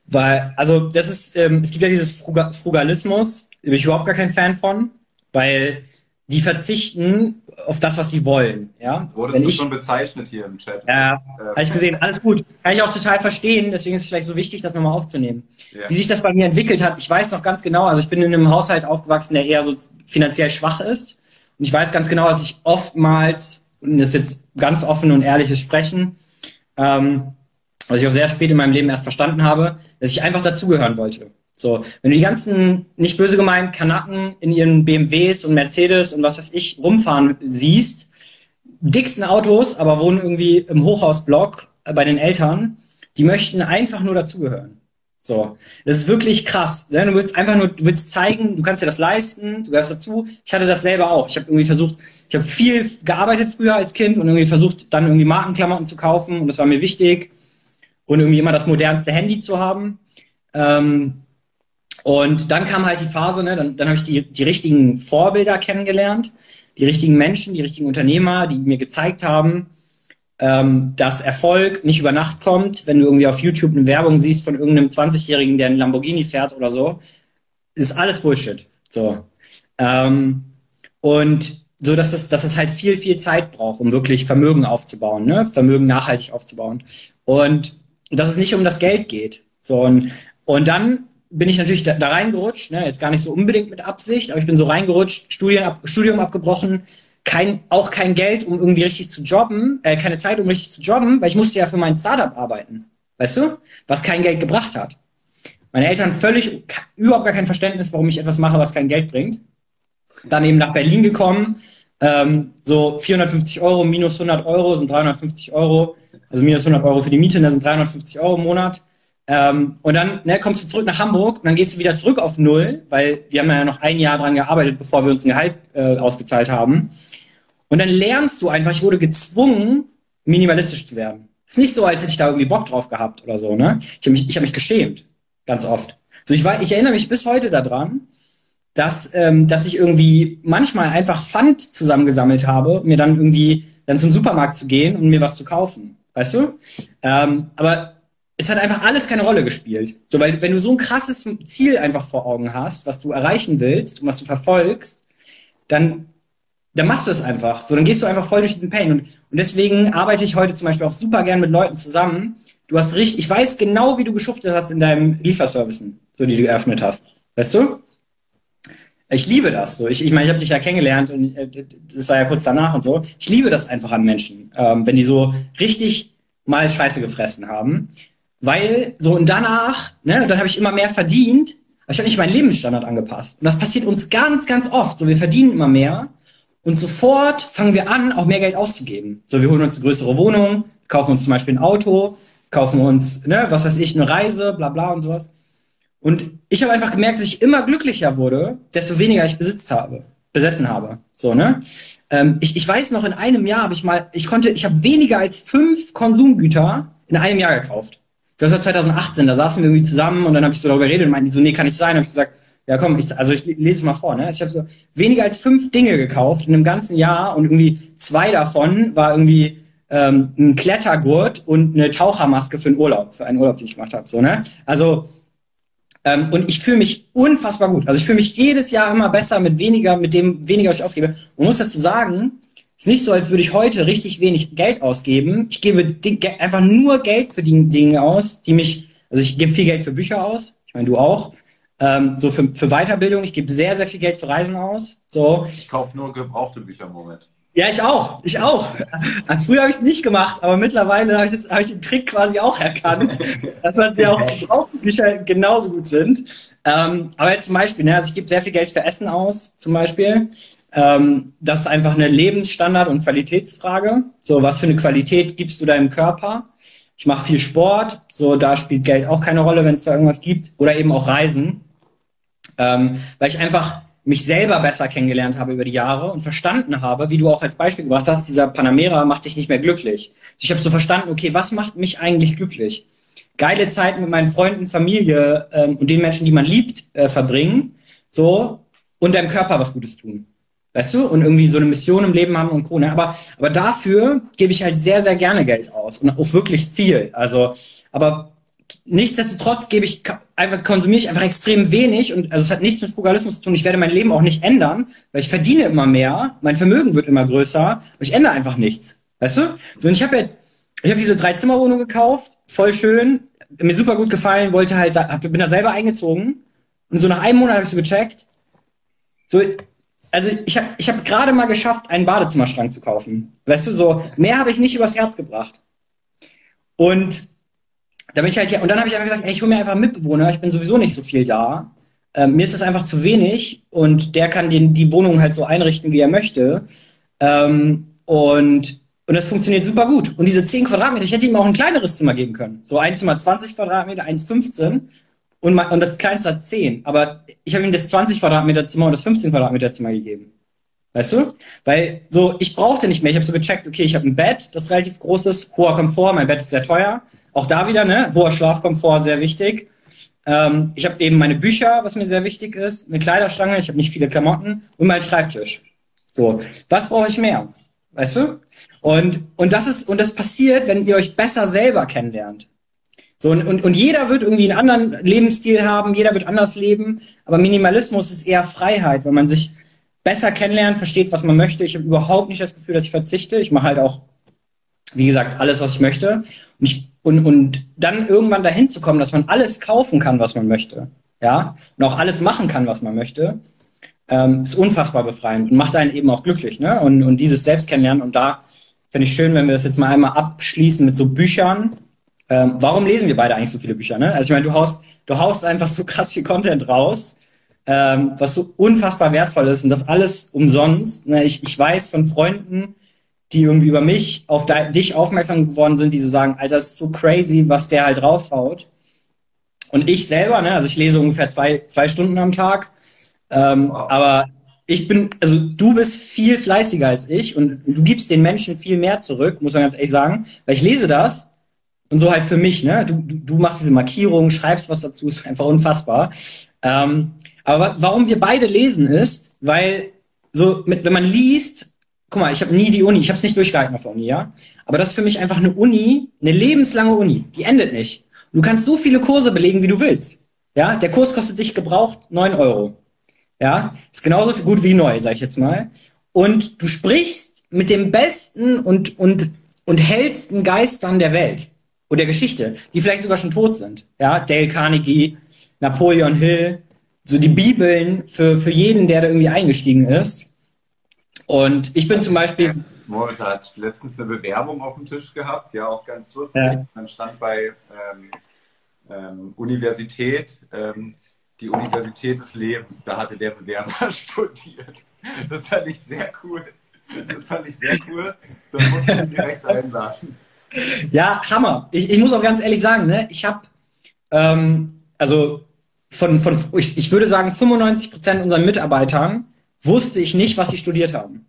weil, also das ist, ähm, es gibt ja dieses Fruga Frugalismus, bin ich überhaupt gar kein Fan von, weil die verzichten auf das, was sie wollen. Ja? Wurdest Wenn du ich, schon bezeichnet hier im Chat? ja, Äh, habe ich gesehen, alles gut. Kann ich auch total verstehen, deswegen ist es vielleicht so wichtig, das nochmal aufzunehmen. Ja. Wie sich das bei mir entwickelt hat, ich weiß noch ganz genau, also ich bin in einem Haushalt aufgewachsen, der eher so finanziell schwach ist. Und ich weiß ganz genau, dass ich oftmals, und das ist jetzt ganz offen und ehrliches Sprechen, ähm, was ich auch sehr spät in meinem Leben erst verstanden habe, dass ich einfach dazugehören wollte. So, wenn du die ganzen, nicht böse gemeint, Kanaken in ihren BMWs und Mercedes und was weiß ich rumfahren siehst, dicksten Autos, aber wohnen irgendwie im Hochhausblock äh, bei den Eltern, die möchten einfach nur dazugehören. So, das ist wirklich krass. Ne? Du willst einfach nur, du willst zeigen, du kannst dir das leisten, du gehörst dazu. Ich hatte das selber auch. Ich habe irgendwie versucht, ich habe viel gearbeitet früher als Kind und irgendwie versucht, dann irgendwie Markenklamotten zu kaufen und das war mir wichtig und irgendwie immer das modernste Handy zu haben. Ähm, und dann kam halt die Phase, ne, dann, dann habe ich die, die richtigen Vorbilder kennengelernt, die richtigen Menschen, die richtigen Unternehmer, die mir gezeigt haben, ähm, dass Erfolg nicht über Nacht kommt, wenn du irgendwie auf YouTube eine Werbung siehst von irgendeinem 20-Jährigen, der einen Lamborghini fährt oder so, ist alles Bullshit. So. Ähm, und so, dass es, dass es halt viel, viel Zeit braucht, um wirklich Vermögen aufzubauen, ne? Vermögen nachhaltig aufzubauen. Und dass es nicht um das Geld geht. So, und, und dann bin ich natürlich da, da reingerutscht, ne? jetzt gar nicht so unbedingt mit Absicht, aber ich bin so reingerutscht, Studien ab, Studium abgebrochen, kein, auch kein Geld, um irgendwie richtig zu jobben, äh, keine Zeit, um richtig zu jobben, weil ich musste ja für mein Startup arbeiten, weißt du, was kein Geld gebracht hat. Meine Eltern völlig, überhaupt gar kein Verständnis, warum ich etwas mache, was kein Geld bringt. Dann eben nach Berlin gekommen, ähm, so 450 Euro minus 100 Euro sind 350 Euro, also minus 100 Euro für die Miete, das sind 350 Euro im Monat. Ähm, und dann ne, kommst du zurück nach Hamburg und dann gehst du wieder zurück auf Null, weil wir haben ja noch ein Jahr dran gearbeitet, bevor wir uns ein Gehalt äh, ausgezahlt haben. Und dann lernst du einfach, ich wurde gezwungen, minimalistisch zu werden. Ist nicht so, als hätte ich da irgendwie Bock drauf gehabt oder so, ne? Ich habe mich, ich hab mich geschämt, ganz oft. So, ich, war, ich erinnere mich bis heute daran, dass, ähm, dass ich irgendwie manchmal einfach Pfand zusammengesammelt habe, mir dann irgendwie dann zum Supermarkt zu gehen und mir was zu kaufen. Weißt du? Ähm, aber es hat einfach alles keine Rolle gespielt. So, weil wenn du so ein krasses Ziel einfach vor Augen hast, was du erreichen willst und was du verfolgst, dann, dann machst du es einfach. So, dann gehst du einfach voll durch diesen Pain. Und, und deswegen arbeite ich heute zum Beispiel auch super gern mit Leuten zusammen. Du hast richtig, ich weiß genau, wie du geschuftet hast in deinem Lieferservicen, so die du geöffnet hast. Weißt du? Ich liebe das so. Ich, ich meine, ich habe dich ja kennengelernt und äh, das war ja kurz danach und so. Ich liebe das einfach an Menschen, ähm, wenn die so richtig mal Scheiße gefressen haben. Weil so und danach, ne, dann habe ich immer mehr verdient, aber ich habe nicht meinen Lebensstandard angepasst. Und das passiert uns ganz, ganz oft. So, wir verdienen immer mehr und sofort fangen wir an, auch mehr Geld auszugeben. So, wir holen uns eine größere Wohnung, kaufen uns zum Beispiel ein Auto, kaufen uns, ne, was weiß ich, eine Reise, bla bla und sowas. Und ich habe einfach gemerkt, dass ich immer glücklicher wurde, desto weniger ich besitzt habe, besessen habe. So, ne? Ähm, ich, ich weiß noch, in einem Jahr habe ich mal, ich konnte, ich habe weniger als fünf Konsumgüter in einem Jahr gekauft. Das war 2018, da saßen wir irgendwie zusammen und dann habe ich so darüber geredet und meinten die so, nee, kann nicht sein. habe ich gesagt, ja komm, ich, also ich lese es mal vor. Ne? Ich habe so weniger als fünf Dinge gekauft in einem ganzen Jahr und irgendwie zwei davon war irgendwie ähm, ein Klettergurt und eine Tauchermaske für einen Urlaub, für einen Urlaub, den ich gemacht habe. So, ne? Also ähm, und ich fühle mich unfassbar gut. Also ich fühle mich jedes Jahr immer besser mit weniger, mit dem weniger, was ich ausgebe. Und muss dazu sagen, ist nicht so, als würde ich heute richtig wenig Geld ausgeben. Ich gebe einfach nur Geld für die Dinge aus, die mich, also ich gebe viel Geld für Bücher aus. Ich meine, du auch. Ähm, so für, für Weiterbildung. Ich gebe sehr, sehr viel Geld für Reisen aus. So. Ich kaufe nur gebrauchte Bücher im Moment. Ja, ich auch. Ich auch. Früher habe ich es nicht gemacht, aber mittlerweile habe ich, das, hab ich den Trick quasi auch erkannt, dass man sie auch gebrauchte Bücher genauso gut sind. Ähm, aber jetzt zum Beispiel, ne, also ich gebe sehr viel Geld für Essen aus, zum Beispiel. Ähm, das ist einfach eine Lebensstandard- und Qualitätsfrage. So, was für eine Qualität gibst du deinem Körper? Ich mache viel Sport, so da spielt Geld auch keine Rolle, wenn es da irgendwas gibt. Oder eben auch Reisen. Ähm, weil ich einfach mich selber besser kennengelernt habe über die Jahre und verstanden habe, wie du auch als Beispiel gebracht hast, dieser Panamera macht dich nicht mehr glücklich. Ich habe so verstanden, okay, was macht mich eigentlich glücklich? Geile Zeit mit meinen Freunden, Familie ähm, und den Menschen, die man liebt, äh, verbringen, so und deinem Körper was Gutes tun. Weißt du? Und irgendwie so eine Mission im Leben haben und Co. Ne? Aber, aber dafür gebe ich halt sehr, sehr gerne Geld aus. Und auch wirklich viel. Also, aber nichtsdestotrotz gebe ich einfach, konsumiere ich einfach extrem wenig und also es hat nichts mit Frugalismus zu tun. Ich werde mein Leben auch nicht ändern, weil ich verdiene immer mehr, mein Vermögen wird immer größer, aber ich ändere einfach nichts. Weißt du? So, und ich habe jetzt, ich habe diese Drei-Zimmer-Wohnung gekauft, voll schön, mir super gut gefallen, wollte halt, hab, bin da selber eingezogen und so nach einem Monat habe ich so gecheckt, so, also ich habe ich hab gerade mal geschafft, einen Badezimmerschrank zu kaufen. Weißt du, so mehr habe ich nicht übers Herz gebracht. Und da bin ich halt hier, und dann habe ich einfach gesagt, ey, ich hole mir einfach einen Mitbewohner, ich bin sowieso nicht so viel da. Ähm, mir ist das einfach zu wenig und der kann den, die Wohnung halt so einrichten, wie er möchte. Ähm, und, und das funktioniert super gut. Und diese 10 Quadratmeter, ich hätte ihm auch ein kleineres Zimmer geben können. So ein Zimmer 20 Quadratmeter, 1,15 und, und das kleinste hat 10. Aber ich habe ihm das 20 Quadratmeter Zimmer und das 15 Quadratmeter Zimmer gegeben. Weißt du? Weil so, ich brauchte nicht mehr. Ich habe so gecheckt, okay, ich habe ein Bett, das relativ groß ist, hoher Komfort, mein Bett ist sehr teuer. Auch da wieder, ne? Hoher Schlafkomfort, sehr wichtig. Ähm, ich habe eben meine Bücher, was mir sehr wichtig ist, eine Kleiderstange, ich habe nicht viele Klamotten und meinen Schreibtisch. So, was brauche ich mehr? Weißt du? Und, und das ist, und das passiert, wenn ihr euch besser selber kennenlernt. So, und, und, und jeder wird irgendwie einen anderen Lebensstil haben, jeder wird anders leben, aber Minimalismus ist eher Freiheit, wenn man sich besser kennenlernt, versteht, was man möchte. Ich habe überhaupt nicht das Gefühl, dass ich verzichte. Ich mache halt auch, wie gesagt, alles, was ich möchte. Und, ich, und, und dann irgendwann dahin zu kommen, dass man alles kaufen kann, was man möchte. Ja, und auch alles machen kann, was man möchte, ähm, ist unfassbar befreiend und macht einen eben auch glücklich. Ne? Und, und dieses Selbstkennenlernen. Und da finde ich schön, wenn wir das jetzt mal einmal abschließen mit so Büchern, ähm, warum lesen wir beide eigentlich so viele Bücher? Ne? Also ich meine, du haust, du haust einfach so krass viel Content raus, ähm, was so unfassbar wertvoll ist und das alles umsonst. Ne? Ich, ich weiß von Freunden, die irgendwie über mich auf dich aufmerksam geworden sind, die so sagen, Alter, das ist so crazy, was der halt raushaut. Und ich selber, ne, also ich lese ungefähr zwei, zwei Stunden am Tag, ähm, wow. aber ich bin, also du bist viel fleißiger als ich und du gibst den Menschen viel mehr zurück, muss man ganz ehrlich sagen, weil ich lese das und so halt für mich, ne? Du, du, du machst diese Markierung, schreibst was dazu, ist einfach unfassbar. Ähm, aber warum wir beide lesen ist, weil so, mit, wenn man liest, guck mal, ich habe nie die Uni, ich habe es nicht durchgehalten auf der Uni, ja. Aber das ist für mich einfach eine Uni, eine lebenslange Uni, die endet nicht. Du kannst so viele Kurse belegen, wie du willst. Ja, der Kurs kostet dich gebraucht neun Euro. Ja, ist genauso gut wie neu, sag ich jetzt mal. Und du sprichst mit dem besten und, und, und hellsten Geistern der Welt und der Geschichte, die vielleicht sogar schon tot sind. Ja, Dale Carnegie, Napoleon Hill, so die Bibeln für, für jeden, der da irgendwie eingestiegen ist. Und ich bin zum Beispiel. Moritz hat letztens eine Bewerbung auf dem Tisch gehabt, ja, auch ganz lustig. Ja. Man stand bei ähm, ähm, Universität, ähm, die Universität des Lebens, da hatte der Bewerber studiert. Das fand ich sehr cool. Das fand ich sehr cool. Da musste ich direkt einladen. Ja, Hammer. Ich, ich muss auch ganz ehrlich sagen, ne, ich habe, ähm, also von, von ich, ich würde sagen, 95 Prozent unserer Mitarbeitern wusste ich nicht, was sie studiert haben.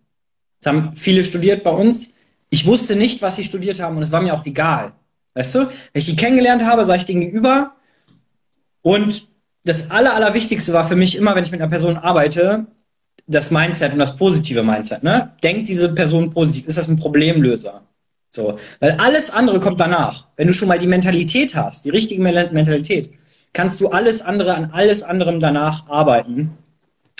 Es haben viele studiert bei uns. Ich wusste nicht, was sie studiert haben und es war mir auch egal. Weißt du? Wenn ich die kennengelernt habe, sah ich denen gegenüber. Und das Aller, Allerwichtigste war für mich immer, wenn ich mit einer Person arbeite, das Mindset und das positive Mindset. Ne? Denkt diese Person positiv? Ist das ein Problemlöser? So, weil alles andere kommt danach. Wenn du schon mal die Mentalität hast, die richtige Mentalität, kannst du alles andere an alles anderem danach arbeiten.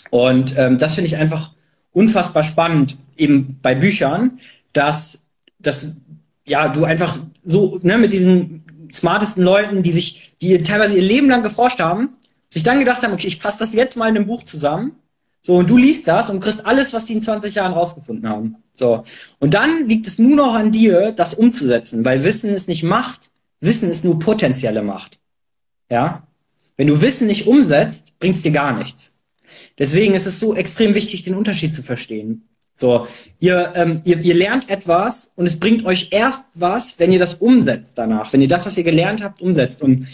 Und ähm, das finde ich einfach unfassbar spannend, eben bei Büchern, dass, dass ja, du einfach so ne, mit diesen smartesten Leuten, die sich, die teilweise ihr Leben lang geforscht haben, sich dann gedacht haben, okay, ich fasse das jetzt mal in einem Buch zusammen so, und du liest das und kriegst alles, was die in 20 Jahren rausgefunden haben. So. Und dann liegt es nur noch an dir, das umzusetzen, weil Wissen ist nicht Macht, Wissen ist nur potenzielle Macht. Ja? Wenn du Wissen nicht umsetzt, bringt es dir gar nichts. Deswegen ist es so extrem wichtig, den Unterschied zu verstehen. So, ihr, ähm, ihr, ihr lernt etwas und es bringt euch erst was, wenn ihr das umsetzt danach, wenn ihr das, was ihr gelernt habt, umsetzt. Und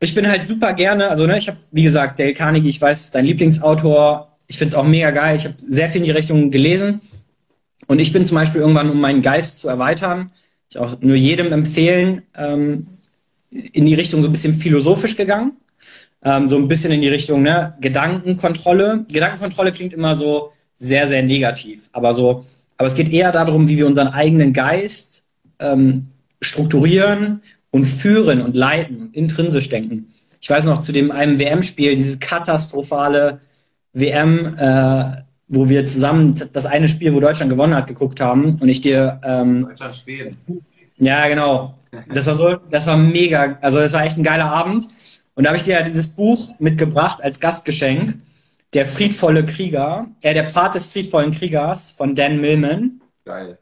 ich bin halt super gerne, also ne, ich habe, wie gesagt, Dale Carnegie, ich weiß, dein Lieblingsautor, ich finde es auch mega geil. Ich habe sehr viel in die Richtung gelesen. Und ich bin zum Beispiel irgendwann, um meinen Geist zu erweitern, ich auch nur jedem empfehlen, ähm, in die Richtung so ein bisschen philosophisch gegangen. Ähm, so ein bisschen in die Richtung ne, Gedankenkontrolle. Gedankenkontrolle klingt immer so sehr, sehr negativ. Aber so, aber es geht eher darum, wie wir unseren eigenen Geist ähm, strukturieren und führen und leiten und intrinsisch denken. Ich weiß noch zu dem einem WM-Spiel, dieses katastrophale WM, äh, wo wir zusammen das eine Spiel, wo Deutschland gewonnen hat, geguckt haben und ich dir ähm, Deutschland Schweden. Ja, genau. Das war so, das war mega, also das war echt ein geiler Abend. Und da habe ich dir ja dieses Buch mitgebracht als Gastgeschenk. Der friedvolle Krieger, äh, der Pfad des friedvollen Kriegers von Dan Millman. Geil.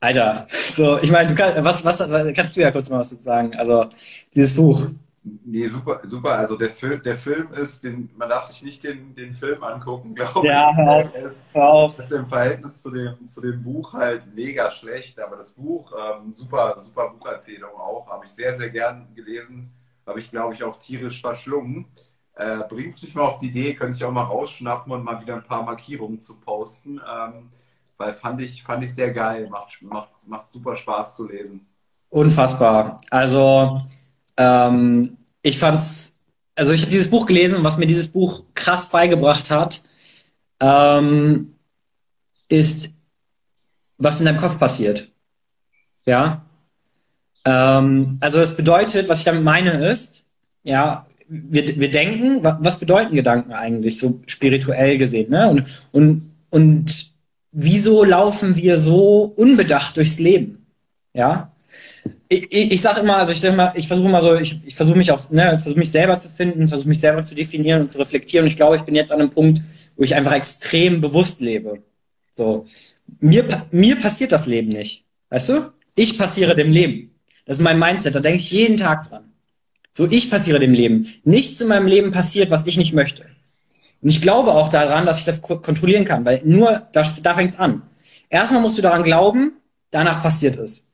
Alter, so, ich meine, du kannst, was, was, was, kannst du ja kurz mal was sagen? Also, dieses Buch. Nee, super, super. Also der Film, der Film ist, den, man darf sich nicht den, den Film angucken, glaube ja, ich. Ja, auf. Ist, auf. ist im Verhältnis zu dem, zu dem Buch halt mega schlecht. Aber das Buch, ähm, super, super Buchempfehlung auch. Habe ich sehr, sehr gern gelesen. Habe ich, glaube ich, auch tierisch verschlungen. Äh, bringst mich mal auf die Idee, könnte ich auch mal rausschnappen und mal wieder ein paar Markierungen zu posten. Ähm, weil fand ich, fand ich sehr geil. Macht, macht, macht super Spaß zu lesen. Unfassbar. Also, ähm, ich fand's, also ich habe dieses Buch gelesen und was mir dieses Buch krass beigebracht hat, ähm, ist, was in deinem Kopf passiert. Ja. Ähm, also das bedeutet, was ich damit meine ist, ja, wir, wir denken, was bedeuten Gedanken eigentlich, so spirituell gesehen, ne? Und, und, und wieso laufen wir so unbedacht durchs Leben? Ja ich, ich, ich sage immer, also ich sage immer, ich versuche immer so, ich, ich versuche mich auch, ne, versuche mich selber zu finden, versuche mich selber zu definieren und zu reflektieren. Und ich glaube, ich bin jetzt an einem Punkt, wo ich einfach extrem bewusst lebe. So, mir mir passiert das Leben nicht, weißt du? Ich passiere dem Leben. Das ist mein Mindset. Da denke ich jeden Tag dran. So, ich passiere dem Leben. Nichts in meinem Leben passiert, was ich nicht möchte. Und ich glaube auch daran, dass ich das kontrollieren kann, weil nur da, da fängt's an. Erstmal musst du daran glauben, danach passiert es.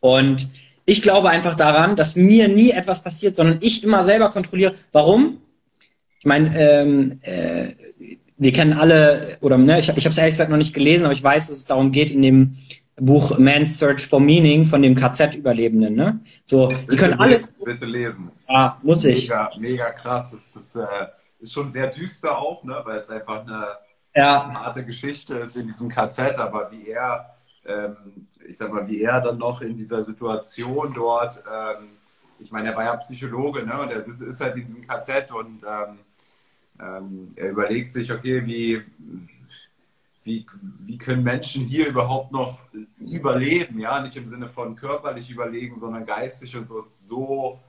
Und ich glaube einfach daran, dass mir nie etwas passiert, sondern ich immer selber kontrolliere. Warum? Ich meine, ähm, äh, wir kennen alle, oder ne, ich, ich habe es ehrlich gesagt noch nicht gelesen, aber ich weiß, dass es darum geht in dem Buch Man's Search for Meaning von dem KZ-Überlebenden. Ne? So, bitte die können alles. Bitte lesen. Ah, muss ich. Mega, mega krass. Das ist, äh, ist schon sehr düster auch, ne? weil es einfach eine, ja. harte Geschichte ist in diesem KZ, aber wie er ähm, ich sag mal, wie er dann noch in dieser Situation dort, ähm, ich meine, er war ja Psychologe, ne? Und er ist, ist halt in diesem KZ und ähm, ähm, er überlegt sich, okay, wie, wie, wie können Menschen hier überhaupt noch überleben, ja, nicht im Sinne von körperlich überlegen, sondern geistig und so ist so,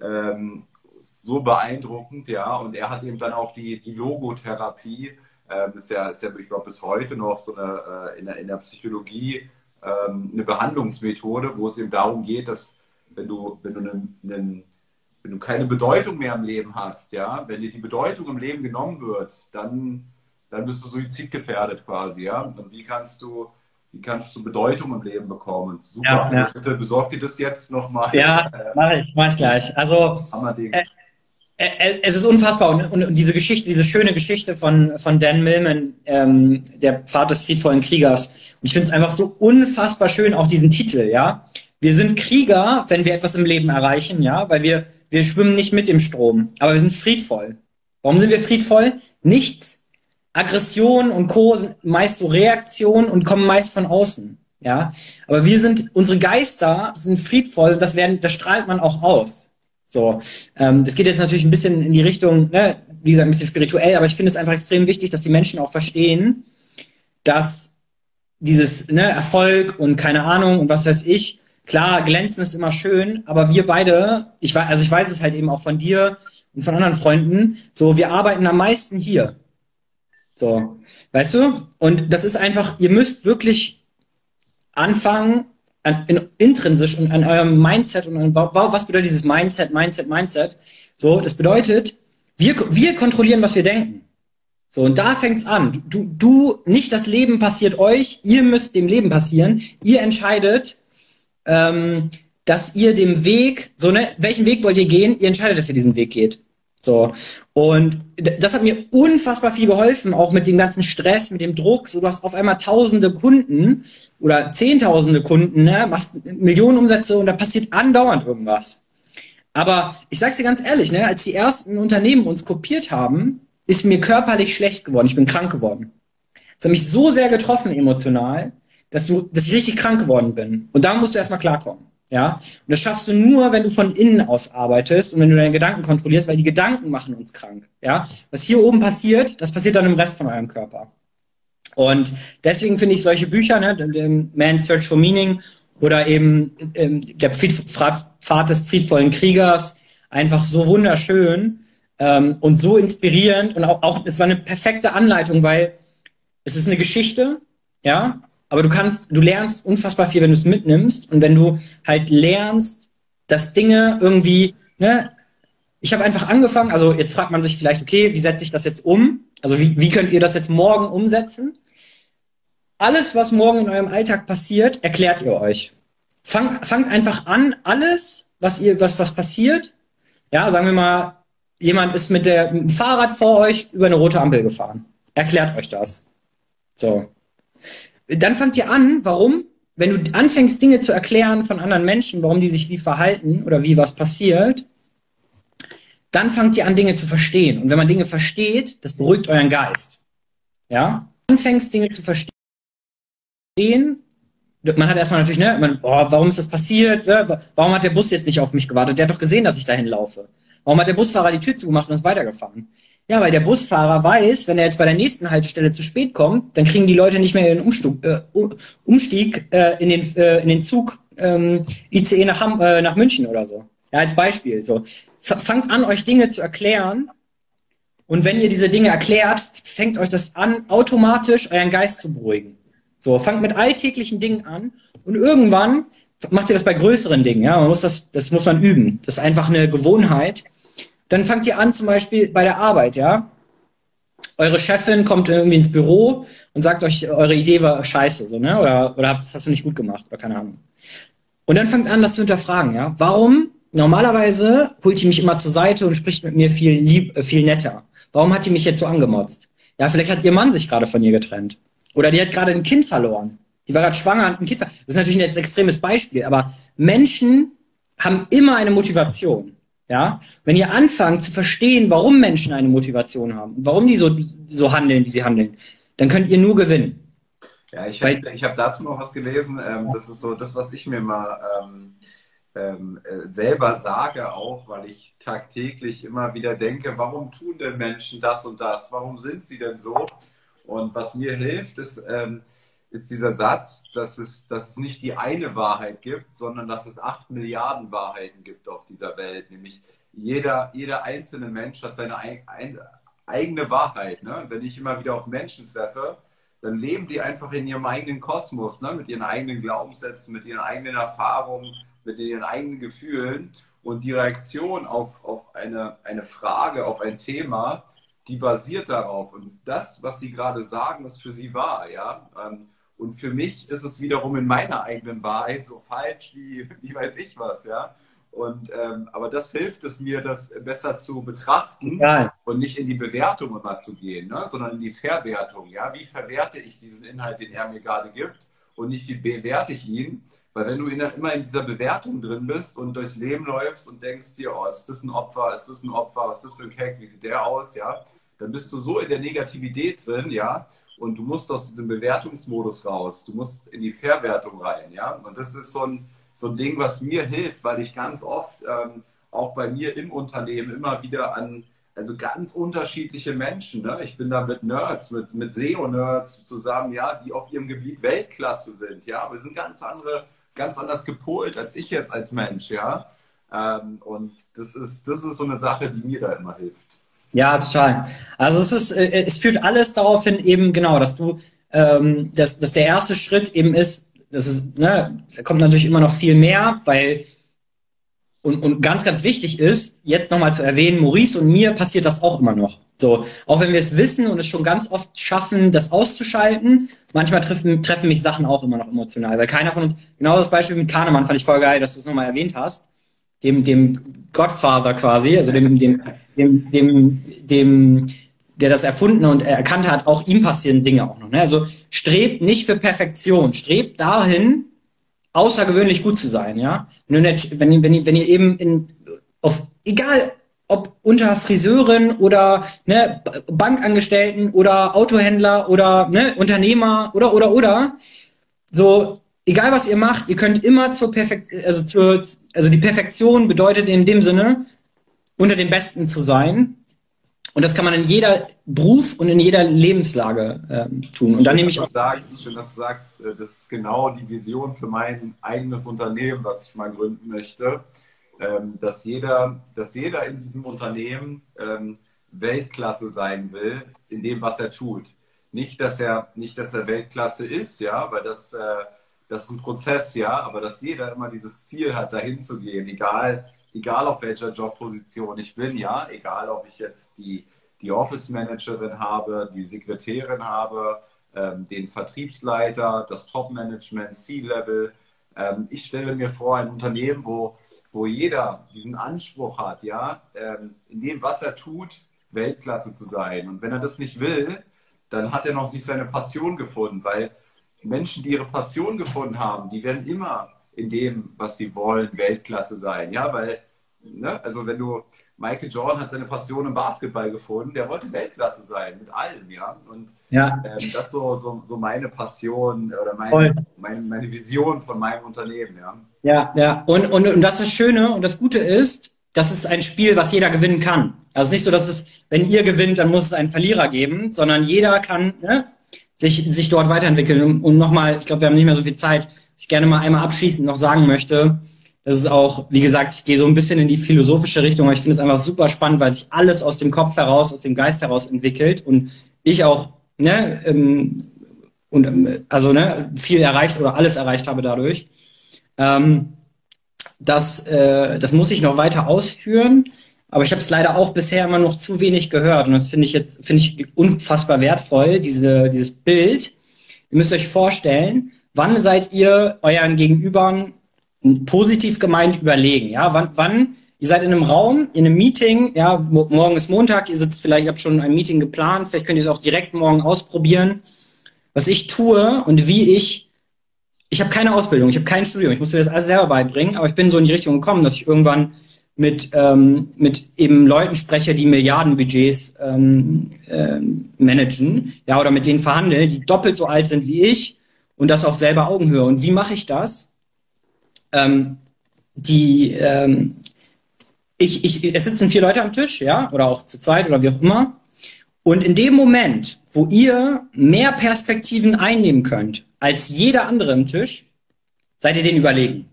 ähm, so beeindruckend, ja, und er hat eben dann auch die, die Logotherapie, ähm, ist ja, ist ja, ich glaube, bis heute noch so eine, äh, in, der, in der Psychologie ähm, eine Behandlungsmethode, wo es eben darum geht, dass wenn du, wenn du, einen, einen, wenn du keine Bedeutung mehr im Leben hast, ja, wenn dir die Bedeutung im Leben genommen wird, dann, dann bist du suizidgefährdet quasi, ja. Und wie kannst du, wie kannst du Bedeutung im Leben bekommen? Super. Ja, ja. Bitte besorg dir das jetzt nochmal. Ja, mache ich, mach ich gleich. Also, äh, es ist unfassbar und, und, diese Geschichte, diese schöne Geschichte von, von Dan Millman, ähm, der Pfad des friedvollen Kriegers. Und ich finde es einfach so unfassbar schön, auch diesen Titel, ja. Wir sind Krieger, wenn wir etwas im Leben erreichen, ja, weil wir, wir schwimmen nicht mit dem Strom, aber wir sind friedvoll. Warum sind wir friedvoll? Nichts. Aggression und Co. sind meist so Reaktionen und kommen meist von außen, ja. Aber wir sind, unsere Geister sind friedvoll, das werden, das strahlt man auch aus. So, ähm, das geht jetzt natürlich ein bisschen in die Richtung, ne, wie gesagt, ein bisschen spirituell, aber ich finde es einfach extrem wichtig, dass die Menschen auch verstehen, dass dieses ne, Erfolg und keine Ahnung und was weiß ich, klar, glänzen ist immer schön, aber wir beide, ich weiß, also ich weiß es halt eben auch von dir und von anderen Freunden, so, wir arbeiten am meisten hier. So, weißt du? Und das ist einfach, ihr müsst wirklich anfangen, an, in, intrinsisch und an eurem Mindset und an, was bedeutet dieses Mindset, Mindset, Mindset? So, das bedeutet, wir, wir kontrollieren, was wir denken. So, und da fängt's an. Du, du, nicht das Leben passiert euch, ihr müsst dem Leben passieren. Ihr entscheidet, ähm, dass ihr dem Weg, so ne, welchen Weg wollt ihr gehen? Ihr entscheidet, dass ihr diesen Weg geht. So. Und das hat mir unfassbar viel geholfen, auch mit dem ganzen Stress, mit dem Druck. So, du hast auf einmal tausende Kunden oder zehntausende Kunden, ne, machst Millionen Umsätze und da passiert andauernd irgendwas. Aber ich sag's dir ganz ehrlich, ne, als die ersten Unternehmen uns kopiert haben, ist mir körperlich schlecht geworden. Ich bin krank geworden. Es hat mich so sehr getroffen emotional, dass du, dass ich richtig krank geworden bin. Und da musst du erstmal klarkommen. Ja, und das schaffst du nur, wenn du von innen aus arbeitest und wenn du deine Gedanken kontrollierst, weil die Gedanken machen uns krank. Ja, was hier oben passiert, das passiert dann im Rest von eurem Körper. Und deswegen finde ich solche Bücher, ne, Man's Search for Meaning oder eben ähm, der Pfad des friedvollen Kriegers, einfach so wunderschön ähm, und so inspirierend und auch, auch, es war eine perfekte Anleitung, weil es ist eine Geschichte, ja, aber du kannst, du lernst unfassbar viel, wenn du es mitnimmst und wenn du halt lernst, dass Dinge irgendwie, ne, ich habe einfach angefangen, also jetzt fragt man sich vielleicht, okay, wie setze ich das jetzt um? Also wie, wie könnt ihr das jetzt morgen umsetzen? Alles, was morgen in eurem Alltag passiert, erklärt ihr euch. Fang, fangt einfach an, alles, was ihr, was, was passiert, ja, sagen wir mal, jemand ist mit, der, mit dem Fahrrad vor euch über eine rote Ampel gefahren. Erklärt euch das. So dann fangt ihr an, warum, wenn du anfängst, Dinge zu erklären von anderen Menschen, warum die sich wie verhalten oder wie was passiert, dann fangt ihr an, Dinge zu verstehen. Und wenn man Dinge versteht, das beruhigt euren Geist. Ja? Anfängst, Dinge zu verstehen, man hat erstmal natürlich, ne, man, oh, warum ist das passiert? Warum hat der Bus jetzt nicht auf mich gewartet? Der hat doch gesehen, dass ich dahin laufe. Warum hat der Busfahrer die Tür zugemacht und ist weitergefahren? Ja, weil der Busfahrer weiß, wenn er jetzt bei der nächsten Haltestelle zu spät kommt, dann kriegen die Leute nicht mehr ihren Umstieg, äh, Umstieg äh, in, den, äh, in den Zug ähm, ICE nach, Ham äh, nach München oder so. Ja, als Beispiel. So. Fangt an, euch Dinge zu erklären. Und wenn ihr diese Dinge erklärt, fängt euch das an, automatisch euren Geist zu beruhigen. So, fangt mit alltäglichen Dingen an und irgendwann macht ihr das bei größeren Dingen. Ja, man muss das, das muss man üben. Das ist einfach eine Gewohnheit. Dann fangt ihr an, zum Beispiel bei der Arbeit, ja. Eure Chefin kommt irgendwie ins Büro und sagt euch, eure Idee war scheiße, so, ne? Oder, oder hast, hast du nicht gut gemacht, oder keine Ahnung. Und dann fangt an, das zu hinterfragen, ja. Warum? Normalerweise holt die mich immer zur Seite und spricht mit mir viel lieb, äh, viel netter. Warum hat die mich jetzt so angemotzt? Ja, vielleicht hat ihr Mann sich gerade von ihr getrennt. Oder die hat gerade ein Kind verloren. Die war gerade schwanger und ein Kind verloren. Das ist natürlich ein extremes Beispiel, aber Menschen haben immer eine Motivation. Ja, wenn ihr anfangt zu verstehen, warum Menschen eine Motivation haben, warum die so, so handeln, wie sie handeln, dann könnt ihr nur gewinnen. Ja, ich habe hab dazu noch was gelesen. Ähm, das ist so das, was ich mir mal ähm, ähm, äh, selber sage, auch weil ich tagtäglich immer wieder denke, warum tun denn Menschen das und das? Warum sind sie denn so? Und was mir hilft, ist, ähm, ist dieser Satz, dass es, dass es nicht die eine Wahrheit gibt, sondern dass es acht Milliarden Wahrheiten gibt auf dieser Welt. Nämlich jeder, jeder einzelne Mensch hat seine ein, ein, eigene Wahrheit. Ne? wenn ich immer wieder auf Menschen treffe, dann leben die einfach in ihrem eigenen Kosmos, ne? mit ihren eigenen Glaubenssätzen, mit ihren eigenen Erfahrungen, mit ihren eigenen Gefühlen. Und die Reaktion auf, auf eine, eine Frage, auf ein Thema, die basiert darauf. Und das, was sie gerade sagen, ist für sie wahr. Ja? Ähm, und für mich ist es wiederum in meiner eigenen Wahrheit so falsch wie, wie weiß ich was, ja. Und, ähm, aber das hilft es mir, das besser zu betrachten ja. und nicht in die Bewertung immer zu gehen, ne? sondern in die Verwertung. Ja? Wie verwerte ich diesen Inhalt, den er mir gerade gibt und nicht wie bewerte ich ihn? Weil wenn du in, immer in dieser Bewertung drin bist und durchs Leben läufst und denkst dir, oh, ist das ein Opfer, ist das ein Opfer, was ist das für ein Keck, wie sieht der aus, ja, dann bist du so in der Negativität drin, ja, und du musst aus diesem Bewertungsmodus raus. Du musst in die Verwertung rein, ja. Und das ist so ein, so ein Ding, was mir hilft, weil ich ganz oft ähm, auch bei mir im Unternehmen immer wieder an also ganz unterschiedliche Menschen. Ne? Ich bin da mit Nerds, mit, mit SEO-Nerds zusammen, ja, die auf ihrem Gebiet Weltklasse sind, ja, aber sind ganz andere, ganz anders gepolt als ich jetzt als Mensch, ja. Ähm, und das ist, das ist so eine Sache, die mir da immer hilft. Ja, total. Also es ist, äh, es führt alles darauf hin, eben genau, dass du, ähm, dass, dass der erste Schritt eben ist, das ist, ne, da kommt natürlich immer noch viel mehr, weil und, und ganz, ganz wichtig ist, jetzt nochmal zu erwähnen, Maurice und mir passiert das auch immer noch. So, auch wenn wir es wissen und es schon ganz oft schaffen, das auszuschalten, manchmal treffen, treffen mich Sachen auch immer noch emotional, weil keiner von uns, genau das Beispiel mit Kahnemann fand ich voll geil, dass du es nochmal erwähnt hast dem, dem Godfather quasi, also dem, dem, dem, dem, dem, der das erfunden und erkannt hat, auch ihm passieren Dinge auch noch. Ne? Also strebt nicht für Perfektion, strebt dahin, außergewöhnlich gut zu sein, ja. Wenn, wenn, wenn, wenn ihr eben in, auf, egal ob unter Friseuren oder ne, Bankangestellten oder Autohändler oder ne, Unternehmer oder oder oder so egal was ihr macht, ihr könnt immer zur Perfektion, also zur, also die Perfektion bedeutet in dem Sinne, unter den Besten zu sein. Und das kann man in jeder Beruf und in jeder Lebenslage ähm, tun. Und dann nehme ich auch. Sagst, schön, dass du sagst, äh, das ist genau die Vision für mein eigenes Unternehmen, was ich mal gründen möchte. Ähm, dass, jeder, dass jeder in diesem Unternehmen ähm, Weltklasse sein will, in dem, was er tut. Nicht, dass er, nicht, dass er Weltklasse ist, ja, weil das, äh, das ist ein Prozess, ja, aber dass jeder immer dieses Ziel hat, dahin zu gehen, egal egal auf welcher Jobposition ich bin, ja, egal ob ich jetzt die, die Office Managerin habe, die Sekretärin habe, ähm, den Vertriebsleiter, das Top-Management, C-Level. Ähm, ich stelle mir vor, ein Unternehmen, wo, wo jeder diesen Anspruch hat, ja, ähm, in dem, was er tut, Weltklasse zu sein. Und wenn er das nicht will, dann hat er noch nicht seine Passion gefunden, weil Menschen, die ihre Passion gefunden haben, die werden immer in dem, was sie wollen, Weltklasse sein. Ja, weil, ne, also wenn du, Michael Jordan hat seine Passion im Basketball gefunden, der wollte Weltklasse sein, mit allem, ja. Und ja. Ähm, das ist so, so, so meine Passion oder meine, meine, meine, Vision von meinem Unternehmen, ja. Ja, ja. Und, und, und das ist das Schöne und das Gute ist, das ist ein Spiel, was jeder gewinnen kann. Also es ist nicht so, dass es, wenn ihr gewinnt, dann muss es einen Verlierer geben, sondern jeder kann ne, sich, sich dort weiterentwickeln. Und, nochmal, ich glaube, wir haben nicht mehr so viel Zeit, ich gerne mal einmal abschließend noch sagen möchte, das ist auch, wie gesagt, ich gehe so ein bisschen in die philosophische Richtung, aber ich finde es einfach super spannend, weil sich alles aus dem Kopf heraus, aus dem Geist heraus entwickelt und ich auch, ne, ähm, und ähm, also ne, viel erreicht oder alles erreicht habe dadurch. Ähm, das, äh, das muss ich noch weiter ausführen, aber ich habe es leider auch bisher immer noch zu wenig gehört. Und das finde ich jetzt finde ich unfassbar wertvoll, diese, dieses Bild. Ihr müsst euch vorstellen, Wann seid ihr euren Gegenübern positiv gemeint überlegen? Ja, wann, wann? Ihr seid in einem Raum, in einem Meeting, ja, morgen ist Montag, ihr sitzt vielleicht, ihr habt schon ein Meeting geplant, vielleicht könnt ihr es auch direkt morgen ausprobieren. Was ich tue und wie ich, ich habe keine Ausbildung, ich habe kein Studium, ich muss mir das alles selber beibringen, aber ich bin so in die Richtung gekommen, dass ich irgendwann mit, ähm, mit eben Leuten spreche, die Milliardenbudgets ähm, äh, managen, ja, oder mit denen verhandeln, die doppelt so alt sind wie ich und das auf selber Augenhöhe. Und wie mache ich das? Ähm, die, ähm, ich, ich, es sitzen vier Leute am Tisch, ja, oder auch zu zweit oder wie auch immer. Und in dem Moment, wo ihr mehr Perspektiven einnehmen könnt als jeder andere im Tisch, seid ihr den überlegen.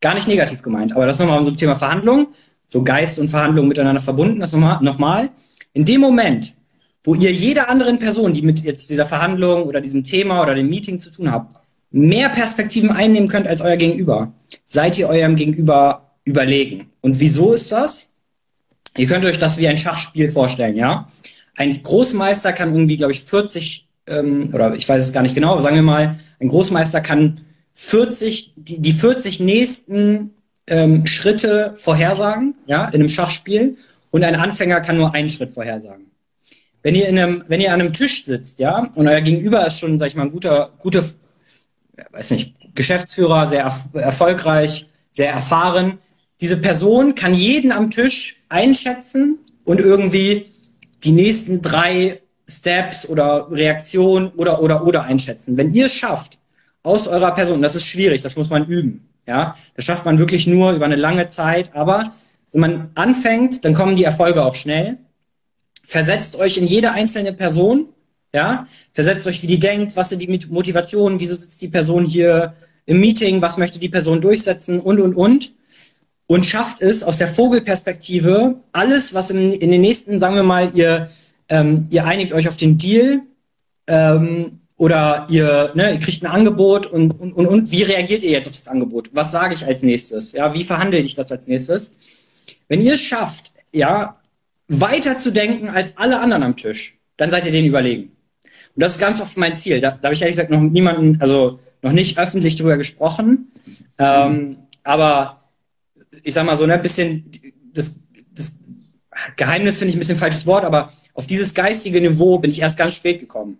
Gar nicht negativ gemeint, aber das nochmal zum Thema Verhandlung, so Geist und Verhandlung miteinander verbunden, das nochmal. nochmal. In dem Moment, wo ihr jeder anderen Person, die mit jetzt dieser Verhandlung oder diesem Thema oder dem Meeting zu tun habt, mehr Perspektiven einnehmen könnt als euer Gegenüber, seid ihr eurem Gegenüber überlegen. Und wieso ist das? Ihr könnt euch das wie ein Schachspiel vorstellen, ja? Ein Großmeister kann irgendwie, glaube ich, 40 ähm, oder ich weiß es gar nicht genau, aber sagen wir mal, ein Großmeister kann 40 die, die 40 nächsten ähm, Schritte vorhersagen, ja, in einem Schachspiel, und ein Anfänger kann nur einen Schritt vorhersagen. Wenn ihr in einem, wenn ihr an einem Tisch sitzt, ja, und euer Gegenüber ist schon, sag ich mal, ein guter, guter, weiß nicht, Geschäftsführer, sehr erf erfolgreich, sehr erfahren. Diese Person kann jeden am Tisch einschätzen und irgendwie die nächsten drei Steps oder Reaktionen oder oder oder einschätzen. Wenn ihr es schafft, aus eurer Person, das ist schwierig, das muss man üben. Ja, das schafft man wirklich nur über eine lange Zeit. Aber wenn man anfängt, dann kommen die Erfolge auch schnell versetzt euch in jede einzelne Person, ja, versetzt euch, wie die denkt, was sind die Motivationen, wieso sitzt die Person hier im Meeting, was möchte die Person durchsetzen und, und, und. Und schafft es aus der Vogelperspektive, alles, was in, in den nächsten, sagen wir mal, ihr, ähm, ihr einigt euch auf den Deal, ähm, oder ihr, ne, ihr kriegt ein Angebot und, und, und, und wie reagiert ihr jetzt auf das Angebot? Was sage ich als nächstes? Ja, wie verhandle ich das als nächstes? Wenn ihr es schafft, ja, weiter zu denken als alle anderen am Tisch, dann seid ihr denen überlegen. Und das ist ganz oft mein Ziel. Da, da habe ich ehrlich gesagt noch niemanden, also noch nicht öffentlich drüber gesprochen. Ähm, aber ich sag mal so, ne, ein bisschen das, das Geheimnis finde ich ein bisschen falsches Wort, aber auf dieses geistige Niveau bin ich erst ganz spät gekommen.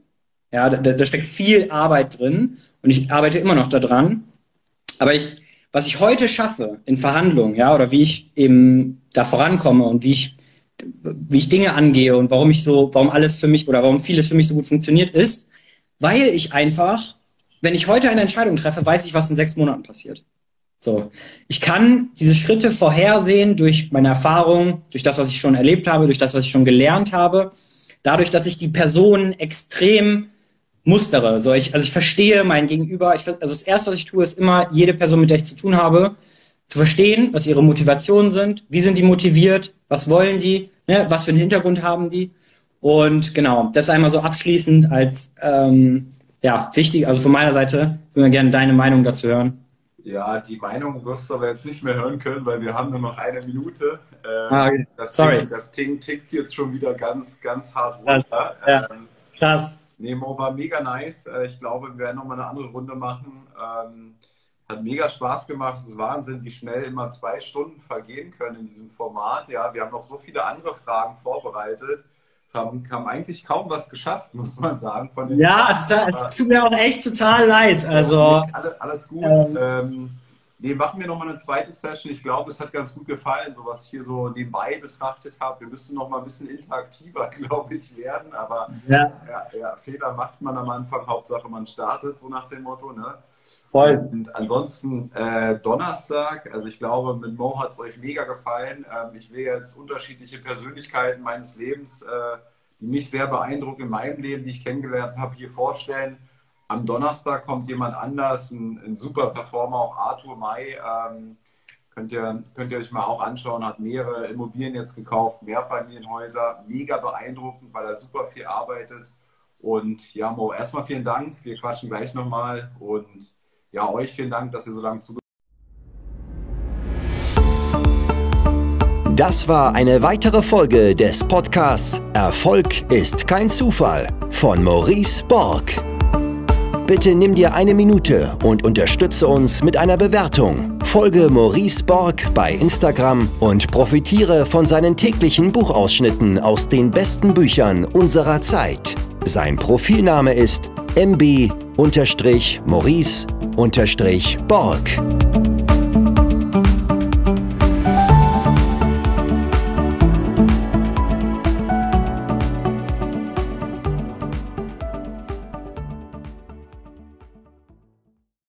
Ja, da, da steckt viel Arbeit drin und ich arbeite immer noch daran. Aber ich, was ich heute schaffe in Verhandlungen, ja, oder wie ich eben da vorankomme und wie ich wie ich Dinge angehe und warum ich so, warum alles für mich oder warum vieles für mich so gut funktioniert, ist, weil ich einfach, wenn ich heute eine Entscheidung treffe, weiß ich, was in sechs Monaten passiert. So. Ich kann diese Schritte vorhersehen durch meine Erfahrung, durch das, was ich schon erlebt habe, durch das, was ich schon gelernt habe, dadurch, dass ich die Person extrem mustere. So, ich, also ich verstehe mein Gegenüber. Ich, also das erste, was ich tue, ist immer jede Person, mit der ich zu tun habe, zu verstehen, was ihre Motivationen sind, wie sind die motiviert, was wollen die, ne, was für einen Hintergrund haben die. Und genau, das einmal so abschließend als ähm, ja wichtig, also von meiner Seite würde ich gerne deine Meinung dazu hören. Ja, die Meinung wirst du aber jetzt nicht mehr hören können, weil wir haben nur noch eine Minute. Ähm, ah, das Sorry. Ding, das Ding tickt jetzt schon wieder ganz, ganz hart runter. Krass. Ja. Ähm, Krass. Nemo war mega nice. Äh, ich glaube, wir werden nochmal eine andere Runde machen. Ähm, hat mega Spaß gemacht. Es ist Wahnsinn, wie schnell immer zwei Stunden vergehen können in diesem Format. Ja, wir haben noch so viele andere Fragen vorbereitet haben, haben eigentlich kaum was geschafft, muss man sagen. Ja, also es tut mir auch echt total leid. Also, alles, alles gut. Ähm, ähm, nee, machen wir nochmal eine zweite Session. Ich glaube, es hat ganz gut gefallen, so was ich hier so nebenbei betrachtet habe. Wir müssen noch mal ein bisschen interaktiver, glaube ich, werden. Aber ja. Ja, ja, Fehler macht man am Anfang. Hauptsache, man startet, so nach dem Motto. Ne? Voll. Und ansonsten äh, Donnerstag, also ich glaube, mit Mo hat es euch mega gefallen. Ähm, ich will jetzt unterschiedliche Persönlichkeiten meines Lebens, äh, die mich sehr beeindrucken in meinem Leben, die ich kennengelernt habe, hier vorstellen. Am Donnerstag kommt jemand anders, ein, ein super Performer, auch Arthur May. Ähm, könnt, ihr, könnt ihr euch mal auch anschauen, hat mehrere Immobilien jetzt gekauft, Mehrfamilienhäuser. Mega beeindruckend, weil er super viel arbeitet. Und ja, Mo, erstmal vielen Dank. Wir quatschen gleich nochmal. Und ja, euch vielen Dank, dass ihr so lange zugehört Das war eine weitere Folge des Podcasts Erfolg ist kein Zufall von Maurice Borg. Bitte nimm dir eine Minute und unterstütze uns mit einer Bewertung. Folge Maurice Borg bei Instagram und profitiere von seinen täglichen Buchausschnitten aus den besten Büchern unserer Zeit. Sein Profilname ist mb-maurice-borg.